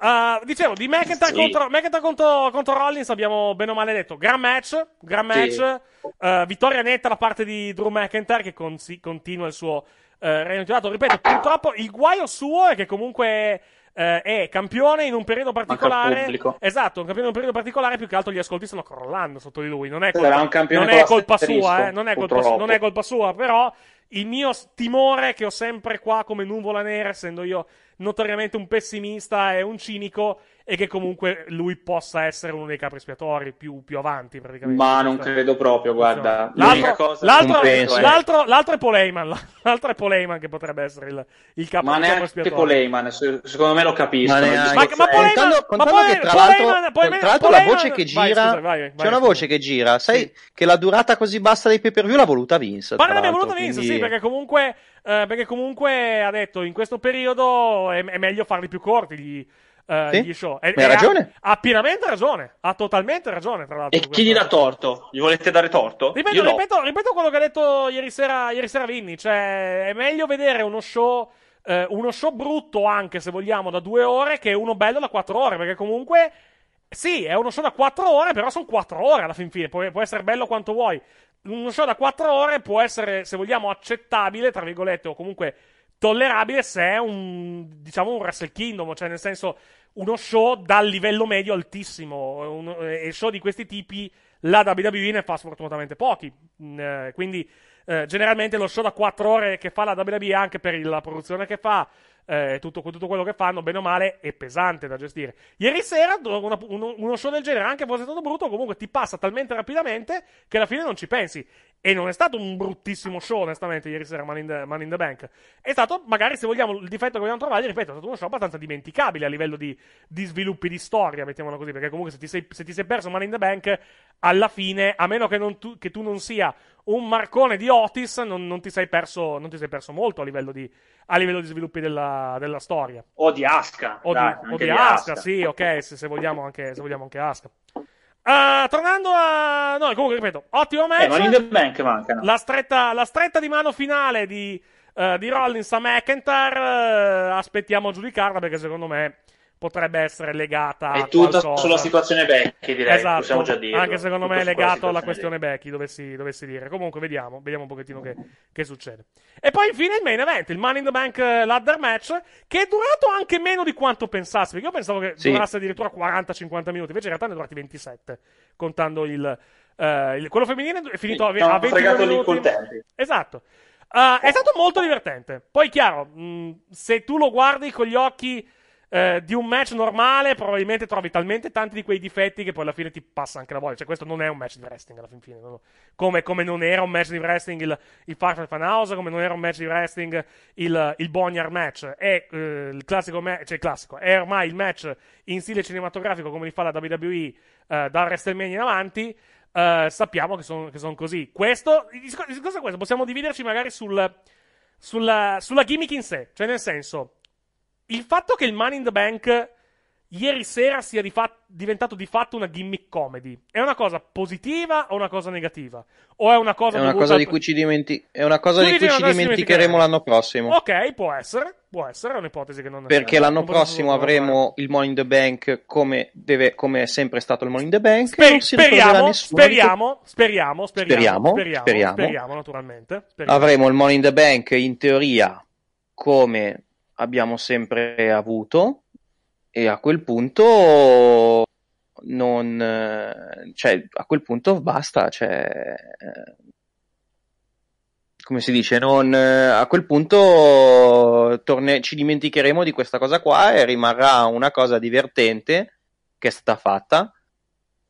Uh, dicevo, di McIntyre, Sì. contro, McIntyre contro, contro Rollins abbiamo bene o male detto. Gran match, gran match. Sì. uh, vittoria netta da parte di Drew McIntyre che consi- continua il suo uh, regno titolato. Ripeto, purtroppo il guaio suo è che comunque eh, è campione in un periodo particolare. Esatto, un campione in un periodo particolare. Più che altro gli ascolti stanno crollando sotto di lui. Non è colpa, non con è colpa sua, eh, non, è colpa, non è colpa sua, però il mio timore che ho sempre qua come nuvola nera, essendo io notoriamente un pessimista e un cinico, è che comunque lui possa essere uno dei capri espiatori più, più avanti, praticamente. Ma non credo proprio, guarda. L'unica L'altro, cosa l'altro, non penso è- l'altro, l'altro è Paul Heyman, l'altro è Paul Heyman che potrebbe essere il, il capo, Ma il capo neanche espiatorio. Paul Heyman, se- secondo me lo capisco. Ma neanche- Ma- ma Heyman- Contando, ma contando Paul- che tra l'altro, Paul tra l'altro la voce che vai, gira, scusa, vai, vai, c'è una voce che gira, sai che la durata così bassa dei pay per view l'ha voluta Vince. Ma l'altro, voluto Vince, quindi- sì, perché comunque, eh, perché comunque ha detto in questo periodo è, è meglio farli più corti gli, eh, Sì? gli show. E- Ma ha e ragione. Ha, ha pienamente ragione, ha totalmente ragione, tra l'altro. E chi gli dà torto? Gli volete dare torto? Ripeto, Io no. ripeto, ripeto quello che ha detto ieri sera, ieri sera Vinny. Cioè, è meglio vedere uno show, eh, uno show brutto anche se vogliamo da due ore che uno bello da quattro ore. Perché comunque, sì, è uno show da quattro ore, però sono quattro ore alla fin fine. Può, può essere bello quanto vuoi. Uno show da quattro ore può essere, se vogliamo, accettabile, tra virgolette, o comunque tollerabile se è un, diciamo, un Wrestle Kingdom, cioè nel senso uno show dal livello medio altissimo. Un- e show di questi tipi la WWE ne fa sfortunatamente pochi. Mm, eh, quindi, eh, generalmente lo show da 4 ore che fa la WWE, anche per la produzione che fa, eh, tutto, tutto quello che fanno, bene o male, è pesante da gestire. Ieri sera, una- uno, uno show del genere, anche fosse stato brutto, comunque ti passa talmente rapidamente che alla fine non ci pensi. E non è stato un bruttissimo show, onestamente, ieri sera, Man in the, Man in the Bank. È stato, magari, se vogliamo, il difetto che vogliamo trovare, ripeto, è stato uno show abbastanza dimenticabile a livello di, di sviluppi di storia, mettiamolo così, perché comunque se ti sei, se ti sei perso Man in the Bank, alla fine, a meno che, tu, che tu non sia un marcone di Otis, non, non ti, sei perso, non ti sei perso molto a livello di, a livello di sviluppi della, della storia. O di Aska. O di, dai, o anche di di Asuka, Asuka. sì, ok, se, se vogliamo anche, se vogliamo anche Asuka. Ah, tornando a... No, comunque, ripeto, ottimo match. Eh, ma in the bank mancano. La stretta, la stretta di mano finale di, eh, di Rollins a McIntyre. eh, aspettiamo a giudicarla perché secondo me potrebbe essere legata a È tutta qualcosa. sulla situazione Becky, direi, Esatto, possiamo già dirlo. Anche secondo Tutto me è legato alla questione Becky, dovessi, dovessi dire. Comunque, vediamo, vediamo un pochettino che, che succede. E poi infine il main event, il Money in the Bank eh, ladder match, che è durato anche meno di quanto pensassi, perché io pensavo che Sì. durasse addirittura 40-50 minuti, invece in realtà ne è durati 27, contando il... eh, il- quello femminile è finito a, Sì, a 22 fregato lì minuti. col tempo. Esatto. Uh, è stato molto divertente. Poi, chiaro, mh, se tu lo guardi con gli occhi eh, di un match normale, probabilmente trovi talmente tanti di quei difetti che poi alla fine ti passa anche la voglia. Cioè, questo non è un match di wrestling alla fin fine. no? Come, come non era un match di wrestling il, il Farfel Fan House, come non era un match di wrestling il, il Boneyard match. È eh, il classico match, cioè classico, è ormai il match in stile cinematografico come li fa la WWE eh, da WrestleMania in avanti. Eh, sappiamo che sono così. Questo, il discorso è questo: possiamo dividerci magari sul, sulla, sulla gimmick in sé. Cioè, nel senso, il fatto che il Money in the Bank ieri sera sia di fat- diventato di fatto una gimmick comedy è una cosa positiva o una cosa negativa? O è una cosa È una cosa di cui ci, dimenti- è una cosa di cui ci dimenticheremo l'anno prossimo. Ok, può essere, può essere, è un'ipotesi che non Perché non l'anno posso prossimo avremo il Money in the Bank come, deve, come è sempre stato il Money in the Bank. Sper- non speriamo, speriamo, speriamo, Speriamo, speriamo, speriamo. speriamo, naturalmente. Speriamo. Avremo il Money in the Bank in teoria come abbiamo sempre avuto e a quel punto non eh, cioè a quel punto basta cioè eh, come si dice non eh, a quel punto torne- ci dimenticheremo di questa cosa qua e rimarrà una cosa divertente che è stata fatta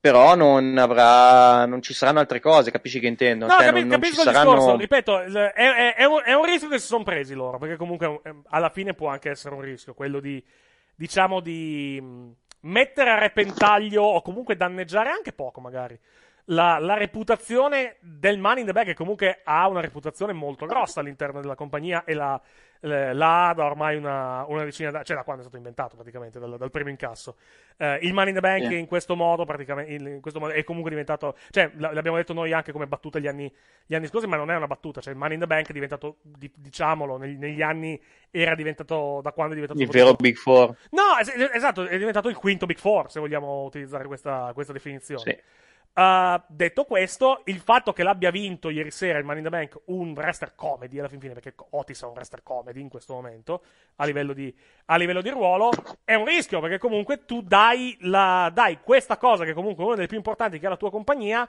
però non avrà non ci saranno altre cose capisci che intendo No, Cioè, capi- non, non capisco ci il saranno discorso. Ripeto, è, è- è un, è un rischio che si sono presi loro. Perché comunque eh, alla fine può anche essere un rischio. Quello di, diciamo, di mh, mettere a repentaglio o comunque danneggiare anche poco, magari. La, la reputazione del Money in the Bag, che comunque ha una reputazione molto grossa all'interno della compagnia e la, la ha da ormai una, una decina d'anni, cioè da quando è stato inventato praticamente, dal, dal primo incasso. Eh, il Money in the Bank Sì. in questo modo praticamente in, questo modo è comunque diventato, cioè l'abbiamo detto noi anche come battuta gli anni, gli anni scorsi, ma non è una battuta, cioè il Money in the Bank è diventato, di- diciamolo, negli, negli anni era diventato, da quando è diventato il vero Big Four No, es- esatto, è diventato il quinto Big Four, se vogliamo utilizzare questa, questa definizione. Sì. Uh, detto questo, il fatto che l'abbia vinto ieri sera il Money in the Bank un wrestler comedy alla fin fine, perché Otis è un wrestler comedy in questo momento, a livello di, a livello di ruolo, è un rischio, perché comunque tu dai, la, dai questa cosa, che comunque è una delle più importanti che ha la tua compagnia,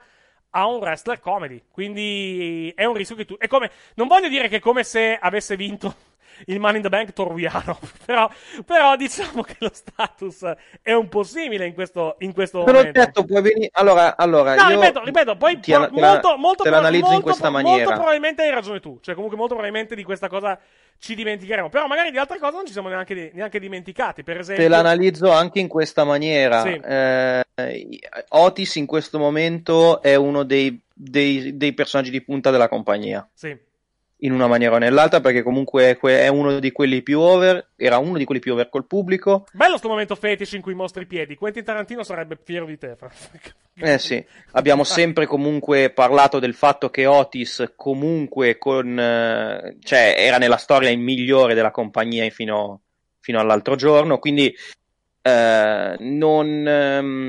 a un wrestler comedy. Quindi è un rischio che tu. È come. Non voglio dire che è come se avesse vinto il Money in the Bank Torviano. però, però diciamo che lo status è un po' simile in questo, in questo Però momento. certo, puoi venire. Allora, allora No, ripeto, ripeto, poi ti pro- molto, molto te l'analizzo molto in questa maniera. Molto probabilmente hai ragione tu. Cioè, comunque, molto probabilmente di questa cosa ci dimenticheremo. Però magari di altre cose non ci siamo neanche, neanche dimenticati. Per esempio, Te l'analizzo anche in questa maniera. Sì. Eh, Otis in questo momento è uno dei, dei- dei personaggi di punta della compagnia. Sì. In una maniera o nell'altra, perché comunque è, uno di quelli più over. Era uno di quelli più over col pubblico. Bello sto momento fetish in cui mostri i piedi. Quentin Tarantino sarebbe fiero di te. Fra. Eh sì, abbiamo sempre comunque parlato del fatto che Otis comunque con, eh, cioè era nella storia il migliore della compagnia fino, fino all'altro giorno, quindi eh, non, ehm,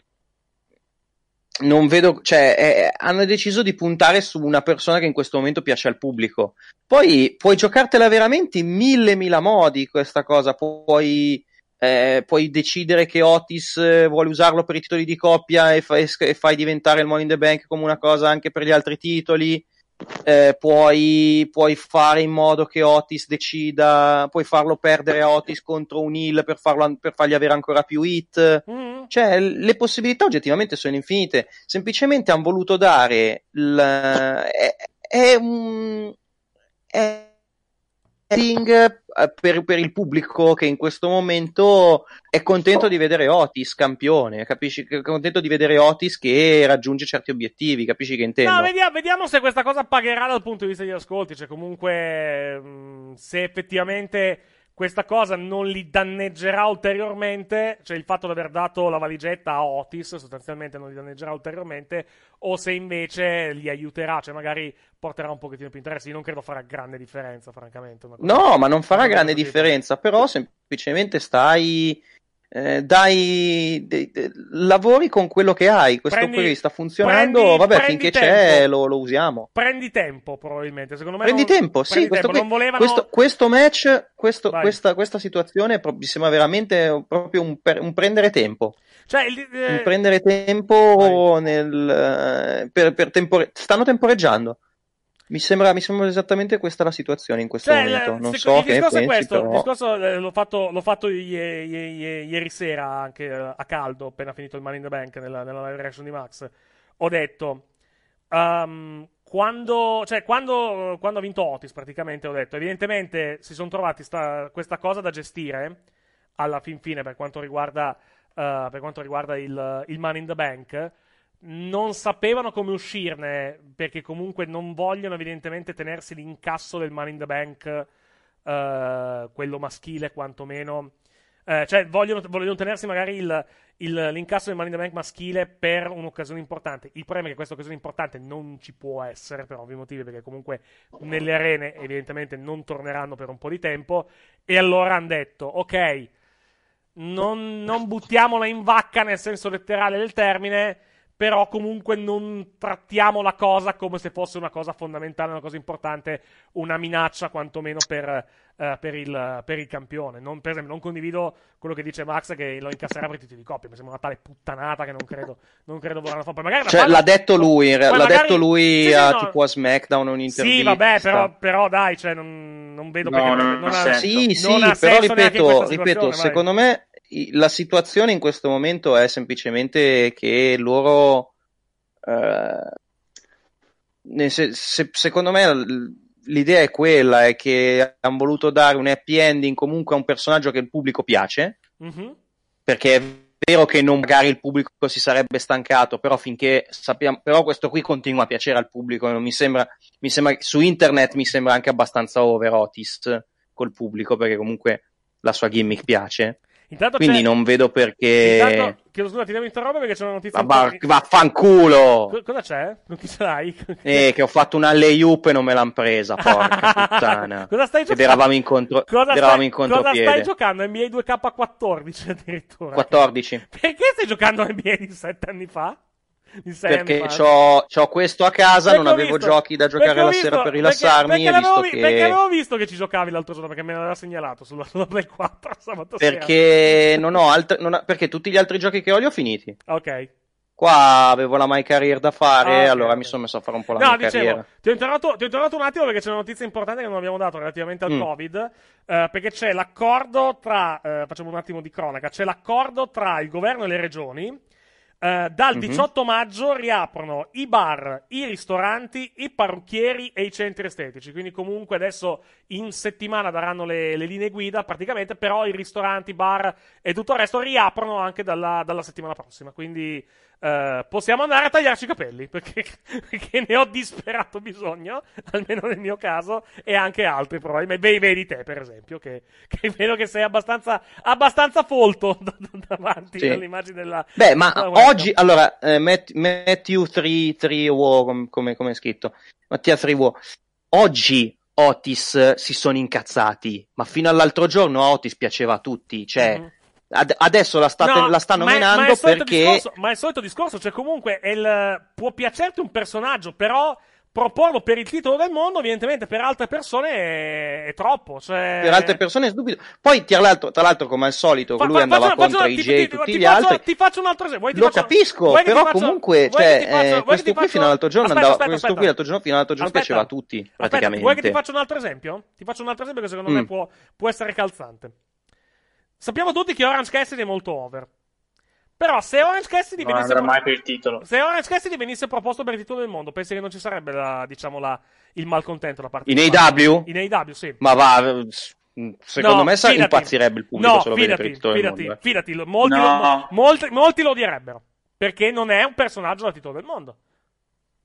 non vedo, cioè eh, hanno deciso di puntare su una persona che in questo momento piace al pubblico. Poi puoi giocartela veramente in mille mila modi questa cosa, puoi eh, puoi decidere che Otis eh, vuole usarlo per i titoli di coppia e, fa- e e fai diventare il Money in the Bank come una cosa anche per gli altri titoli. Eh, puoi, puoi fare in modo che Otis decida, puoi farlo perdere a Otis contro un Hill per, farlo, per fargli avere ancora più hit. Mm. Cioè, l- le possibilità oggettivamente sono infinite. Semplicemente hanno voluto dare il, è, è un è per, per il pubblico che in questo momento è contento di vedere Otis campione, capisci? È contento di vedere Otis che raggiunge certi obiettivi, capisci che intendo? No, vediamo, vediamo se questa cosa pagherà dal punto di vista degli ascolti. Cioè, comunque, mh, se effettivamente questa cosa non li danneggerà ulteriormente, cioè il fatto di aver dato la valigetta a Otis sostanzialmente non li danneggerà ulteriormente, o se invece li aiuterà, cioè magari porterà un pochettino più interesse. Io non credo farà grande differenza, francamente. No, ma non farà grande differenza, però semplicemente stai eh, dai, de- de- lavori con quello che hai. Questo Prendi- qui sta funzionando. prendi- vabbè, prendi finché tempo. c'è lo, lo usiamo. Prendi tempo, probabilmente. Secondo me Prendi non- tempo, sì. Questo, tempo. qui- volevano... questo, questo match, questo- questa, questa situazione mi sembra veramente proprio un, un prendere tempo. Cioè, il- eh, Un prendere tempo nel, eh, per, per tempore- stanno temporeggiando. Mi sembra, mi sembra esattamente questa la situazione in questo Cioè, momento. il- Non il so che ne discorso è pensi, questo, il però. discorso eh, l'ho fatto, l'ho fatto ie- ie- ie- ieri sera anche eh, a caldo, appena finito il Money in the Bank nella, nella live reaction di Max. Ho detto, ehm, quando, cioè, quando, quando ha vinto Otis praticamente ho detto, evidentemente si sono trovati sta- questa cosa da gestire alla fin fine per quanto riguarda, eh, per quanto riguarda il, il Money in the Bank non sapevano come uscirne perché comunque non vogliono evidentemente tenersi l'incasso del Money in the Bank, eh, quello maschile quantomeno. Eh, cioè vogliono, vogliono tenersi magari il, il- l'incasso del Money in the Bank maschile per un'occasione importante. Il problema è che questa occasione importante non ci può essere per ovvi motivi perché comunque nelle arene evidentemente non torneranno per un po' di tempo e allora hanno detto ok non, non buttiamola in vacca nel senso letterale del termine, però comunque non trattiamo la cosa come se fosse una cosa fondamentale, una cosa importante, una minaccia quantomeno per, eh, per, il, per il campione. Non, per esempio, non condivido quello che dice Max che lo incasserà per i titoli di coppia, mi sembra una tale puttanata che non credo, non credo vorranno fare. Magari Cioè, fanno- l'ha detto lui, poi l'ha magari- detto lui Sì, sì, a, no. tipo a SmackDown in un'intervista. Sì, vabbè, però, però dai, cioè, non, non vedo No, perché non non, ha ha. Sì, sì, non ha però ripeto, ripeto secondo me la situazione in questo momento è semplicemente che loro, eh, se- se- secondo me l'idea è quella, è che hanno voluto dare un happy ending comunque a un personaggio che il pubblico piace, Mhm. perché è vero che non magari il pubblico si sarebbe stancato, però finché sappiamo, però questo qui continua a piacere al pubblico, non mi sembra, mi sembra, su internet mi sembra anche abbastanza over Otis col pubblico, perché comunque la sua gimmick piace. Intanto Quindi c'è- non vedo perché. Intanto, chiedo scusa, ti devo interrompere perché c'è una notizia. Ma va- vaffanculo! Co- Cosa c'è? Chi ce l'hai? Eh, che ho fatto una layup e non me l'han presa, porca puttana. Cosa stai Ed giocando? eravamo in, contro... Cosa ed eravamo stai, in cosa contropiede. stai giocando? NBA 2K14 addirittura. 14. Perché stai giocando NBA di 7 anni fa? Di anni Perché c'ho questo a casa, Perché non ho avevo visto- giochi da perché giocare ho la visto- sera per perché- rilassarmi perché e l'avevo visto vi- Perché che... avevo visto che ci giocavi l'altro giorno, perché me l'aveva segnalato sulla, sulla Play 4 sabato sera. Perché non ho altre... non ho- Perché tutti gli altri giochi che ho li ho finiti. Ok. Qua avevo la My Career da fare, Ah, allora ok. mi sono messo a fare un po' la No, mia dicevo, ti ho, ti ho interrogato un attimo perché c'è una notizia importante che non abbiamo dato relativamente al Mm. Covid. eh, perché c'è l'accordo tra. eh, facciamo un attimo di cronaca. C'è l'accordo tra il governo e le regioni. Eh, dal Mhm. 18 maggio riaprono i bar, i ristoranti, i parrucchieri e i centri estetici. Quindi, comunque, adesso in settimana daranno le, le linee guida praticamente. Però i ristoranti, i bar e tutto il resto riaprono anche dalla, dalla settimana prossima. Quindi. Eh, possiamo andare a tagliarci i capelli perché, perché ne ho disperato bisogno, almeno nel mio caso, e anche altri probabilmente. Vedi, vedi te, per esempio, che, che vedo che sei abbastanza, abbastanza folto da- da- davanti Sì. all'immagine della. Beh, ma della oggi, allora, eh, Matt- Matthew 3, 3 War, com- come, come è scritto? Mattia 3 War. Oggi Otis si sono incazzati, ma fino all'altro giorno Otis piaceva a tutti, cioè, Mhm. Ad- adesso la, state- No, la stanno ma è- ma è perché... discorso- ma è il solito discorso, cioè comunque è il- può piacerti un personaggio, però proporlo per il titolo del mondo, evidentemente per altre persone è, è troppo. Cioè... Per altre persone è stupido. Poi, tra l'altro, tra l'altro, come al solito, Fa- lui fa- andava faccio- contro faccio- i J e ti- tutti ti gli faccio- altri. Ti faccio un altro esempio. vuoi ti Lo faccio- capisco, però faccio- comunque, cioè, faccio- eh, questo qui faccio- fino all'altro giorno Aspetta, andava, aspetta, questo aspetta. qui l'altro giorno, fino all'altro giorno Aspetta. piaceva a tutti, Aspetta, praticamente. vuoi che ti faccia un altro esempio? Ti faccio un altro esempio che secondo me Mm. può, può essere calzante. Sappiamo tutti che Orange Cassidy è molto over. Però se Orange Cassidy Non venisse mai per il titolo. se Orange Cassidy venisse proposto per il titolo del mondo, pensi che non ci sarebbe la, diciamo, la, il malcontento da parte In di AEW? In AEW, sì. Ma va, secondo No, me fidati. impazzirebbe il pubblico no, se lo vede per fidati, il titolo del fidati, mondo. eh. fidati, lo- molti, No. lo, mo- molti, molti lo odierebbero. Perché non è un personaggio da titolo del mondo.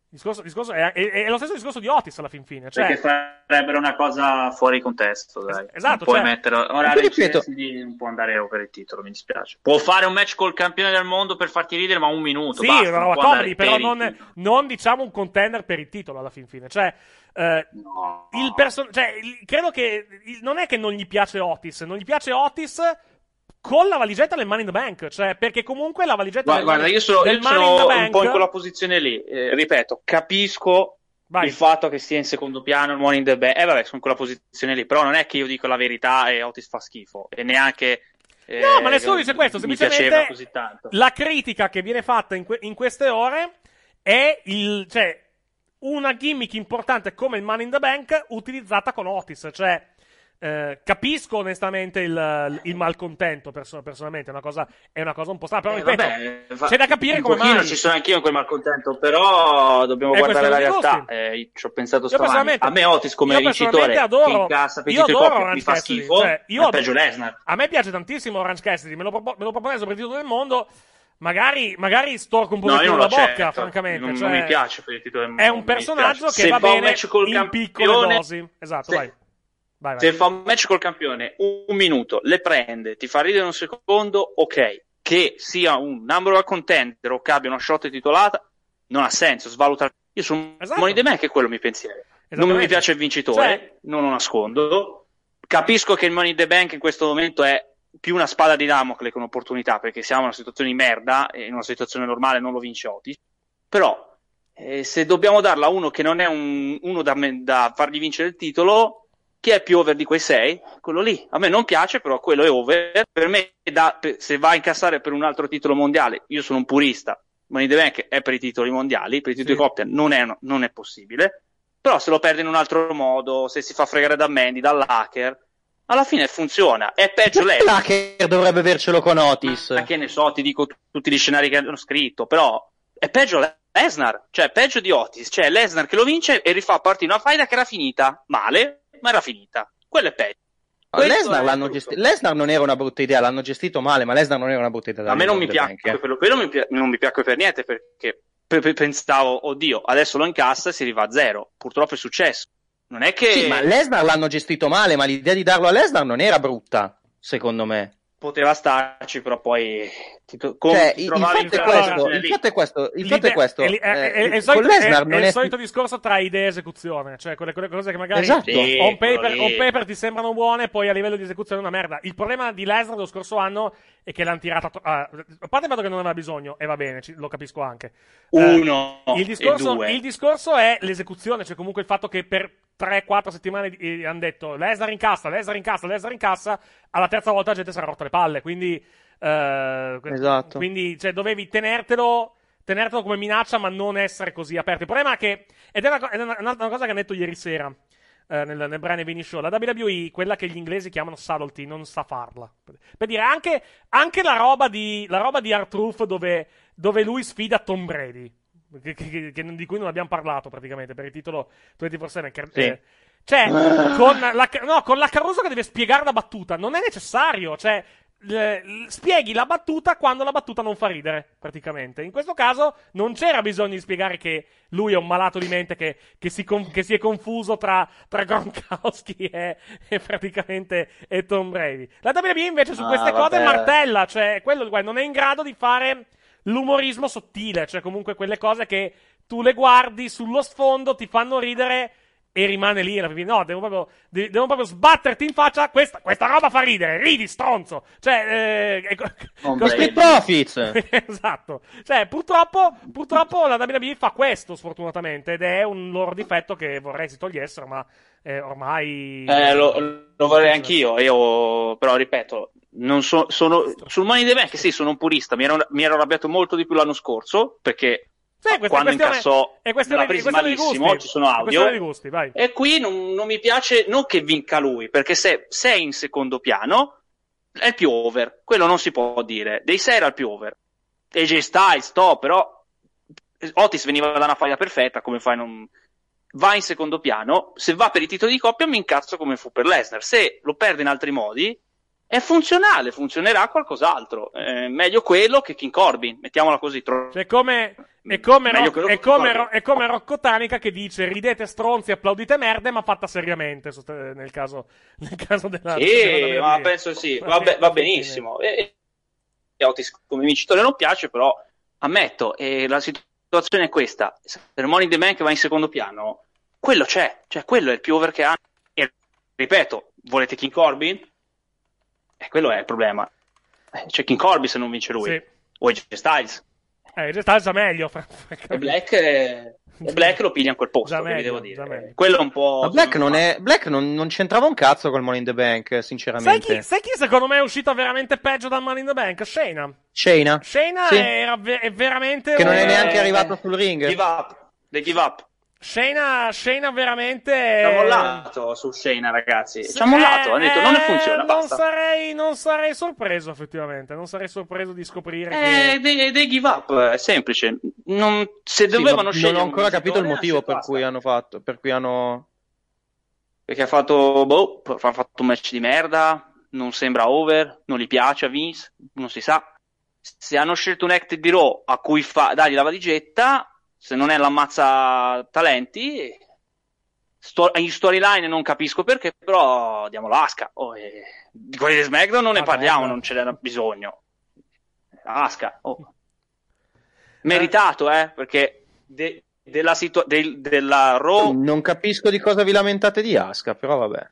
Discorso, discorso è, è- è lo stesso discorso di Otis alla fin fine. Cioè, Perché farebbero una cosa fuori contesto, dai. esatto, Non puoi cioè- mettere... Ora Cassidy non può andare per il titolo, mi dispiace. Può fare un match col campione del mondo per farti ridere, ma un minuto, Sì, basta, una roba comedy, però non, non, diciamo un contender per il titolo alla fin fine. Cioè, eh, il person- cioè, il- credo che il- non è che non gli piace Otis, non gli piace Otis con la valigetta del Money in the Bank, cioè perché comunque la valigetta Guarda, del, guarda, io sono, del io Money in sono the un Bank po' in quella posizione lì. Eh, ripeto, capisco il fatto che stia in secondo piano il Money in the Bank. Eh, vabbè, sono in quella posizione lì. Però non è che io dico la verità e Otis fa schifo. E neanche. eh, No, ma nessuno dice questo, mi piaceva semplicemente così tanto. la critica che viene fatta in, que- in queste ore è il, cioè, una gimmick importante come il Money in the Bank utilizzata con Otis, cioè eh, capisco onestamente il, il malcontento perso- personalmente, è una, cosa, è una cosa un po' strana, però Eh, ripeto, vabbè, fa- c'è da capire come mai. ci sono anch'io in quel malcontento, però dobbiamo È guardare la realtà. Eh, ci ho pensato stamani. A me Otis come vincitore adoro- che incassa io adoro coppia mi Orange fa Cassidy, schifo, cioè, io peggio Lesnar. A me piace tantissimo Orange Cassidy, me lo, propo- me lo il titolo del mondo. Magari, magari storco un po' No, la bocca, accetto. francamente. Non, cioè, non mi piace per il titolo del mondo. È un personaggio che Se va bene in piccole dosi. Esatto, vai. Vai, vai. Se fa un match col campione, un minuto, le prende, ti fa ridere un secondo, ok. Che sia un number one contender o che abbia una shot titolata, non ha senso, svaluta. Io sono Esatto. Money the Bank è quello il mio pensiero. Non mi piace il vincitore, Cioè- non lo nascondo. Capisco che il Money in the Bank in questo momento è più una spada di Damocle che un'opportunità, perché siamo in una situazione di merda e in una situazione normale non lo vince Otis. Però, eh, se dobbiamo darla a uno che non è un- uno da, da fargli vincere il titolo, chi è più over di quei sei? Quello lì. A me non piace, però quello è over. Per me, da- se va a incassare per un altro titolo mondiale, io sono un purista. Money the Bank è per i titoli mondiali, per i titoli Sì. coppia non è, non è possibile. Però se lo perde in un altro modo, se si fa fregare da Mandy, dall'hacker, alla fine funziona. È peggio lei. L'hacker dovrebbe avercelo con Otis. Ma che ne so, ti dico t- tutti gli scenari che hanno scritto, però è peggio Lesnar, cioè peggio di Otis, cioè Lesnar che lo vince e rifà partire una faida che era finita male, ma era finita. Quello è peggio. No, Questo Lesnar, l'hanno gesti- Lesnar non era una brutta idea, l'hanno gestito male, ma Lesnar non era una brutta idea. A me non mi Bank, eh. quello, quello mi pi- non mi piace per niente perché pe- pe- pensavo, oddio, adesso lo incassa e si arriva a zero. Purtroppo è successo. Non è che Sì, ma Lesnar l'hanno gestito male, ma l'idea di darlo a Lesnar non era brutta, secondo me. Poteva starci, però poi ti, to- com- Cioè, ti il, in fatto è questo, il fatto è questo, il fatto è questo. è, è- è- eh, è il con solito, Lesnar è- il solito discorso tra idea e esecuzione, cioè quelle, quelle cose che magari Esatto. Sì, on, paper, on paper ti sembrano buone, poi a livello di esecuzione è una merda. Il problema di Lesnar dello scorso anno è che l'hanno tirata. to- ah, a parte il fatto che non aveva bisogno, e va bene, ci- lo capisco anche. Eh, Uno il, discorso, e due. il discorso è l'esecuzione, cioè comunque il fatto che per 3-4 settimane eh, hanno detto Lesnar incassa, Lesnar incassa, Lesnar incassa, alla terza volta la gente si era rotta le palle, quindi, eh, Esatto. quindi cioè, dovevi tenertelo, tenertelo come minaccia ma non essere così aperto. Il problema è che, ed è una, è una- un'altra cosa che hanno detto ieri sera, eh, nel, nel Brian e Vini Show, la WWE, quella che gli inglesi chiamano subtlety, non sa farla. Per dire, anche, anche la roba di, la roba di R-Truth dove, dove lui sfida Tom Brady, che- che- che- di cui non abbiamo parlato praticamente per il titolo 24-7. che- Sì. eh, cioè, con la, no, con la Caruso che deve spiegare la battuta, non è necessario, cioè, l- l- spieghi la battuta quando la battuta non fa ridere, praticamente. In questo caso non c'era bisogno di spiegare che lui è un malato di mente che, che si, con- che si è confuso tra, tra Gronkowski e, e praticamente e Tom Brady. La WWE invece su Ah, queste cose vabbè. martella, cioè, quello guarda, non è in grado di fare l'umorismo sottile, cioè comunque quelle cose che tu le guardi sullo sfondo, ti fanno ridere e rimane lì. fine. No, devo proprio, de- devo proprio sbatterti in faccia. Questa, questa roba fa ridere, ridi, stronzo. Cioè, eh, ecco- Con Street Profits. esatto. Cioè, purtroppo, purtroppo la WWE fa questo, sfortunatamente, ed è un loro difetto che vorrei si togliessero, ma eh, ormai... Eh, lo, lo vorrei anch'io, io però ripeto, non so- sono, sul Money in the Bank sì, sono un purista, mi ero, mi ero arrabbiato molto di più l'anno scorso, perché Sì, questa è quando incassò è questione di- presa malissimo, gusti. ci sono È audio, gusti, vai. e qui non, non mi piace, non che vinca lui, perché se sei in secondo piano è il più over, quello non si può dire, dei 6 era il più over, AJ Styles, to, però Otis veniva da una faglia perfetta, come fai non... Va in secondo piano, se va per i titoli di coppia mi incazzo come fu per Lesnar, se lo perde in altri modi è funzionale, funzionerà qualcos'altro, Eh, meglio quello che King Corbin, mettiamola così. tro- Cioè, come, è come, Roc- è che come. Ro- è come Rocco Tanica che dice ridete stronzi, applaudite merde, ma fatta seriamente, nel caso, nel caso della... Sì, ma penso sì, va, be- va benissimo. E, e Otis come vincitore non piace, però ammetto, e la situazione è questa, il Money the Bank va in secondo piano, quello c'è, cioè quello è il più over che hanno. E ripeto, volete King Corbin? E quello è il problema. Eh, C'è King Corby se non vince lui. Sì. O AJ Styles. Eh, sta già meglio. fra- E Black, eh, e Black lo piglia in quel posto, meglio, devo dire. Quello è un po'... Ma Black, non, è, Black non, non c'entrava un cazzo col Money in the Bank, Sai sinceramente. chi, sai chi secondo me è uscito veramente peggio dal Money in the Bank? Shayna. Shayna? Shayna Sì. era ve- è veramente. Che non è neanche arrivato sul ring. Give up. The give up. Shayna, Shayna veramente. Ci ha mollato su Shayna, ragazzi. Ci ha mollato, ha detto non ne funziona, Eh, Non basta. sarei, non sarei sorpreso, effettivamente. Non sarei sorpreso di scoprire Eh, che. dei, dei give up, è semplice. Non, se Sì, dovevano scegliere non ho ancora capito il motivo per basta. cui hanno fatto. Per cui hanno. Perché ha fatto, boh, ha fatto un match di merda, non sembra over, non gli piace a Vince, non si sa. Se hanno scelto un acted di Raw a cui fa, dargli la valigetta, se non è l'ammazza talenti, sto- in storyline non capisco perché, però diamo l'asca. Oh, e- di quelli di SmackDown non ne Madonna. parliamo, non ce n'era bisogno. Asca, oh. Meritato, eh, perché de- della, situa- del- della Raw Non capisco di cosa vi lamentate di Asuka, però vabbè.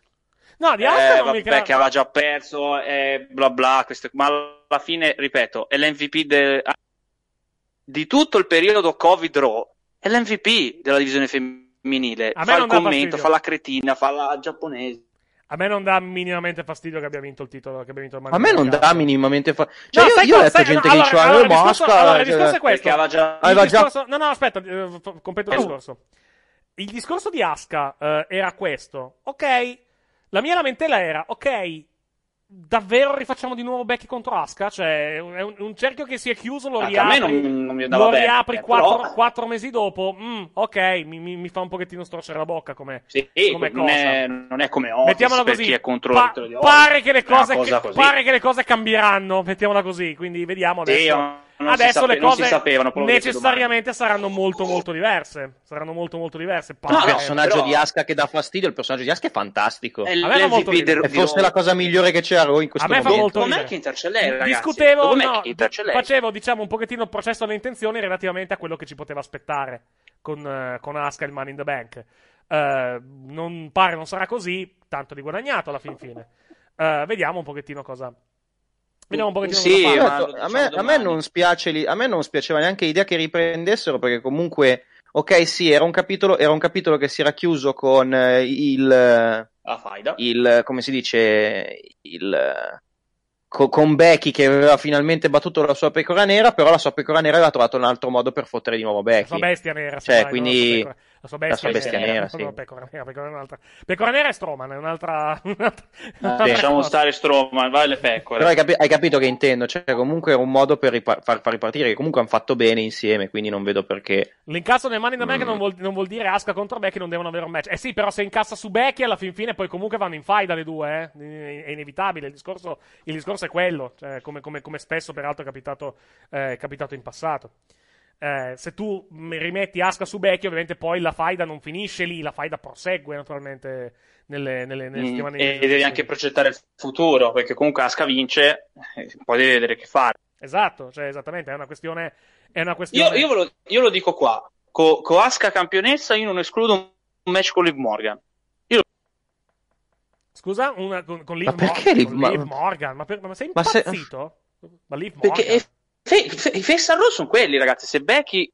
No, di eh, Asuka non vabbè, mi crea- che aveva già perso e bla bla, queste- ma alla fine, ripeto, è l'MVP de- di tutto il periodo Covid Raw, è l'MVP della divisione femminile. Fa il commento, fastidio. fa la cretina, fa la giapponese. A me non dà minimamente fastidio che abbia vinto il titolo. Che abbia vinto il Money A me non dà minimamente fa... Cioè, No, io, sai io ho letto sai- gente no, che dice, allora, "Ah, allora, ma il discorso- allora, il cioè, discorso è questo. Aveva già... Aveva già- discorso- No, no, aspetta, eh, f- completo il Oh. discorso. Il discorso di Asuka eh, era questo. Ok, la mia lamentela era, ok, davvero rifacciamo di nuovo Becky contro Asuka? Cioè, è un, un- cerchio che si è chiuso, lo Anche riapri, non- non lo bene, riapri eh, quattro, però- quattro mesi dopo. Mm, ok, mi, mi- mi fa un pochettino storcere la bocca come, Sì, come non, cosa. è, non è come Otis Mettiamola così. è contro Pa- pare, che le cose, che- pare che le cose cambieranno, mettiamola così. Quindi vediamo adesso. Sì, adesso sape- le cose sapevano, necessariamente saranno molto molto diverse. Saranno molto molto diverse. Il Pare- personaggio però- di Asuka che dà fastidio, il personaggio di Asuka è fantastico. È A me fa molto del- E di forse la cosa migliore che c'è a Raw in A questo me fa momento. molto ridere. McIntyre c'è lei, ragazzi. Discutevo, Dopo no, facevo diciamo un pochettino il processo alle intenzioni relativamente a quello che ci poteva aspettare con, eh, con Asuka e il Money in the Bank. Eh, non pare non sarà così, tanto di guadagnato alla fin fine. Eh, vediamo un pochettino cosa. Vediamo un pochettino Sì, cosa ma fare. lo Certo, a, diciamo me, a me domani. non spiace, a me non spiaceva neanche l'idea che riprendessero perché comunque, ok, sì, era un capitolo, era un capitolo che si era chiuso con eh, il, La faida. il, come si dice, il, co- con Becky che aveva finalmente battuto la sua pecora nera, però la sua pecora nera aveva trovato un altro modo per fottere di nuovo La sua Becky. bestia nera, Cioè, quindi-? La sua bestia, la sua bestia nera, sì. No, pecora nera, pecora, è un'altra. pecora nera è Stroman, è un'altra. un'altra- Eh, Lasciamo stare Strowman, vai le pecore. Però hai, capi- hai capito che intendo, cioè comunque era un modo per ripar- far, far ripartire, che comunque hanno fatto bene insieme, quindi non vedo perché... L'incasso nel Money in the Bank Mm. non, vuol, non vuol dire Asuka contro Becky non devono avere un match. Eh sì, però se incassa su Becky alla fin fine poi comunque vanno in faida le due, eh? È inevitabile, il discorso, il discorso è quello, cioè, come, come- come spesso peraltro è capitato, eh, è capitato in passato. Eh, se tu rimetti Asuka su Becky, ovviamente poi la faida non finisce lì, la faida prosegue naturalmente nelle, nelle, nelle Mm, settimane e devi anche progettare il futuro, perché comunque Asuka vince, eh, poi devi vedere che fare. Esatto, cioè esattamente, è una questione... È una questione... Io, io, lo, io lo dico qua, con co Asuka campionessa io non escludo un match con Liv Morgan. Scusa, una, con, con Liv, Ma perché Morgan, Liv con Ma- Liv Morgan? Ma, per- ma sei Ma se- impazzito? Ma Liv Morgan? Perché fe- fe- i face and roll sono quelli, ragazzi. Se Becky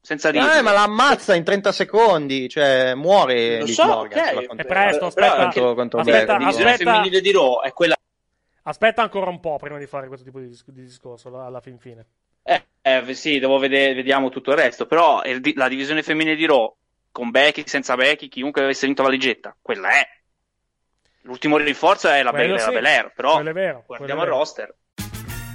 senza ridere. Eh, ma la ammazza in 30 secondi, cioè muore Lo Liv so, Morgan, ok. È presto, Però aspetta, contro- contro aspetta. La divisione aspetta, femminile di Raw è quella. aspetta ancora un po' prima di fare questo tipo di, dis- di discorso, alla, fin fine. Eh, eh, sì, devo vedere, vediamo tutto il resto. Però il la divisione femminile di Raw, con Becky, senza Becky, chiunque avesse vinto la valigetta, quella è. L'ultimo rinforzo è la, Bel- la sì, però quello è vero, guardiamo il roster.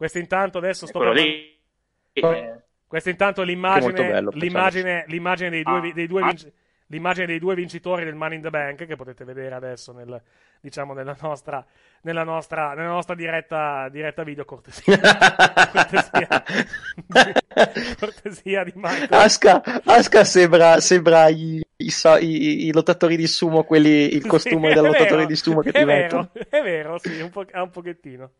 Questo intanto adesso sto Quello parlando- lì. eh, Questo intanto è l'immagine, bello, l'immagine, l'immagine dei due, vi- dei due Ah. vinci- l'immagine dei due vincitori del Money in the Bank che potete vedere adesso nel, diciamo, nella nostra, nella nostra, nella nostra diretta, diretta video cortesia. cortesia. cortesia di Michael. Asca, Asca sembra, sembra i, i, i- i lottatori di sumo, quelli, il costume Sì, del è lottatore di sumo che è ti vero, mettono. è vero, sì, un, po- un pochettino.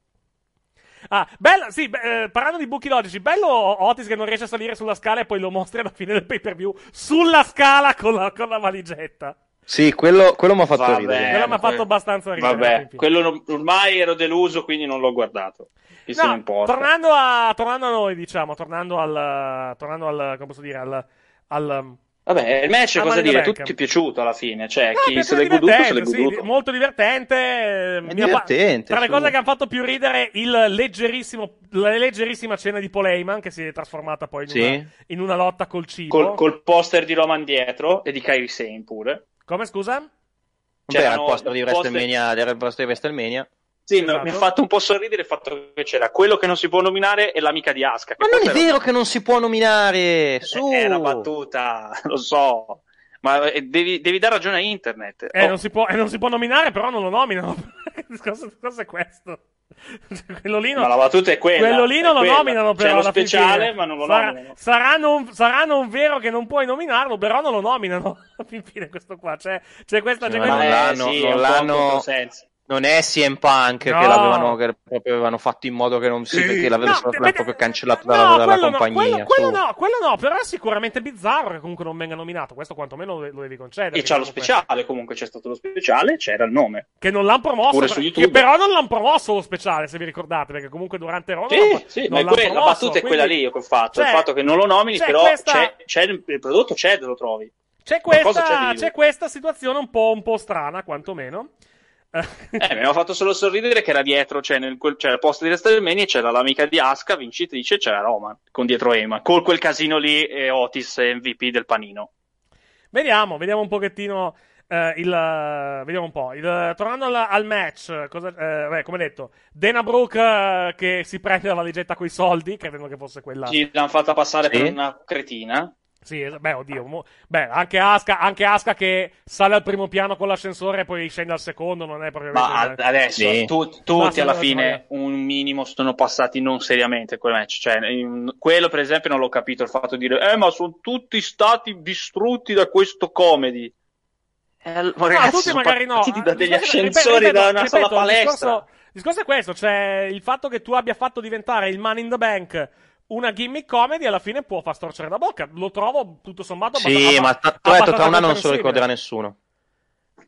Ah, bello, sì, beh, eh, parlando di buchi logici, bello Otis che non riesce a salire sulla scala e poi lo mostri alla fine del pay per view sulla scala con la, con la valigetta. Sì, quello, quello mi ha fatto Vabbè, ridere. Quello mi ha fatto abbastanza ridere. Vabbè, quello non- ormai ero deluso, quindi non l'ho guardato. Chi se No, ne importa? tornando a, tornando a noi, diciamo, tornando al, tornando al, come posso dire, al, al Vabbè, il match, Ah, cosa dire, tutti è piaciuto alla fine. Cioè, No, chi è se l'è goduto, se l'è divertente, sì, goduto. molto divertente. eh, mi ha fa- divertente, Tra le cose che hanno fatto più ridere, il leggerissimo, la leggerissima scena di Paul Heyman che si è trasformata poi in, Sì. una, in una lotta col cibo. Col, col poster di Roman dietro e di Kairi Sane pure. Come scusa? Vabbè, era il poster di poster- WrestleMania, era il poster di WrestleMania. Sì, mi- Esatto. mi ha fatto un po' sorridere il fatto che c'era quello che non si può nominare e l'amica di Aska. Ma non è vero che non si può nominare! Su! È una battuta, lo so. Ma eh, devi, devi dare ragione a internet. Eh, Oh, non, si può, eh, non si può nominare, però non lo nominano. il discorso, è questo. quello lì non, Ma la battuta è quella, quello lì è non lo quella. nominano, C'è però. lo alla fin speciale, fine. ma non lo Sarà- nominano. Sarà non, sarà non vero che non puoi nominarlo, però non lo nominano. Alla fin fine, questo qua. C'è, c'è questa. c'è Ma questa- non l'hanno, sì, è non l'hanno-. Non è CM Punk No. che l'avevano che proprio avevano fatto in modo che non si che l'avessero No, vede- proprio cancellato No, dalla, dalla no, compagnia. quello, quello no, quello no, però è sicuramente bizzarro che comunque non venga nominato. Questo quantomeno lo, lo devi concedere. E c'è lo comunque. speciale, comunque c'è stato lo speciale, c'era il nome. Che non l'hanno promosso. Pure su che YouTube. però non l'hanno promosso lo speciale, se vi ricordate, perché comunque durante Raw Sì, non- sì, non ma è l'hanno que- la battuta è quella lì che ho fatto. il fatto che non lo nomini, c'è però questa- c'è, c'è il, il prodotto c'è, te lo trovi. C'è questa, c'è c'è questa situazione un po', un po' strana, quantomeno. Eh, mi aveva fatto solo sorridere che era dietro, cioè nel quel, c'era il posto di WrestleMania, c'era l'amica di Aska, vincitrice, c'era Roman, con dietro Ema, con quel casino lì e Otis MVP del panino. Vediamo, vediamo un pochettino eh, il. eh, vediamo un po'. Il- tornando al, al match, cosa, eh, beh, come detto, Dana Brooke eh, che si prende la valigetta coi soldi, credendo che fosse quella. Sì, l'hanno fatta passare Sì. per una cretina. Sì, es- beh, oddio. mo- beh, anche Aska, anche Asuka che sale al primo piano con l'ascensore e poi scende al secondo, non è proprio. Ma ad- adesso Sì. tu- tutti alla fine un minimo sono passati non seriamente quel match. Cioè, in- quello, per esempio, non l'ho capito. Il fatto di dire, eh, ma sono tutti stati distrutti da questo comedy. Eh, No, ragazzi, tutti magari no. partiti da degli ripeto, ascensori ripeto, da una ripeto, sola il palestra. discorso- Il discorso è questo, cioè il fatto che tu abbia fatto diventare il Money in the Bank una gimmick comedy alla fine può far storcere la bocca. Lo trovo tutto sommato Sì, abbastanza- ma ta- tu hai detto tra un anno non se lo ricorderà nessuno.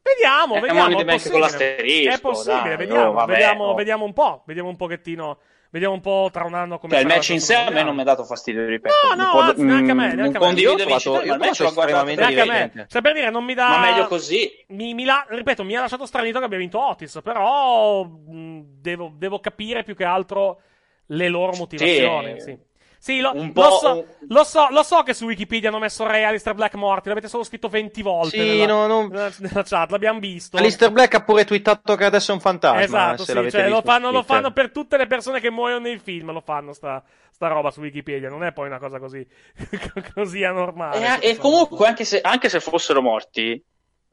Vediamo, Eh, vediamo. È possibile. l'asterisco, È possibile, dai, vediamo, oh, vabbè, vediamo, oh. vediamo un po'. Vediamo un pochettino. Vediamo un po' tra un anno come Cioè, il match in sé a me non mi ha dato fastidio, ripeto. No, no, anzi, neanche a me, mm, neanche Non me. condivido Io trovato- ma il match l'ho estremamente Neanche a me. Cioè, per dire, non mi dà. Ma meglio così. Mi, mi la- ripeto, mi ha lasciato stranito che abbia vinto Otis. Però mh, devo, devo capire più che altro le loro motivazioni. Sì, Sì, lo, Un lo po' so, un- lo, so, lo so che su Wikipedia hanno messo Ray Alistair Black morti. L'avete solo scritto 20 volte Sì, nella, no, no. nella- chat. L'abbiamo visto. Alistair Black ha pure twittato che adesso è un fantasma. Esatto, se sì, l'avete cioè, lo, fanno, lo fanno per tutte le persone che muoiono nei film. Lo fanno sta, sta roba su Wikipedia. Non è poi una cosa così, così anormale. E, e comunque, anche se, anche se fossero morti,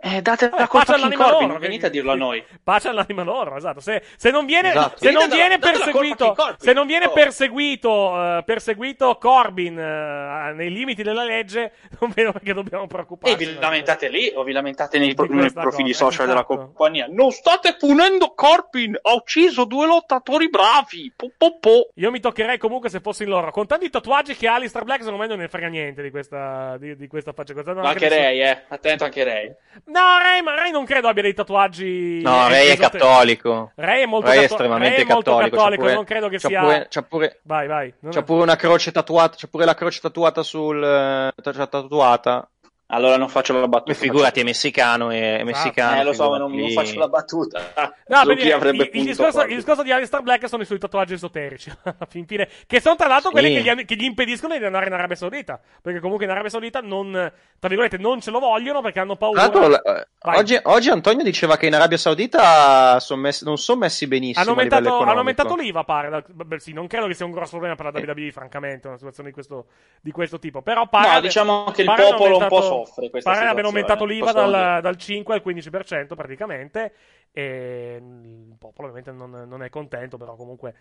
eh, date la colpa pace a Corbin, non venite a dirlo a noi. Pace all'anima loro, esatto. Se, se non viene, Esatto. se non viene date la colpa a perseguito, se non viene Oh. perseguito, eh, perseguito Corbin eh, nei limiti della legge, non vedo perché dobbiamo E preoccuparci. vi lamentate lì o vi lamentate nei, pro- nei profili cosa, social della esatto. compagnia? Non state punendo Corbin, ha ucciso due lottatori bravi. Po, po, po. Io mi toccherei comunque se fossi in loro. Con tanti tatuaggi che ha Alistair Black, secondo me non ne frega niente di questa, di, di questa faccia. Questa- Ma anche nessun- Ray, eh. Attento anche Ray. No, Ray, ma Ray non credo abbia dei tatuaggi. No, Ray è cattolico. Ray è molto Ray è catto- estremamente Ray è molto cattolico. pure- non credo che c'ha sia- Pure, c'ha, pure, Vai, vai. c'ha è- pure una croce tatuata. C'ha pure la croce tatuata sul. eh, tatuata. Allora non faccio la battuta. Figurati, è messicano. È, è messicano. Eh, lo so, ma non, non faccio la battuta. No, avrebbe il, il discorso, il discorso di Alistair Black sono i suoi tatuaggi esoterici. fin fine, che sono tra l'altro Sì. quelli che gli, che gli impediscono di andare in Arabia Saudita. Perché comunque in Arabia Saudita non, tra virgolette, non ce lo vogliono perché hanno paura. Tra eh, oggi, oggi Antonio diceva che in Arabia Saudita son messi- non sono messi benissimo. Hanno aumentato, hanno aumentato l'IVA, pare. beh, sì, non credo che sia un grosso problema per la WWE, francamente, una situazione di questo, di questo tipo. Però pare. No, diciamo che il popolo un po' aumentato- offre questa pare abbiano aumentato l'IVA dal, dal 5 al 15% praticamente. E il popolo ovviamente non, non è contento, però comunque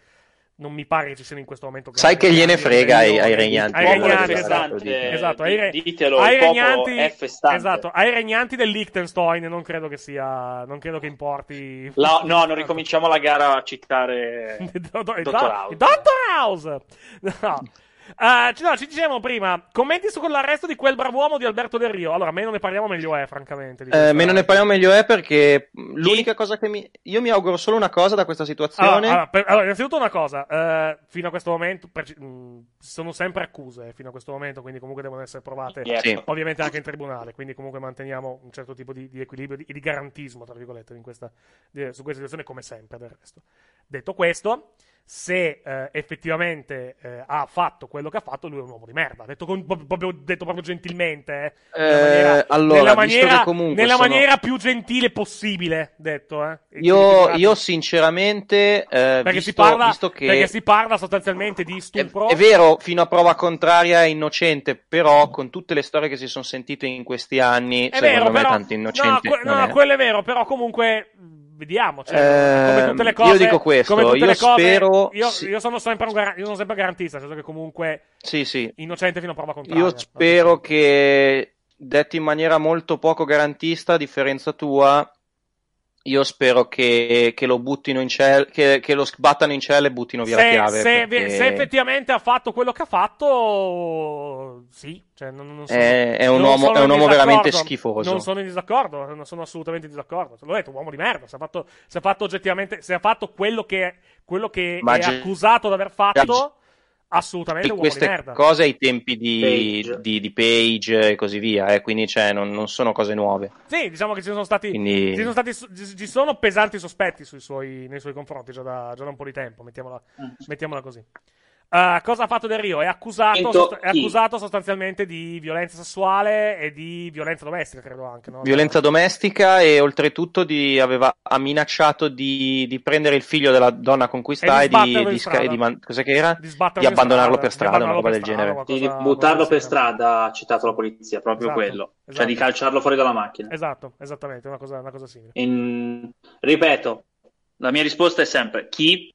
non mi pare che ci siano in questo momento. Sai che gliene frega ai, ai regnanti. Ai del regnanti, popolo esatto, festante. esatto, ai, re- ditelo, ai regnanti, esatto, ai regnanti del Liechtenstein non credo che sia, non credo che importi. La- no, non ricominciamo la gara a citare Dottor Dottor House. Dottor House! No. Eh, ci- no, ci dicevamo prima, commenti su quell'arresto di quel brav'uomo di Alberto Del Rio. Allora, meno ne parliamo meglio è, francamente. di Eh, meno ne parliamo meglio è perché l'unica cosa che mi... Io mi auguro solo una cosa da questa situazione. Allora, allora, per- allora, innanzitutto una cosa, eh, fino a questo momento per- mh, sono sempre accuse eh, fino a questo momento, quindi comunque devono essere provate. Sì. ovviamente anche in tribunale, quindi comunque manteniamo un certo tipo di, di equilibrio di- e di garantismo, tra virgolette, in questa, di- su questa situazione come sempre del resto. Detto questo, se eh, effettivamente eh, ha fatto quello che ha fatto, lui è un uomo di merda, detto, con- proprio, detto proprio gentilmente, eh, nella Eh, maniera, allora, nella maniera- nella sono- maniera più gentile possibile, detto. Eh. Io, io sinceramente, eh, perché, visto, si parla, che perché si parla sostanzialmente di stupro. è vero, fino a prova contraria è innocente, però con tutte le storie che si sono sentite in questi anni, È secondo vero, me però. tanto innocente no, que- no, è. quello è vero, però comunque. Vediamo, cioè, Eh, come tutte le io cose. dico questo, come tutte io le cose, spero- Io, sì. io sono sempre un gar- io sono sempre garantista, nel senso che comunque. Sì, sì. Innocente fino a prova contraria. Io spero che, detto in maniera molto poco garantista, a differenza tua, io spero che, che lo buttino in cella, che, che lo sbattano in cella e buttino via la Se, chiave. se- perché se effettivamente ha fatto quello che ha fatto, sì, cioè, non, non sono, È- è un uomo- è un uomo veramente schifoso. Non sono in disaccordo, non sono assolutamente in disaccordo. L'ho detto, uomo di merda. Se ha fatto, se ha fatto oggettivamente, se ha fatto quello che, quello che è accusato di aver fatto, assolutamente di uomo di queste merda. cose ai tempi di Page. di, di Page e così via, eh, quindi cioè, non, non sono cose nuove. Sì, diciamo che ci sono stati, Quindi- ci sono, stati ci ci sono pesanti sospetti sui suoi, nei suoi confronti già da, già da un po' di tempo, mettiamola, mettiamola così. Uh, cosa ha fatto Del Rio? È accusato, sost- è accusato sostanzialmente di violenza sessuale e di violenza domestica, credo anche. No? Violenza domestica e oltretutto di, aveva, ha minacciato di, di prendere il figlio della donna con cui sta E di di, di, sca- di man- era? Di abbandonarlo strada, per di strada, una roba del strada, genere. Di Cosa- buttarlo per strada ha citato la polizia, proprio Esatto, quello. Cioè esatto. di calciarlo fuori dalla macchina. Esatto, esattamente, una cosa, una cosa simile. In- Ripeto, la mia risposta è sempre chi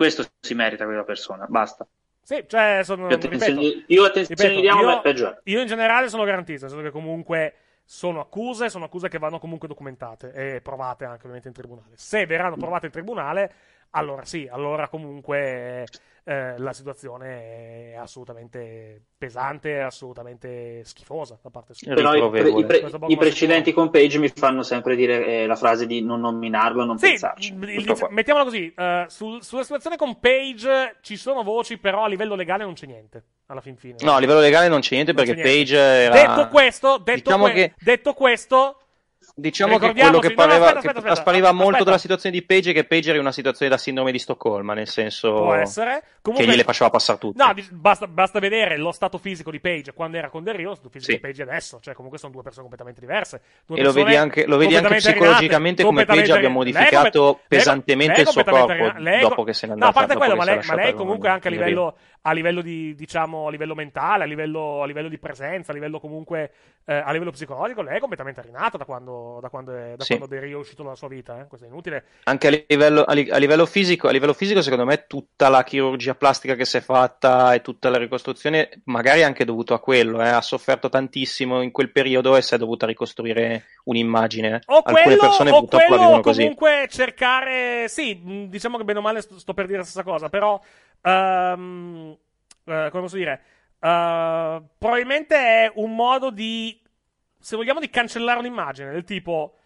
questo si merita quella persona, basta. Sì, cioè, sono, Più attenzione- ripeto, più attenzione ripeto, io, peggio io in generale sono garantista, nel senso che comunque sono accuse, sono accuse che vanno comunque documentate e provate anche ovviamente in tribunale. Se verranno provate in tribunale, allora sì, allora comunque eh, la situazione è assolutamente pesante, è assolutamente schifosa da parte sua. Però i, pre- i pre- i precedenti con Page mi fanno sempre dire eh, la frase di non nominarlo, non Sì, pensarci. qua. mettiamola così, eh, sul- sulla situazione con Page ci sono voci, però a livello legale non c'è niente, alla fin fine. No, a livello legale non c'è niente Non perché c'è niente. Page era... Detto questo, detto, Diciamo que- che- detto questo, Diciamo che quello che, no, no, pareva, aspetta, che aspetta, aspetta, molto dalla situazione di Page è che Page era una situazione da sindrome di Stoccolma, nel senso. Comunque, che gliele faceva passare tutte. No, basta, basta vedere lo stato fisico di Page quando era con Del Rio, lo stato fisico Sì. di Page adesso, cioè comunque sono due persone completamente diverse. Due E lo vedi anche, lo vedi anche psicologicamente come Page abbia modificato è lei è- pesantemente lei è il suo corpo lei è- dopo che se n'è No, a andata. parte quello, ma è lei, ma lei comunque anche a livello, a livello di, diciamo, a livello mentale, a livello, a livello di presenza, a livello comunque, eh, a livello psicologico, lei è completamente rinata da quando, da quando, è, da Sì. quando è uscito dalla sua vita, eh. Questo è inutile. Anche a livello, a li- a livello fisico, a livello fisico, secondo me, tutta la chirurgia plastica che si è fatta e tutta la ricostruzione, magari anche dovuto a quello, eh, ha sofferto tantissimo in quel periodo e si è dovuta ricostruire un'immagine. O Alcune quello, persone o purtroppo la quello, vivono o così. comunque cercare, sì, diciamo che bene o male sto, sto per dire la stessa cosa, però, ehm, eh, come posso dire, eh, probabilmente è un modo di, se vogliamo, di cancellare un'immagine, del tipo,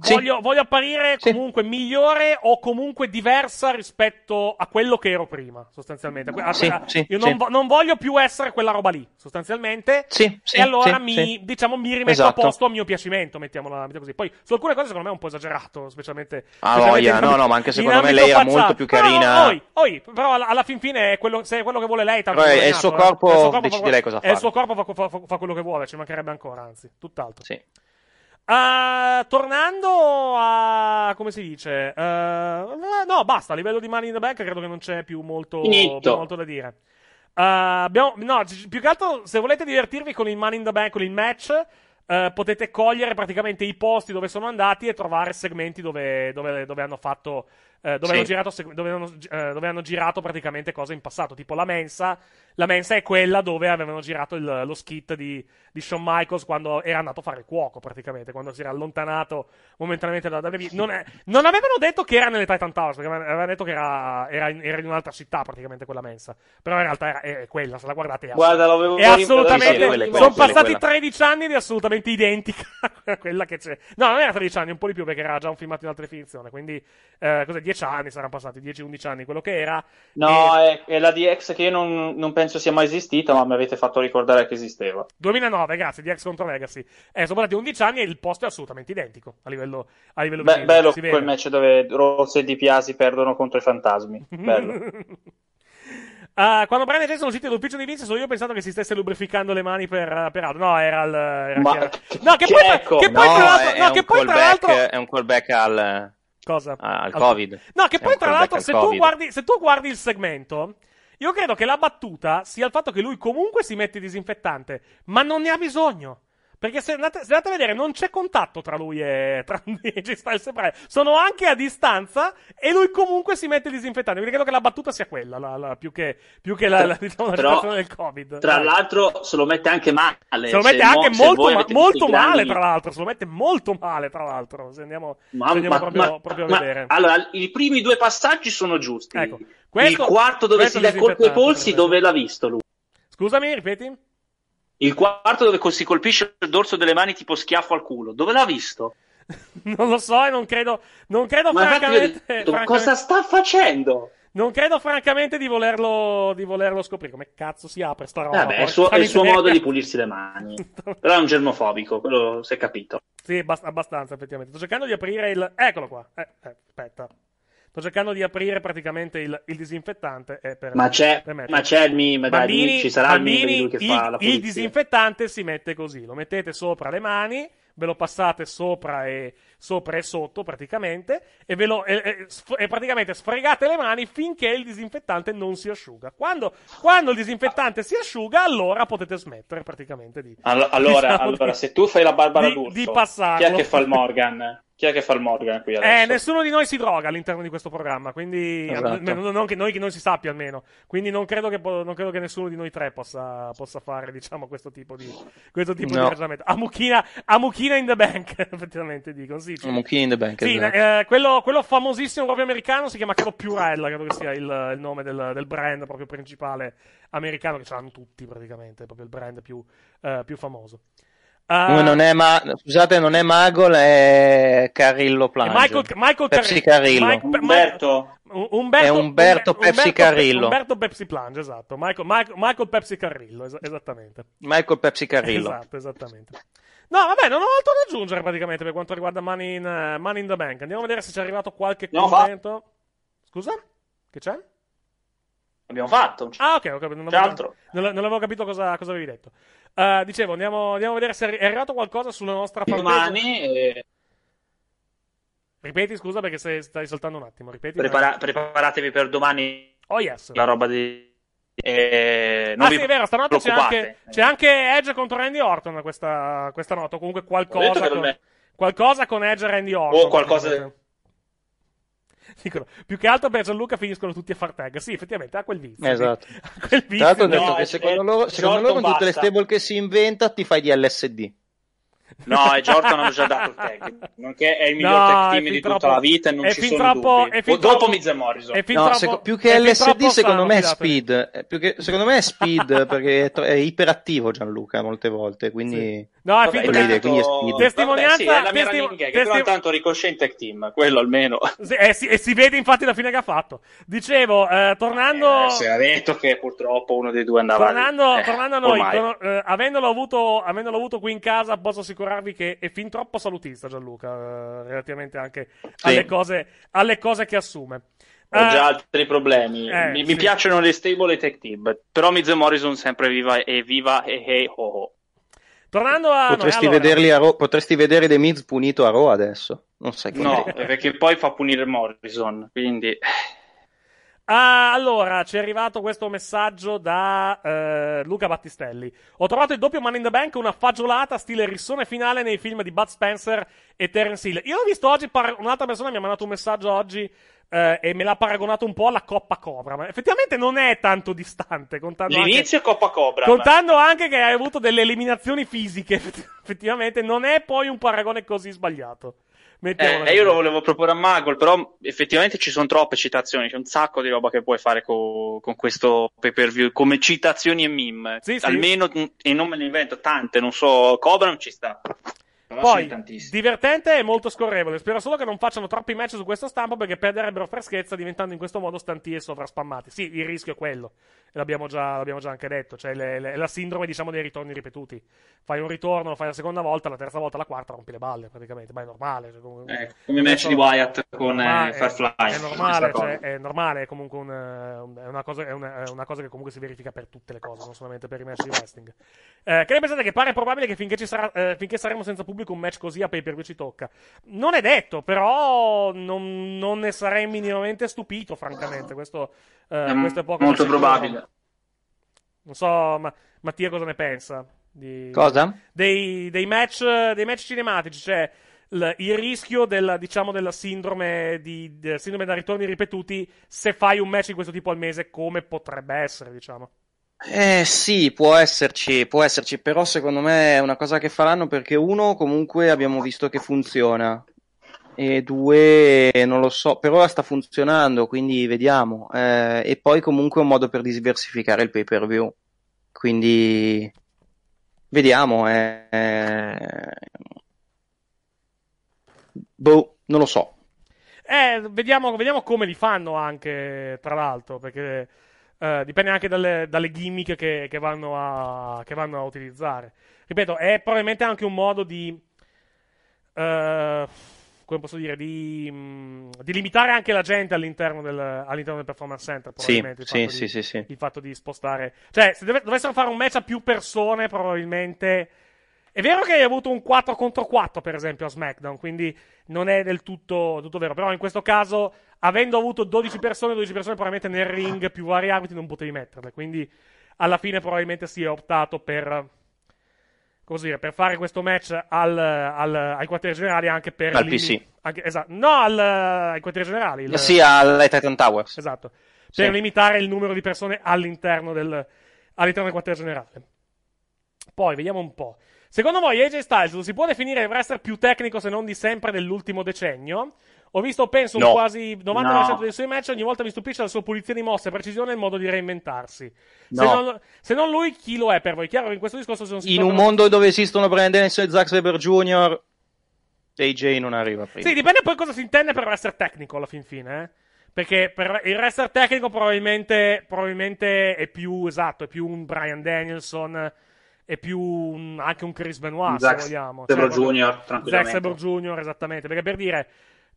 Sì. voglio, voglio apparire comunque migliore o comunque diversa rispetto a quello che ero prima, sostanzialmente. A- Sì, a- sì, io non, vo- non voglio più essere quella roba lì, sostanzialmente. Sì, sì, e allora sì, mi, sì. diciamo, mi rimetto Esatto. a posto a mio piacimento, mettiamola, così. Poi su alcune cose secondo me è un po' esagerato, specialmente... Ah, voglia, no, no, ma anche secondo me lei era facciale. molto più Però, carina. oi, oi, però alla, alla fin fine è quello, se è quello che vuole lei, tanto Però è- il suo corpo, eh. È il suo decide fa- lei cosa è Il suo corpo fa, fa- fa- fa quello che vuole, ci mancherebbe ancora, anzi, tutt'altro. Sì. Ah, tornando a come si dice, eh, no, basta. A livello di Money in the Bank, credo che non c'è più molto, più molto da dire. abbiamo, no, più che altro, se volete divertirvi con il Money in the Bank, con il match, eh, potete cogliere praticamente i posti dove sono andati e trovare segmenti dove, dove- dove hanno fatto. Eh, dove, Sì. hanno girato, dove, hanno, eh, dove hanno girato praticamente cose in passato, tipo la mensa. La mensa è quella dove avevano girato il- lo skit di, di Shawn Michaels quando era andato a fare il cuoco, praticamente, quando si era allontanato momentaneamente dalla WWE. Non, è- non avevano detto che era nelle Titan Towers, perché avevano detto che era, era in, era in un'altra città, praticamente, quella mensa. Però in realtà era- è, è quella, se la guardate. È, Guarda, l'avevo è assolutamente. quella, sono quella, passati quella. 13 anni ed è assolutamente identica a quella che c'è. No, non era 13 anni, un po' di più perché era già un filmato in alta definizione. Quindi, eh, cos'è? 10 anni saranno passati, 10-11 anni quello che era. No, è, è la DX che io non, non penso sia mai esistita, ma mi avete fatto ricordare che esisteva. 2009, grazie, di Ex contro Legacy. Eh, sono passati 11 anni e il posto è assolutamente identico a livello, a livello Beh, visivo, bello quel match dove Rossi e Di Piasi perdono contro i fantasmi. Bello. Ah, quando Brian e Jason sono usciti dall'ufficio di Vince, solo io ho pensato che si stesse lubrificando le mani per, per altro. No, era il. Era Ma- No, che poi, tra, ecco, che poi no, tra l'altro. è, no, è che un poi tra callback, l'altro. è un callback al, Cosa? al Al- Covid. No, che poi tra l'altro, al se tu, guardi, se tu guardi il segmento, io credo che la battuta sia il fatto che lui comunque si mette disinfettante, ma non ne ha bisogno. Perché se andate, se andate a vedere, non c'è contatto tra lui e tra AJ Styles e Brian. Sono anche a distanza e lui comunque si mette disinfettante. Quindi credo che la battuta sia quella, la- la- più che, più che la, la, diciamo, la Però, situazione del Covid. Tra Dai. l'altro se lo mette anche male. Se lo mette mo- anche se molto, ma- molto male, grandi- tra l'altro. Se lo mette molto male, tra l'altro. Se andiamo, Ma- se andiamo ma- proprio, ma- proprio a vedere. allora, i primi due passaggi sono giusti. Ecco, questo- il quarto dove si dà colpo ai polsi, dove l'ha visto lui? Scusami, ripeti? Il quarto dove si colpisce il dorso delle mani tipo schiaffo al culo, dove l'ha visto? Non lo so e non credo, non credo francamente, detto, francamente- cosa sta facendo? Non credo francamente di volerlo, di volerlo scoprire. Come cazzo si apre sta roba? Vabbè, è suo, è il suo modo di pulirsi le mani. Però è un germofobico, quello si è capito. Sì, bast- abbastanza, effettivamente. Sto cercando di aprire il... Eccolo qua. Eh, eh, aspetta. Sto cercando di aprire praticamente il, il disinfettante. eh, per, Ma c'è, ma c'è il meme, dai, Bambini, ci sarà il meme bambini, di lui che il, fa la il pulizia. disinfettante si mette così, lo mettete sopra le mani, ve lo passate sopra e, sopra e sotto praticamente e, ve lo, e, e e praticamente sfregate le mani finché il disinfettante non si asciuga. Quando, quando il disinfettante si asciuga, allora potete smettere praticamente di... Allo- Allora, diciamo, allora, di- se tu fai la Barbara di- D'Urso, di passarlo. chi è che fa il Morgan? Chi è che fa il Morgan qui adesso? Eh, nessuno di noi si droga all'interno di questo programma, quindi Esatto. almeno- non che noi che non si sappia almeno. Quindi non credo che, non credo che nessuno di noi tre possa, possa fare, diciamo, questo tipo di, questo tipo di No. ragionamento. A mucchina, a mucchina in the bank, effettivamente dicono. Sì, sì. Monkey in the Bank. Sì, esatto. eh, quello, quello famosissimo proprio americano si chiama credo Purell, credo che sia il, il nome del, del brand proprio principale americano, che ce l'hanno tutti praticamente, è proprio il brand più, eh, più famoso. Come non è ma- Scusate, non è Magol, è Carillo e Plange. Michael, Michael Pepsi Car- Carillo. Mike- Umberto. Umberto, È Umberto Umbe- Pepsi Umberto- Carrillo. Umberto Pepsi Plunge, esatto. Michael, Michael- Michael Pepsi Carrillo, es- esattamente. Michael Pepsi Carillo. Esatto, esattamente. No, vabbè, non ho altro da aggiungere praticamente per quanto riguarda Money in, eh, Money in the Bank. Andiamo a vedere se ci è arrivato qualche Andiamo commento. Scusa? Che c'è? Abbiamo fatto. Ah, ok, ho capito. Non C'è avevo, non, non avevo capito cosa, cosa avevi detto. Eh, dicevo, andiamo, andiamo a vedere se è arrivato qualcosa sulla nostra fanpage. Domani eh, Ripeti, scusa, perché se- stai saltando un attimo. Ripeti. prepara- preparatevi per domani Oh, yes. la roba di... eh, non ah, sì, è vero, stanotte c'è anche, c'è anche Edge contro Randy Orton questa, questa notte. o Comunque qualcosa con, qualcosa con Edge e Randy Orton. O qualcosa- Dicono, più che altro per Gianluca finiscono tutti a far tag. Sì, effettivamente ha quel vizio. Esatto. sì. Ha quel vizio. Tra l'altro di- detto No, che è- secondo è- loro, secondo loro in tutte le stable che si inventa ti fai di LSD. No, e Jordan hanno già dato il tag. Nonché è il miglior No, tag team di troppo- tutta la vita e non è ci fin sono troppo- dubbi. è fin O dopo troppo- Miz e Morrison. è fin No, troppo- seco- più che LSD troppo secondo me è speed. Eh, più che- secondo me è speed perché è, tro- è iperattivo Gianluca molte volte, quindi... No, è fin troppo- speed. Testimonianza- Vabbè, sì, è la mia testi- gag, testi- però intanto Ricochet in tag team, quello almeno. Sì, eh, sì, e si vede infatti la fine che ha fatto. Dicevo, eh, tornando. Eh, si era detto che purtroppo uno dei due andava Tornando, lì. Eh, tornando a noi, eh, avendolo, avuto, avendolo avuto qui in casa, posso assicurarvi che è fin troppo salutista Gianluca, eh, relativamente anche alle, cose, alle cose che assume. Ho Eh, già altri problemi. eh, mi, sì. mi piacciono le stable e tag team, però Miz e Morrison sempre viva e viva e hey ho ho. Tornando a. Potresti, noi, allora, vederli a Raw- potresti vedere The Miz punito a Raw adesso. Non sai che No, perché poi fa punire Morrison, quindi... Ah, allora, ci è arrivato questo messaggio da eh, Luca Battistelli. Ho trovato il doppio Money in the Bank una fagiolata stile rissone finale nei film di Bud Spencer e Terence Hill. Io ho visto oggi, par- un'altra persona mi ha mandato un messaggio oggi eh, e me l'ha paragonato un po' alla Coppa Cobra. Ma effettivamente non è tanto distante. Contando L'inizio è anche, Coppa Cobra. Contando anche che hai avuto delle eliminazioni fisiche, effettivamente non è poi un paragone così sbagliato. Eh, io lo volevo proporre a Magol, però effettivamente ci sono troppe citazioni, c'è un sacco di roba che puoi fare co- con questo pay per view, come citazioni e meme. Sì, sì. Almeno, e non me ne invento tante, non so, Cobra non ci sta. Però Poi, divertente e molto scorrevole. Spero solo che non facciano troppi match su questo stampo perché perderebbero freschezza diventando in questo modo stanti e sovraspammati. Sì, il rischio è quello. E l'abbiamo già, l'abbiamo già anche detto. Cioè, le- le- è la sindrome, diciamo, dei ritorni ripetuti. Fai un ritorno, lo fai la seconda volta, la terza volta, la quarta, rompi le balle praticamente. Ma è normale. cioè, comunque- Eh, come match di Wyatt con eh, Firefly. È, è normale, cioè, è normale, è comunque un, un- è una, cosa, è, una, è una cosa che comunque si verifica per tutte le cose, non solamente per i match di wrestling. Eh, che ne pensate che pare probabile che finché, ci sarà, eh, finché saremo senza pubblico un match così a pay per view ci tocca? Non è detto, però non, non ne sarei minimamente stupito, francamente. Questo, eh, È questo è poco molto sicuro. probabile. Non so, ma, Mattia cosa ne pensa? Di, Cosa? Dei, dei match, dei match cinematici, cioè il, il rischio del, diciamo, della sindrome, di, del sindrome da ritorni ripetuti se fai un match di questo tipo al mese, come potrebbe essere, diciamo. Eh sì, può esserci, può esserci, però secondo me è una cosa che faranno perché uno comunque abbiamo visto che funziona e due non lo so, per ora sta funzionando, quindi vediamo. Eh, e poi comunque è un modo per diversificare il pay per view, quindi vediamo. eh, eh. Boh, non lo so. Eh, vediamo, vediamo come li fanno anche, tra l'altro, perché eh, dipende anche dalle, dalle gimmick che, che vanno a, che vanno a utilizzare. Ripeto, è probabilmente anche un modo di... eh, come posso dire? Di, mh, di limitare anche la gente all'interno del, all'interno del performance center. Sì, Probabilmente il sì, fatto sì, di- sì, sì. il fatto di spostare. Cioè, se deve- dovessero fare un match a più persone, probabilmente. È vero che hai avuto un 4 contro 4, per esempio, a SmackDown, quindi non è del tutto, tutto vero. Però in questo caso, avendo avuto 12 persone, 12 persone probabilmente nel ring, più vari arbitri, non potevi metterle. Quindi alla fine probabilmente si è optato per. Così dire, per fare questo match al, al- ai quartieri generali anche per. Al PC. anche- esatto. No, al- ai quartieri generali. il- Sì, alle Titan Towers. Esatto. Sì. Per limitare il numero di persone all'interno del, all'interno del quartiere generale. Poi, vediamo un po'. Secondo voi AJ Styles lo si può definire il wrestler più tecnico se non di sempre dell'ultimo decennio? Ho visto, penso, un No. quasi 90% No. dei suoi match, ogni volta mi stupisce la sua pulizia di mosse, precisione e il modo di reinventarsi. Se, No. non, se non lui, chi lo è per voi? Chiaro che in questo discorso se si In un mondo dove esistono Brian Dennison e Zack Saber Jr., AJ non arriva prima. Sì, dipende poi cosa si intende per wrestler tecnico alla fin fine, eh. Perché per il wrestler tecnico probabilmente, probabilmente è più esatto, è più un Brian Danielson, è più un- anche un Chris Benoit, Zack se vogliamo. Sabre Jr., Zack tranquillamente. Sabre Jr., esattamente. Perché per dire,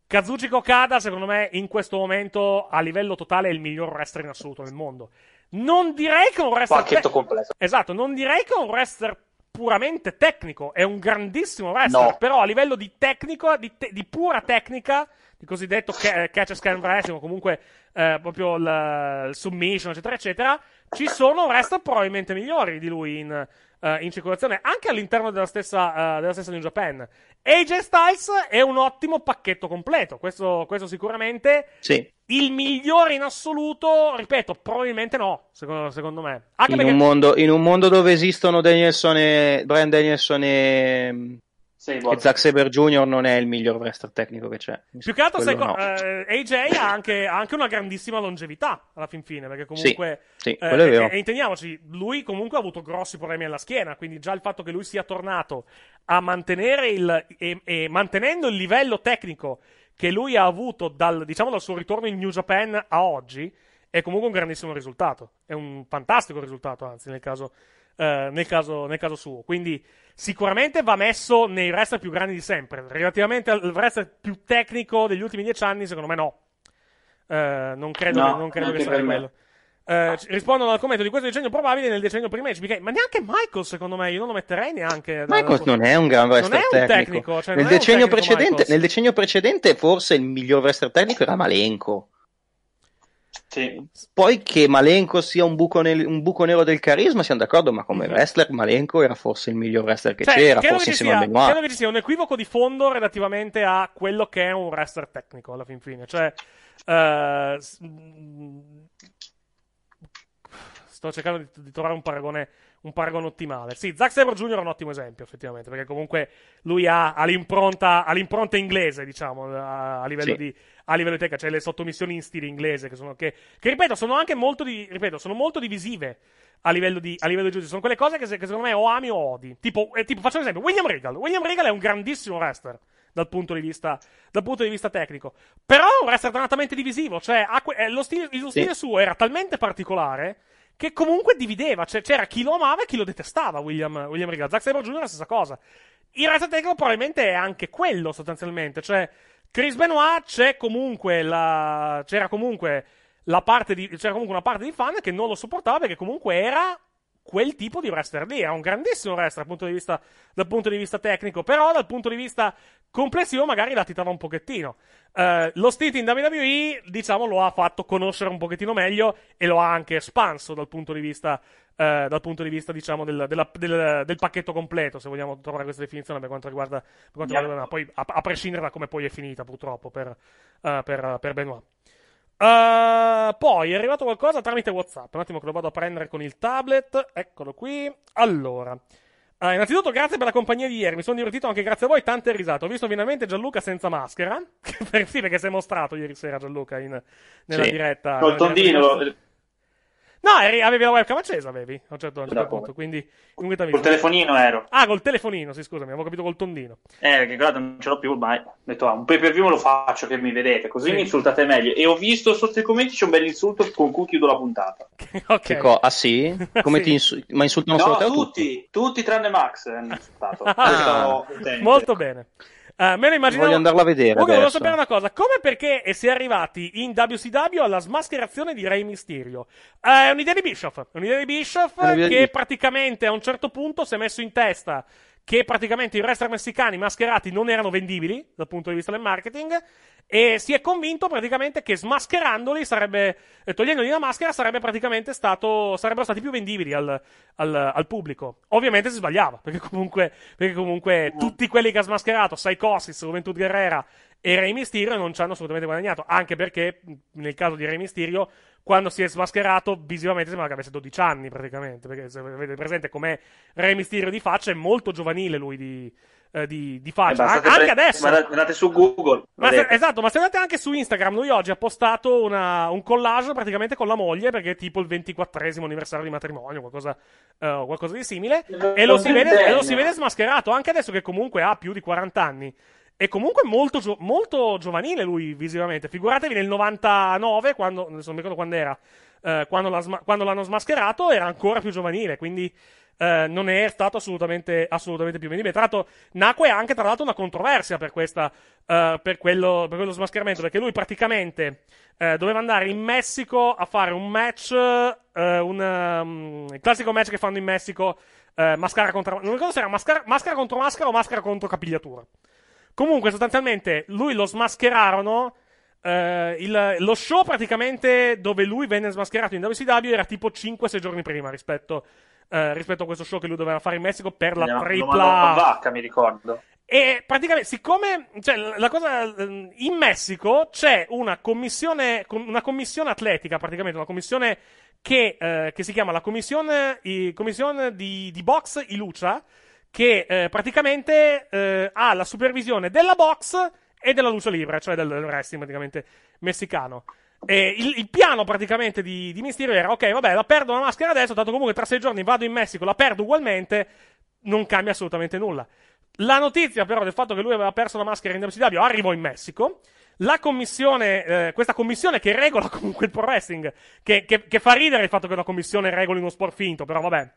Kazuchi Okada, secondo me, in questo momento, a livello totale, è il miglior wrestler in assoluto nel mondo. Non direi che è un wrestler... Pacchetto completo. Esatto, non direi che è un wrestler puramente tecnico, è un grandissimo wrestler, No. però a livello di tecnico, di, te- di pura tecnica, di cosiddetto ca- catch and scan wrestling, o comunque eh, proprio il, il submission, eccetera, eccetera, ci sono wrestler probabilmente migliori di lui in, eh, in circolazione, anche all'interno della stessa, eh, della stessa New Japan. AJ Styles è un ottimo pacchetto completo, questo, questo sicuramente. Sì. Il migliore in assoluto, ripeto, probabilmente no, secondo, secondo me. Anche In perché un, mondo, in un mondo dove esistono Danielson e, Brian Danielson e, e Zack Saber Jr. non è il miglior wrestler tecnico che c'è. Più che altro, seco- no. eh, AJ ha anche, ha anche una grandissima longevità alla fin fine, perché comunque. Sì, sì, eh, quello è vero. e, e intendiamoci, lui comunque ha avuto grossi problemi alla schiena, quindi già il fatto che lui sia tornato a mantenere il. e, e mantenendo il livello tecnico che lui ha avuto dal, diciamo, dal suo ritorno in New Japan a oggi, è comunque un grandissimo risultato. È un fantastico risultato, anzi, nel caso, eh, nel caso, nel caso suo. Quindi sicuramente va messo nei wrestler più grandi di sempre. Relativamente al wrestler più tecnico degli ultimi dieci anni, secondo me no. Eh, non credo, No, che, non credo che me. quello. Eh, rispondono al commento di questo decennio probabile nel decennio prima HBK, ma neanche Michael secondo me, io non lo metterei neanche. da- Michaels non è un gran Non wrestler è un tecnico. tecnico, cioè nel, non è un decennio tecnico nel decennio precedente forse il miglior wrestler tecnico era Malenko. Poi che Malenko sia un buco, nel- un buco nero del carisma, siamo d'accordo, ma come wrestler Malenko era forse il miglior wrestler che Cioè, c'era, forse insieme a sia- Benoit. credo che ci sia un equivoco di fondo relativamente a quello che è un wrestler tecnico alla fin fine. Cioè, mm, sto cercando di, di trovare un paragone, un paragone ottimale. Sì, Zack Sabre Jr. è un ottimo esempio, effettivamente, perché comunque lui ha, ha l'impronta, ha l'impronta inglese, diciamo, a, a livello Sì. di a livello di tecnica, cioè le sottomissioni in stile inglese che sono che, che, ripeto, sono anche molto di, ripeto, sono molto divisive a livello di a livello di giudizio. Sono quelle cose che, se- che secondo me o ami o odi. Tipo, eh, tipo faccio un esempio, William Regal. William Regal è un grandissimo wrestler dal punto di vista dal punto di vista tecnico. Però è un wrestler dannatamente divisivo, cioè que- eh, lo stile, lo stile suo era talmente particolare che comunque divideva, cioè, c'era chi lo amava e chi lo detestava, William, William Regal. Zack Sabre Jr. è la stessa cosa. Il wrestler tecnico probabilmente è anche quello, sostanzialmente. Cioè, Chris Benoit c'è comunque la... c'era comunque la parte di... c'era comunque una parte di fan che non lo sopportava perché comunque era quel tipo di wrestler lì. Era un grandissimo wrestler dal punto di vista, dal punto di vista tecnico, però dal punto di vista complessivo magari latitava un pochettino. Eh, lo stint in WWE, diciamo, lo ha fatto conoscere un pochettino meglio e lo ha anche espanso dal punto di vista, eh, dal punto di vista diciamo, del, della- del- del pacchetto completo, se vogliamo trovare questa definizione per quanto riguarda, per quanto Yeah. riguarda poi a, a prescindere da come poi è finita, purtroppo, per, eh, per, per Benoit. Uh, poi è arrivato qualcosa tramite WhatsApp. Un attimo che lo vado a prendere con il tablet. Eccolo qui. Allora. Uh, innanzitutto, grazie per la compagnia di ieri. Mi sono divertito anche grazie a voi. Tante risate. Ho visto finalmente Gianluca senza maschera. Per- sì, perché si è mostrato ieri sera Gianluca in- nella Sì. diretta. Col nella diretta tondino, di- No, eri- avevi la webcam accesa, avevi a un certo, a un certo punto. Quindi, Col telefonino ero. Ah, col telefonino, sì, scusami, avevo capito col tondino. Eh, che guarda, non ce l'ho più ormai. Ho detto, ah, un pay per view me lo faccio che mi vedete, così Sì. mi insultate meglio. E ho visto sotto i commenti c'è un bel insulto con cui chiudo la puntata. Che co- ah sì? Come Sì. ti insu- ma insultano solo No, te o tutti? tutti, tutti tranne Max hanno insultato. Ah. Molto bene. Eh, me lo immaginavo. Voglio andarla a vedere Comunque, volevo sapere una cosa: come e perché si è arrivati in WCW alla smascherazione di Rey Mysterio? Eh, È un'idea di Bischoff. È un'idea di Bischoff che praticamente a un certo punto si è messo in testa che praticamente i wrestler messicani mascherati non erano vendibili dal punto di vista del marketing. E si è convinto praticamente che smascherandoli sarebbe, eh, togliendogli la maschera, sarebbe praticamente stato, sarebbero stati più vendibili al, al, al pubblico. Ovviamente si sbagliava, perché comunque, perché comunque tutti quelli che ha smascherato, Psychosis, Juventud Guerrera e Rey Mysterio non ci hanno assolutamente guadagnato. Anche perché, nel caso di Rey Mysterio, quando si è smascherato, visivamente sembra che avesse 12 anni praticamente. Perché se avete presente com'è Rey Mysterio di faccia, è molto giovanile lui di, eh, di, di Eh, faccia. An- anche pre- adesso. Andate, andate su Google. Ma se- esatto, ma se andate anche su Instagram, lui oggi ha postato una- un collage praticamente con la moglie, perché è tipo il 24esimo anniversario di matrimonio, qualcosa, eh, qualcosa di simile, e lo, si vede, e lo si vede smascherato, anche adesso che comunque ha più di 40 anni. E comunque molto, gio- molto giovanile lui visivamente. Figuratevi nel 99, quando, non mi ricordo quando era, eh, quando, l'ha sma- quando l'hanno smascherato, era ancora più giovanile, quindi eh, non è stato assolutamente, assolutamente più vendibile. Tra l'altro, nacque anche tra l'altro una controversia per, questa, eh, per, quello, per quello smascheramento, perché lui praticamente eh, doveva andare in Messico a fare un match, eh, un, um, classico match che fanno in Messico, eh, maschera contro, non ricordo se era maschera, maschera contro maschera o maschera contro capigliatura. Comunque, sostanzialmente, lui lo smascherarono. eh, il- lo show praticamente dove lui venne smascherato in WCW era tipo 5-6 giorni prima rispetto, eh, rispetto a questo show che lui doveva fare in Messico per la a tripla. vacca, mi ricordo. E praticamente, siccome cioè, la cosa ehm, in Messico c'è una commissione, com- una commissione atletica, praticamente una commissione che, eh, che si chiama la commissione, commissione di, di box i lucha, che eh, praticamente eh, ha la supervisione della box e della lucha libre, cioè del del wrestling praticamente messicano. E il, il piano praticamente di, di Mysterio era: ok, vabbè, la perdo la maschera adesso, tanto comunque tra sei giorni vado in Messico, la perdo ugualmente, non cambia assolutamente nulla. La notizia, però, del fatto che lui aveva perso la maschera in WCW arrivò in Messico. La commissione, eh, questa commissione che regola comunque il pro wrestling, che, che- che fa ridere il fatto che una commissione regoli uno sport finto, però vabbè.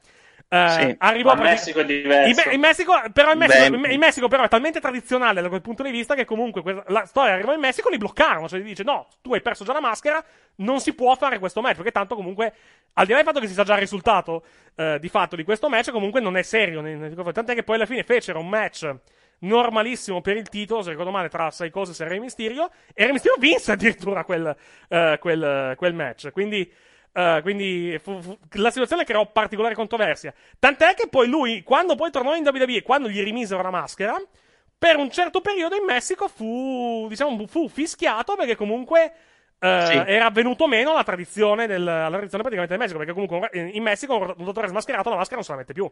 Eh, Sì, arrivò in Messico è diverso. In, in Messico, però in Messico, in- in Messico però è talmente tradizionale da quel punto di vista che comunque questa- la storia arrivò in Messico li bloccarono, cioè gli dice no, tu hai perso già la maschera, non si può fare questo match, perché tanto comunque, al di là del fatto che si sa già il risultato eh, di fatto di questo match, comunque non è serio, tant'è che poi alla fine fecero un match normalissimo per il titolo, se ricordo male, tra Psychosis e Rey Mysterio, e Rey Mysterio vinse addirittura quel, eh, quel, quel match. Quindi, eh, quindi fu- fu- la situazione creò particolare controversia. Tant'è che poi lui, quando poi tornò in WWE, quando gli rimisero la maschera, per un certo periodo in Messico fu, diciamo, fu fischiato perché comunque eh, Sì. era venuto meno la tradizione del, la tradizione praticamente del Messico, perché comunque in Messico un dottore smascherato la maschera non se la mette più.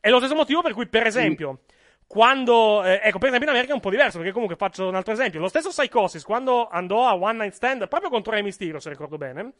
È lo stesso motivo per cui, per esempio, quando, eh, ecco, per esempio in America è un po' diverso, perché comunque faccio un altro esempio. Lo stesso Psychosis, quando andò a One Night Stand, proprio contro Rey Mysterio, se ricordo bene,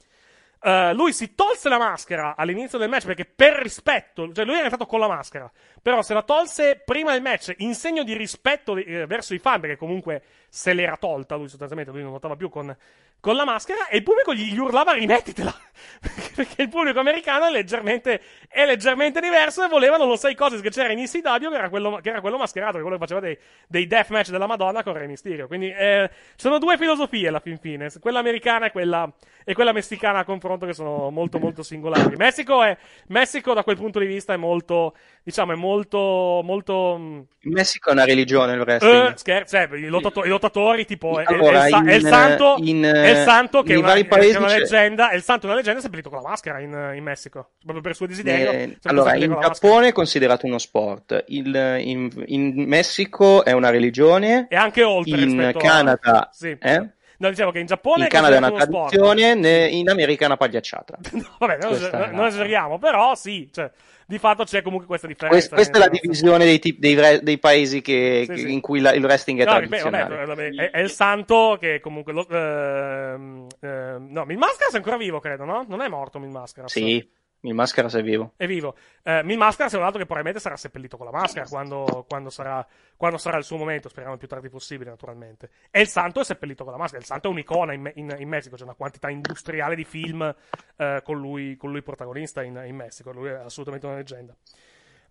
eh, lui si tolse la maschera all'inizio del match perché per rispetto, cioè lui era entrato con la maschera, però se la tolse prima del match in segno di rispetto eh, verso i fan, perché comunque se l'era tolta lui sostanzialmente, lui non notava più con, con la maschera e il pubblico gli, urlava rimettitela perché il pubblico americano è leggermente, è leggermente diverso e volevano lo sai cose che c'era in ECW che era quello, che era quello mascherato, che quello che faceva dei, dei deathmatch della Madonna con Rey Mysterio. Quindi eh, sono due filosofie alla fin fine, quella americana e quella, e quella messicana a confronto che sono molto molto singolari. Messico, è, Messico da quel punto di vista è molto, diciamo, è molto, molto... mh, In Messico è una religione il wrestling. eh, scherzo, eh, i, lottato- i lottatori, tipo, è, è- Allora, è il, sa- è il in, santo, in, è il santo che è in una, è una leggenda, è il santo di una leggenda seppellito con la maschera in, in Messico, proprio per suo desiderio. Eh, allora, in maschera. Giappone è considerato uno sport, il- in, in Messico è una religione, E anche oltre in rispetto a- Canada, Sì. eh? No, dicevo che in Giappone in Canada è una sport. tradizione, ne- in America è una pagliacciata. Vabbè, non, è- non esageriamo, però sì, cioè, di fatto c'è comunque questa differenza. Questa, è la divisione dei, tip- dei, re- dei paesi che- Sì, che- sì. in cui la- il wrestling è No, tradizionale. vabbè, vabbè, è, è il santo che comunque. Lo, ehm, ehm, no, Mil Mascaras è ancora vivo, credo, no? Non è morto Mil Mascaras. Sì, il maschera sei vivo. È vivo. Eh, Mil Mascaras è un altro che probabilmente sarà seppellito con la maschera quando, quando sarà, quando sarà il suo momento. Speriamo il più tardi possibile, naturalmente. E il santo è seppellito con la maschera. Il santo è un'icona in, in- in Messico. C'è una quantità industriale di film eh, con, lui, con lui protagonista in, in Messico. Lui è assolutamente una leggenda.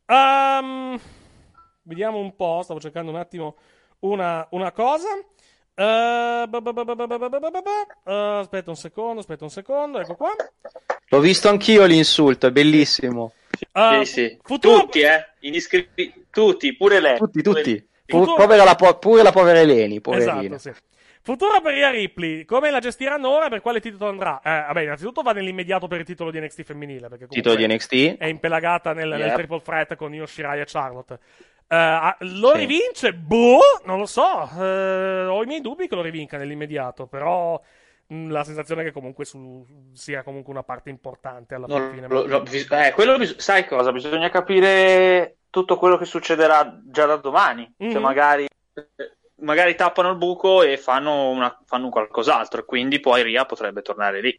Ehm, vediamo un po'. Stavo cercando un attimo una, una cosa. Aspetta un secondo, aspetta un secondo, ecco qua. L'ho visto anch'io l'insulto, è bellissimo. Uh, sì, sì. Futuro... Tutti, eh? Iscri... Tutti, pure lei. Tutti, tutti. Futuro... Povera la po- pure la povera Eleni, poverina. Esatto, sì. Futura per Ia Ripley, come la gestiranno ora per quale titolo andrà? Eh, vabbè, innanzitutto va nell'immediato per il titolo di NXT femminile, perché titolo di NXT. è impelagata nel, yep. nel triple threat con Io, Shirai e Charlotte. Ah, lo Sì. rivince? Boh, non lo so. Eh, ho i miei dubbi che lo rivinca nell'immediato, però mh, la sensazione è che comunque su- sia comunque una parte importante alla No, fine. lo- lo- eh, quello sai cosa? Bisogna capire tutto quello che succederà già da domani. Cioè, Mhm. magari, magari tappano il buco e fanno, una- fanno qualcos'altro, e quindi poi Ria potrebbe tornare lì.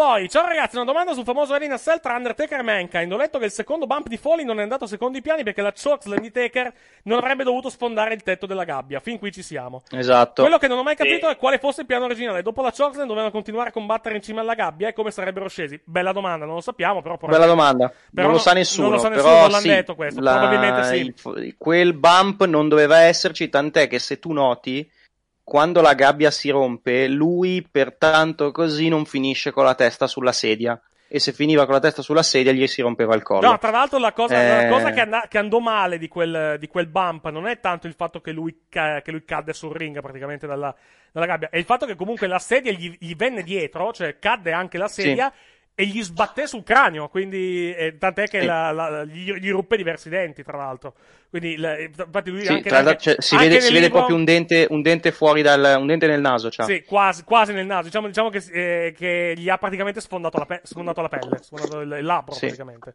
Poi, ciao ragazzi, una domanda sul famoso Arena Cell tra Undertaker e Mankind. Ho letto che il secondo bump di Foley non è andato secondo i piani perché la chokeslam di Taker non avrebbe dovuto sfondare il tetto della gabbia. Fin qui ci siamo. Esatto. Quello che non ho mai capito è quale fosse il piano originale. Dopo la chokeslam dovevano continuare a combattere in cima alla gabbia e come sarebbero scesi? Bella domanda, non lo sappiamo, però... Bella domanda. Però non lo sa nessuno. non lo sa però nessuno, non l'hanno sì, detto questo, probabilmente sì. il- quel bump non doveva esserci, tant'è che se tu noti, quando la gabbia si rompe, lui pertanto così non finisce con la testa sulla sedia. E se finiva con la testa sulla sedia, gli si rompeva il collo. No, tra l'altro la cosa, la Eh. cosa che, and- che andò male di quel, di quel bump non è tanto il fatto che lui, ca- che lui cadde sul ring praticamente dalla, dalla gabbia, è il fatto che comunque la sedia gli, gli venne dietro, cioè cadde anche la sedia e gli sbatté sul cranio, quindi eh, tant'è che la- la- gli, gli ruppe diversi denti, tra l'altro. Quindi, la- infatti lui Sì, anche, anche- cioè, si anche vede, si vede libro- proprio un dente, un dente fuori dal, un dente nel naso, cioè. Sì, quasi, quasi nel naso. Diciamo, diciamo che, eh, che gli ha praticamente sfondato la, pe- sfondato la pelle, sfondato il, il labbro Sì. praticamente.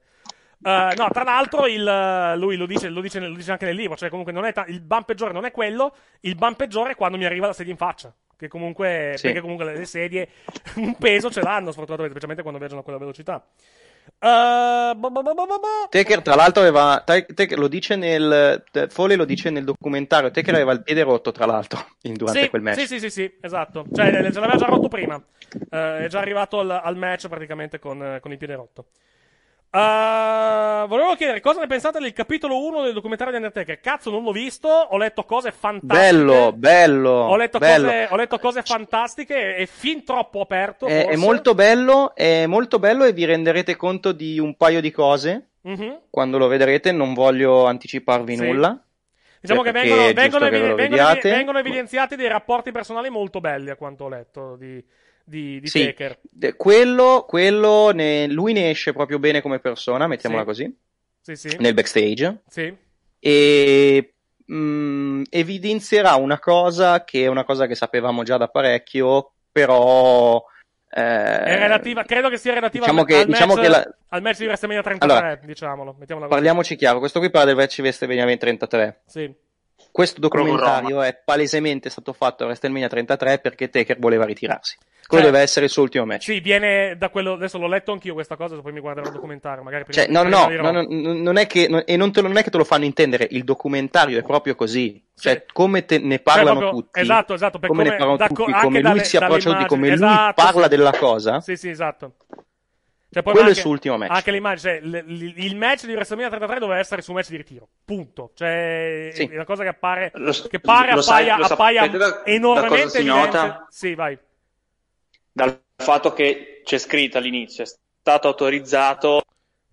Eh, no, tra l'altro, il, lui lo dice, lo, dice, lo dice anche nel libro. Cioè, comunque, non è ta- il bump peggiore non è quello. Il bump peggiore è quando mi arriva la sedia in faccia. Che comunque, Sì. perché comunque le, sedie un peso ce l'hanno, sfortunatamente, specialmente quando viaggiano a quella velocità. Eh, bo- bo. Taker, tra l'altro, aveva. Taker lo dice nel. eh, Foley lo dice nel documentario. Taker aveva il piede rotto, tra l'altro, in- durante sì, quel match. Sì, sì, sì, sì, esatto. Cioè, eh, ce l'aveva già rotto prima. Eh, è già arrivato al, al match praticamente con, eh, con il piede rotto. Eh, volevo chiedere cosa ne pensate del capitolo 1 del documentario di Undertaker. Cazzo, non l'ho visto. Ho letto cose fantastiche. Bello, bello. Ho letto, bello. Cose, ho letto cose fantastiche e fin troppo aperto. È, è molto bello, è molto bello e vi renderete conto di un paio di cose Mhm. quando lo vedrete. Non voglio anticiparvi Sì. nulla. Diciamo che perché vengono, vengono che vengono vengono evidenziati dei rapporti personali molto belli, a quanto ho letto, di, di, di Sì, Taker. quello, quello ne- lui ne esce proprio bene come persona, mettiamola Sì. così, Sì, sì. nel backstage. Sì. e mh, evidenzierà una cosa che è una cosa che sapevamo già da parecchio, però eh, È relativa, credo che sia relativa diciamo al, che- al diciamo match, che la- al match di WrestleMania 33, Allora, diciamolo. Parliamoci chiaro, questo qui parla del match di WrestleMania 33. Sì. Questo documentario è palesemente stato fatto a WrestleMania 33 perché Taker voleva ritirarsi. Quello Cioè- deve essere il suo ultimo match. Sì, viene da quello. Adesso l'ho letto anch'io questa cosa, poi mi guarderò il documentario. Magari Cioè, no, no, no, no, non è che, non- e non, te, non è che te lo fanno intendere, il documentario è proprio così. Cioè, come te ne parlano proprio- tutti, esatto, esatto, per come, ne come- parlano tutti, come lui dalle- si approccia dalle tutti, come immagini. lui Esatto, parla sì. della cosa. Sì, sì, esatto. Cioè, poi Quello è anche- il suo ultimo match. Anche l'immagine, cioè, l- l- il match di WrestleMania 33 doveva essere su match di ritiro. Punto. Cioè, Sì. è una cosa che appare, Lo- che pare lo sai- appaia, lo appaia sapete da- da enormemente nota? Sì, vai. Dal fatto che c'è scritto all'inizio, è stato autorizzato,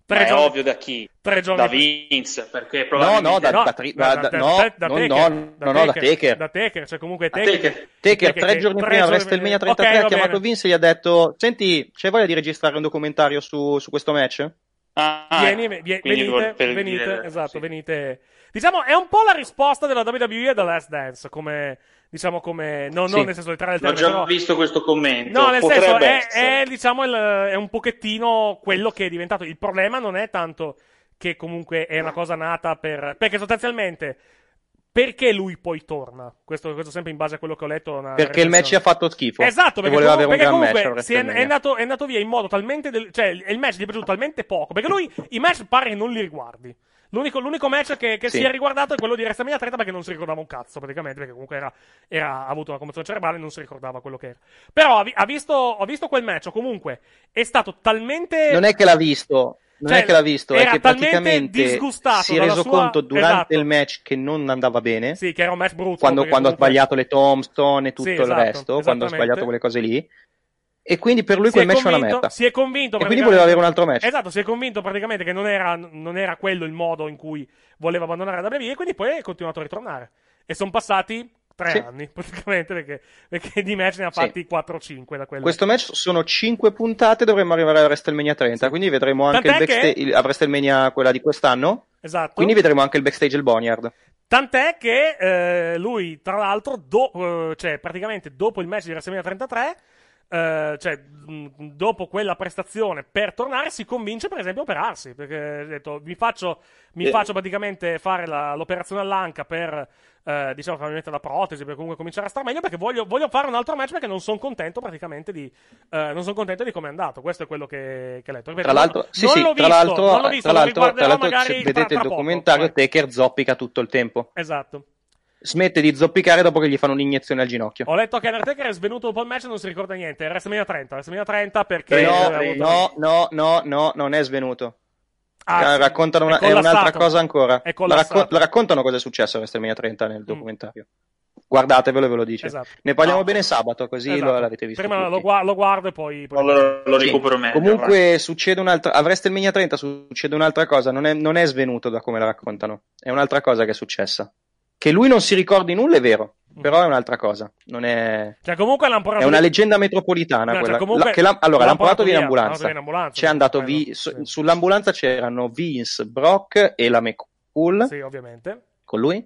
Tre ma è ovvio da chi? tre giorni Da. Vince, perché No, probabilmente... no, da, No, da, tri- da- da- da- no, da- da no, Taker, no, da no, no, da Taker, Taker. da Taker, cioè comunque Da Taker. Taker. Taker, che- tre giorni tre prima, WrestleMania ok, 33, ha va chiamato bene. Vince e gli ha detto: Senti, c'hai voglia di registrare un documentario su, su questo match? Ah, Vieni, ecco. vie- venite, venite, dire- esatto, sì. venite. Diciamo, è un po' la risposta della WWE a The Last Dance, come, diciamo, come, no, Sì. non nel senso il L'ho termine, già però- visto questo commento. No, nel Potrebbe senso, è, è, diciamo, il- è un pochettino quello che è diventato. Il problema non è tanto che comunque è una cosa nata per. Perché sostanzialmente. Perché lui poi torna? Questo, questo sempre in base a quello che ho letto. una Perché il match ha fatto schifo. Esatto, perché, voleva comunque, avere un perché gran comunque match. è, è, andato, è andato via in modo talmente. del- cioè, il il match gli è piaciuto talmente poco. Perché lui i match pare che non li riguardi. L'unico, l'unico match che, che Sì. si è riguardato è quello di WrestleMania 30 perché non si ricordava un cazzo, praticamente, perché comunque era, era- ha avuto una commozione cerebrale e non si ricordava quello che era. Però ha, ha visto, ho visto quel match, comunque è stato talmente... Non è che l'ha visto. Non Cioè, è che l'ha visto, è che praticamente disgustato si è reso sua- conto durante Esatto. il match che non andava bene. Sì, che era un match brutto. quando, quando ha comunque- sbagliato le tombstone e tutto Sì, il esatto, resto, quando ha sbagliato quelle cose lì. E quindi per lui Si quel match è una convinto- merda. Si è convinto E quindi voleva avere un altro match. Esatto, si è convinto praticamente che non era, non era quello il modo in cui voleva abbandonare la WWE e quindi poi è continuato a ritornare. E sono passati tre Sì. anni praticamente perché, perché di match ne ha Sì. fatti 4-5 da quello. Questo match sono 5 puntate, dovremmo arrivare a WrestleMania 30, quindi vedremo anche il Tant'è che- backstage il- a WrestleMania quella di quest'anno. Esatto. Quindi vedremo anche il backstage del Boneyard. Tant'è che eh, lui, tra l'altro, do- eh, cioè praticamente dopo il match di WrestleMania 33, eh, cioè mh, dopo quella prestazione per tornare, si convince per esempio a operarsi. Perché ha detto: Mi faccio, mi Eh. faccio praticamente fare la- l'operazione all'anca per. eh, diciamo farmi mettere la protesi per comunque cominciare a star meglio perché voglio, voglio fare un altro match perché non sono contento praticamente di eh, non sono contento di come è andato questo è quello che, che ho letto Ripeto, Tra l'altro, non, sì, non sì, l'ho tra visto, l'altro, non l'ho visto, tra l'altro, tra l'altro, vedete tra il poco. documentario, Vai. Taker zoppica tutto il tempo. esatto Smette di zoppicare dopo che gli fanno un'iniezione al ginocchio. Ho letto che Undertaker è svenuto dopo il match e non si ricorda niente. WrestleMania 30. WrestleMania 30 perché. no, no, no, no, no, non è svenuto. Ah, Ra- sì. raccontano una- È è, un'altra cosa ancora. È La, racco- la raccontano cosa è successo a WrestleMania 30 nel documentario. Guardatevelo e ve lo dice. Esatto. Ne parliamo bene sabato, così Esatto. lo l'avete visto. Prima lo, gua- lo guardo e poi. poi... Allora lo Sì. recupero meglio. Comunque succede un'altra. A WrestleMania 30 succede un'altra cosa. Non è, non è svenuto da come la raccontano. È un'altra cosa che è successa. Che lui non si ricordi nulla è vero. Però è un'altra cosa. Non è. Cioè, comunque È una leggenda metropolitana No, cioè, quella. comunque La- l'ha- allora, l'hanno portato via in ambulanza. in C'è andato quello, vi- su- Sull'ambulanza c'erano Vince, Brock e la McCool Sì, ovviamente. con lui.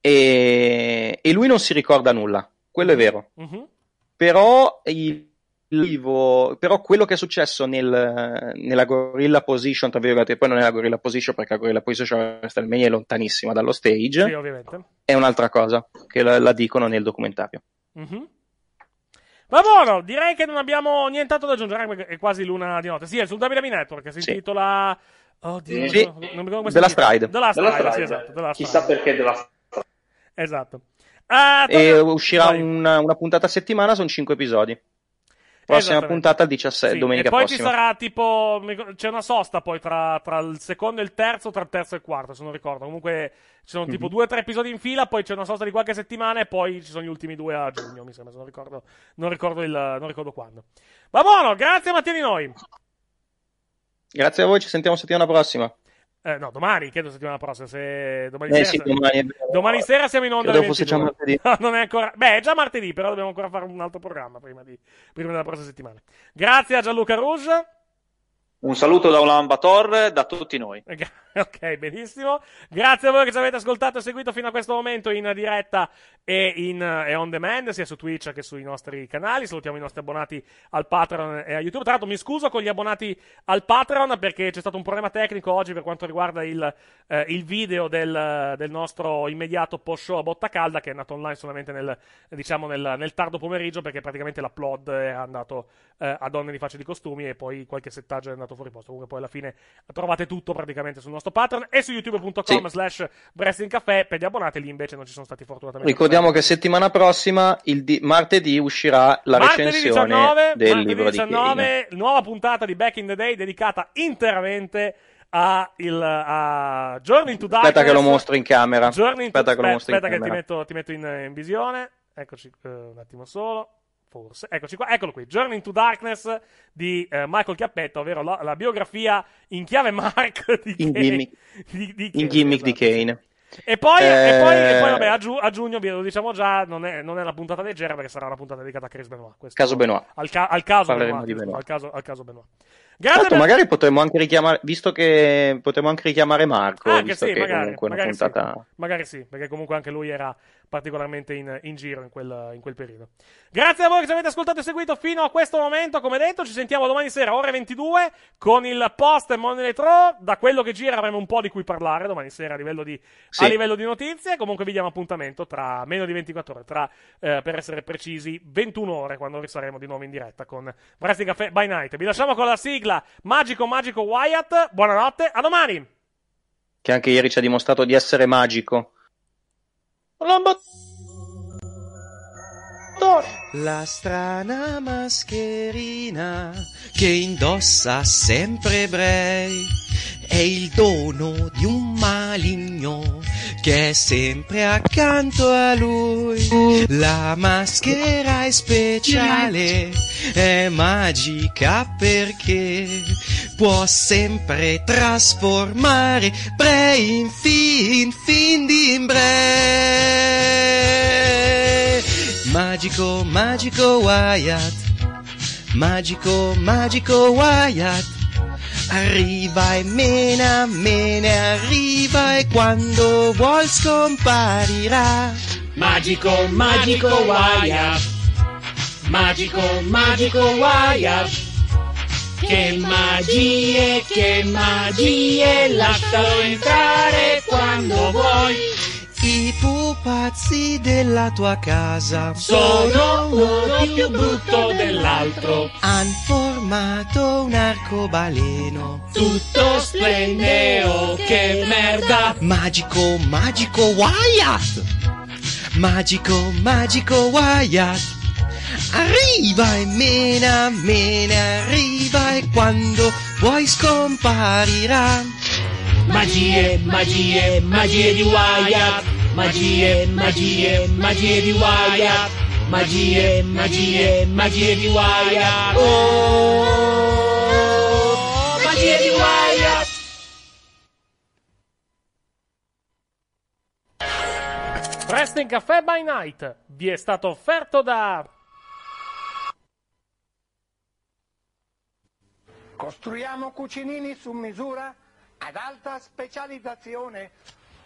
E... e lui non si ricorda nulla. Quello è vero. Mhm. Però, il vivo- però quello che è successo nel- nella gorilla position, tra virgolette, poi non è la gorilla position perché la gorilla position WrestleMania è lontanissima dallo stage, Sì, ovviamente. è un'altra cosa che la, la dicono nel documentario. Mhm. Va buono, direi che non abbiamo nient'altro da aggiungere. È quasi l'una di notte. Sì, è sul WWE Network che si Sì. intitola. Oddio, Sì. non mi ricordo come si Della chiama. Stride. Della Stride, sì, Stride. esatto. Della Chissà Stride. perché della Esatto. Ah, E uscirà una, una puntata a settimana, sono 5 episodi. Prossima puntata il 17, Sì, domenica e poi prossima. ci sarà tipo. C'è una sosta poi tra, tra il secondo e il terzo, tra il terzo e il quarto, se non ricordo. Comunque ci sono tipo Mhm. due o tre episodi in fila, poi c'è una sosta di qualche settimana e poi ci sono gli ultimi due a giugno, mi sembra. se Non ricordo, non ricordo, il, non ricordo quando. Va buono, grazie Mattia di noi. Grazie a voi, ci sentiamo settimana prossima. Eh, no, domani, credo settimana prossima. Se domani, Eh sera, sì, domani domani sera siamo in onda. Credo fosse già 22. martedì. No, non è ancora. Beh, è già martedì, però dobbiamo ancora fare un altro programma prima, di... prima della prossima settimana. Grazie a Gianluca Rouge. Un saluto da Ulaanbaatar da tutti noi. Ok, benissimo. Grazie a voi che ci avete ascoltato e seguito fino a questo momento in diretta e, in, e on demand, sia su Twitch che sui nostri canali. Salutiamo i nostri abbonati al Patreon e a YouTube. Tra l'altro, mi scuso con gli abbonati al Patreon perché c'è stato un problema tecnico oggi per quanto riguarda il, eh, il video del, del nostro immediato post show a botta calda, che è andato online solamente nel, diciamo nel, nel tardo pomeriggio perché praticamente l'upload è andato eh, a donne di faccia di costumi e poi qualche settaggio è andato fuori posto. Comunque, poi alla fine trovate tutto praticamente sul nostro Patreon e su youtube.com slash Wrestling Café per gli abbonati. Lì invece non ci sono stati fortunatamente. Ricordiamo che settimana prossima, il di- martedì, uscirà la Martedì recensione 19, del libro di 19, Kane. nuova puntata di Back in the Day dedicata interamente a, il, a Journey into Darkness. Aspetta che lo mostro in camera. Journey Aspetta che mostro in aspetta che ti metto, ti metto in, in visione. Eccoci eh, un attimo solo. Forse. Eccoci qua. Eccolo qui. Journey into Darkness di eh, Michael Chiappetta, ovvero la, la biografia in chiave Mark di In Kane- gimmick, di- di in Kane, gimmick di esatto, sì. Kane. E poi, e poi, e poi, Eh, vabbè, a, giu- a giugno, vi lo diciamo già, non è, non è una puntata leggera perché sarà una puntata dedicata a Chris Benoit. Questo- Caso Benoit. Al, ca- al caso Parleremo Benoit, di Benoit. al caso, al caso Benoit. Grazie l'altro, per- magari potremmo anche richiamare, visto che potremmo anche richiamare Marco, Anche visto sì, che magari, comunque è una magari, puntata. sì, magari sì, perché comunque anche lui era particolarmente in, in giro in quel, in quel periodo. Grazie a voi che ci avete ascoltato e seguito fino a questo momento. Come detto, ci sentiamo domani sera, ore 22, con il post e Money Retro. Da quello che gira avremo un po' di cui parlare domani sera a livello di, Sì. a livello di notizie. Comunque vi diamo appuntamento tra meno di 24 ore, tra, eh, per essere precisi, 21 ore, quando risaremo di nuovo in diretta con Wrestling Cafe by Night. Vi lasciamo con la sigla Magico Magico Wyatt. Buonanotte, a domani! Che anche ieri ci ha dimostrato di essere magico. Lambat La strana mascherina che indossa sempre Bray è il dono di un maligno che è sempre accanto a lui. La maschera è speciale, è magica perché può sempre trasformare Bray in fin, fin di Bray. Magico, magico Wyatt. Magico, magico Wyatt. Arriva e mena, mene arriva e quando vuol scomparirà. Magico, magico Wyatt. Magico, magico Wyatt. Che magie, che magie, lascialo entrare quando vuoi. I pupazzi della tua casa Sono uno più brutto dell'altro. Han formato un arcobaleno Tutto splendeo, che merda. Magico, magico Wyatt Magico, magico Wyatt Arriva e mena, mena arriva e quando vuoi scomparirà Magie, magie, magie di Wyatt. Magie, magie, magie di Wyatt. Magie, magie, magie di Wyatt. Oh, magie di Wyatt. Wrestling Caffè by Night vi è stato offerto da Costruiamo cucinini su misura ad alta specializzazione.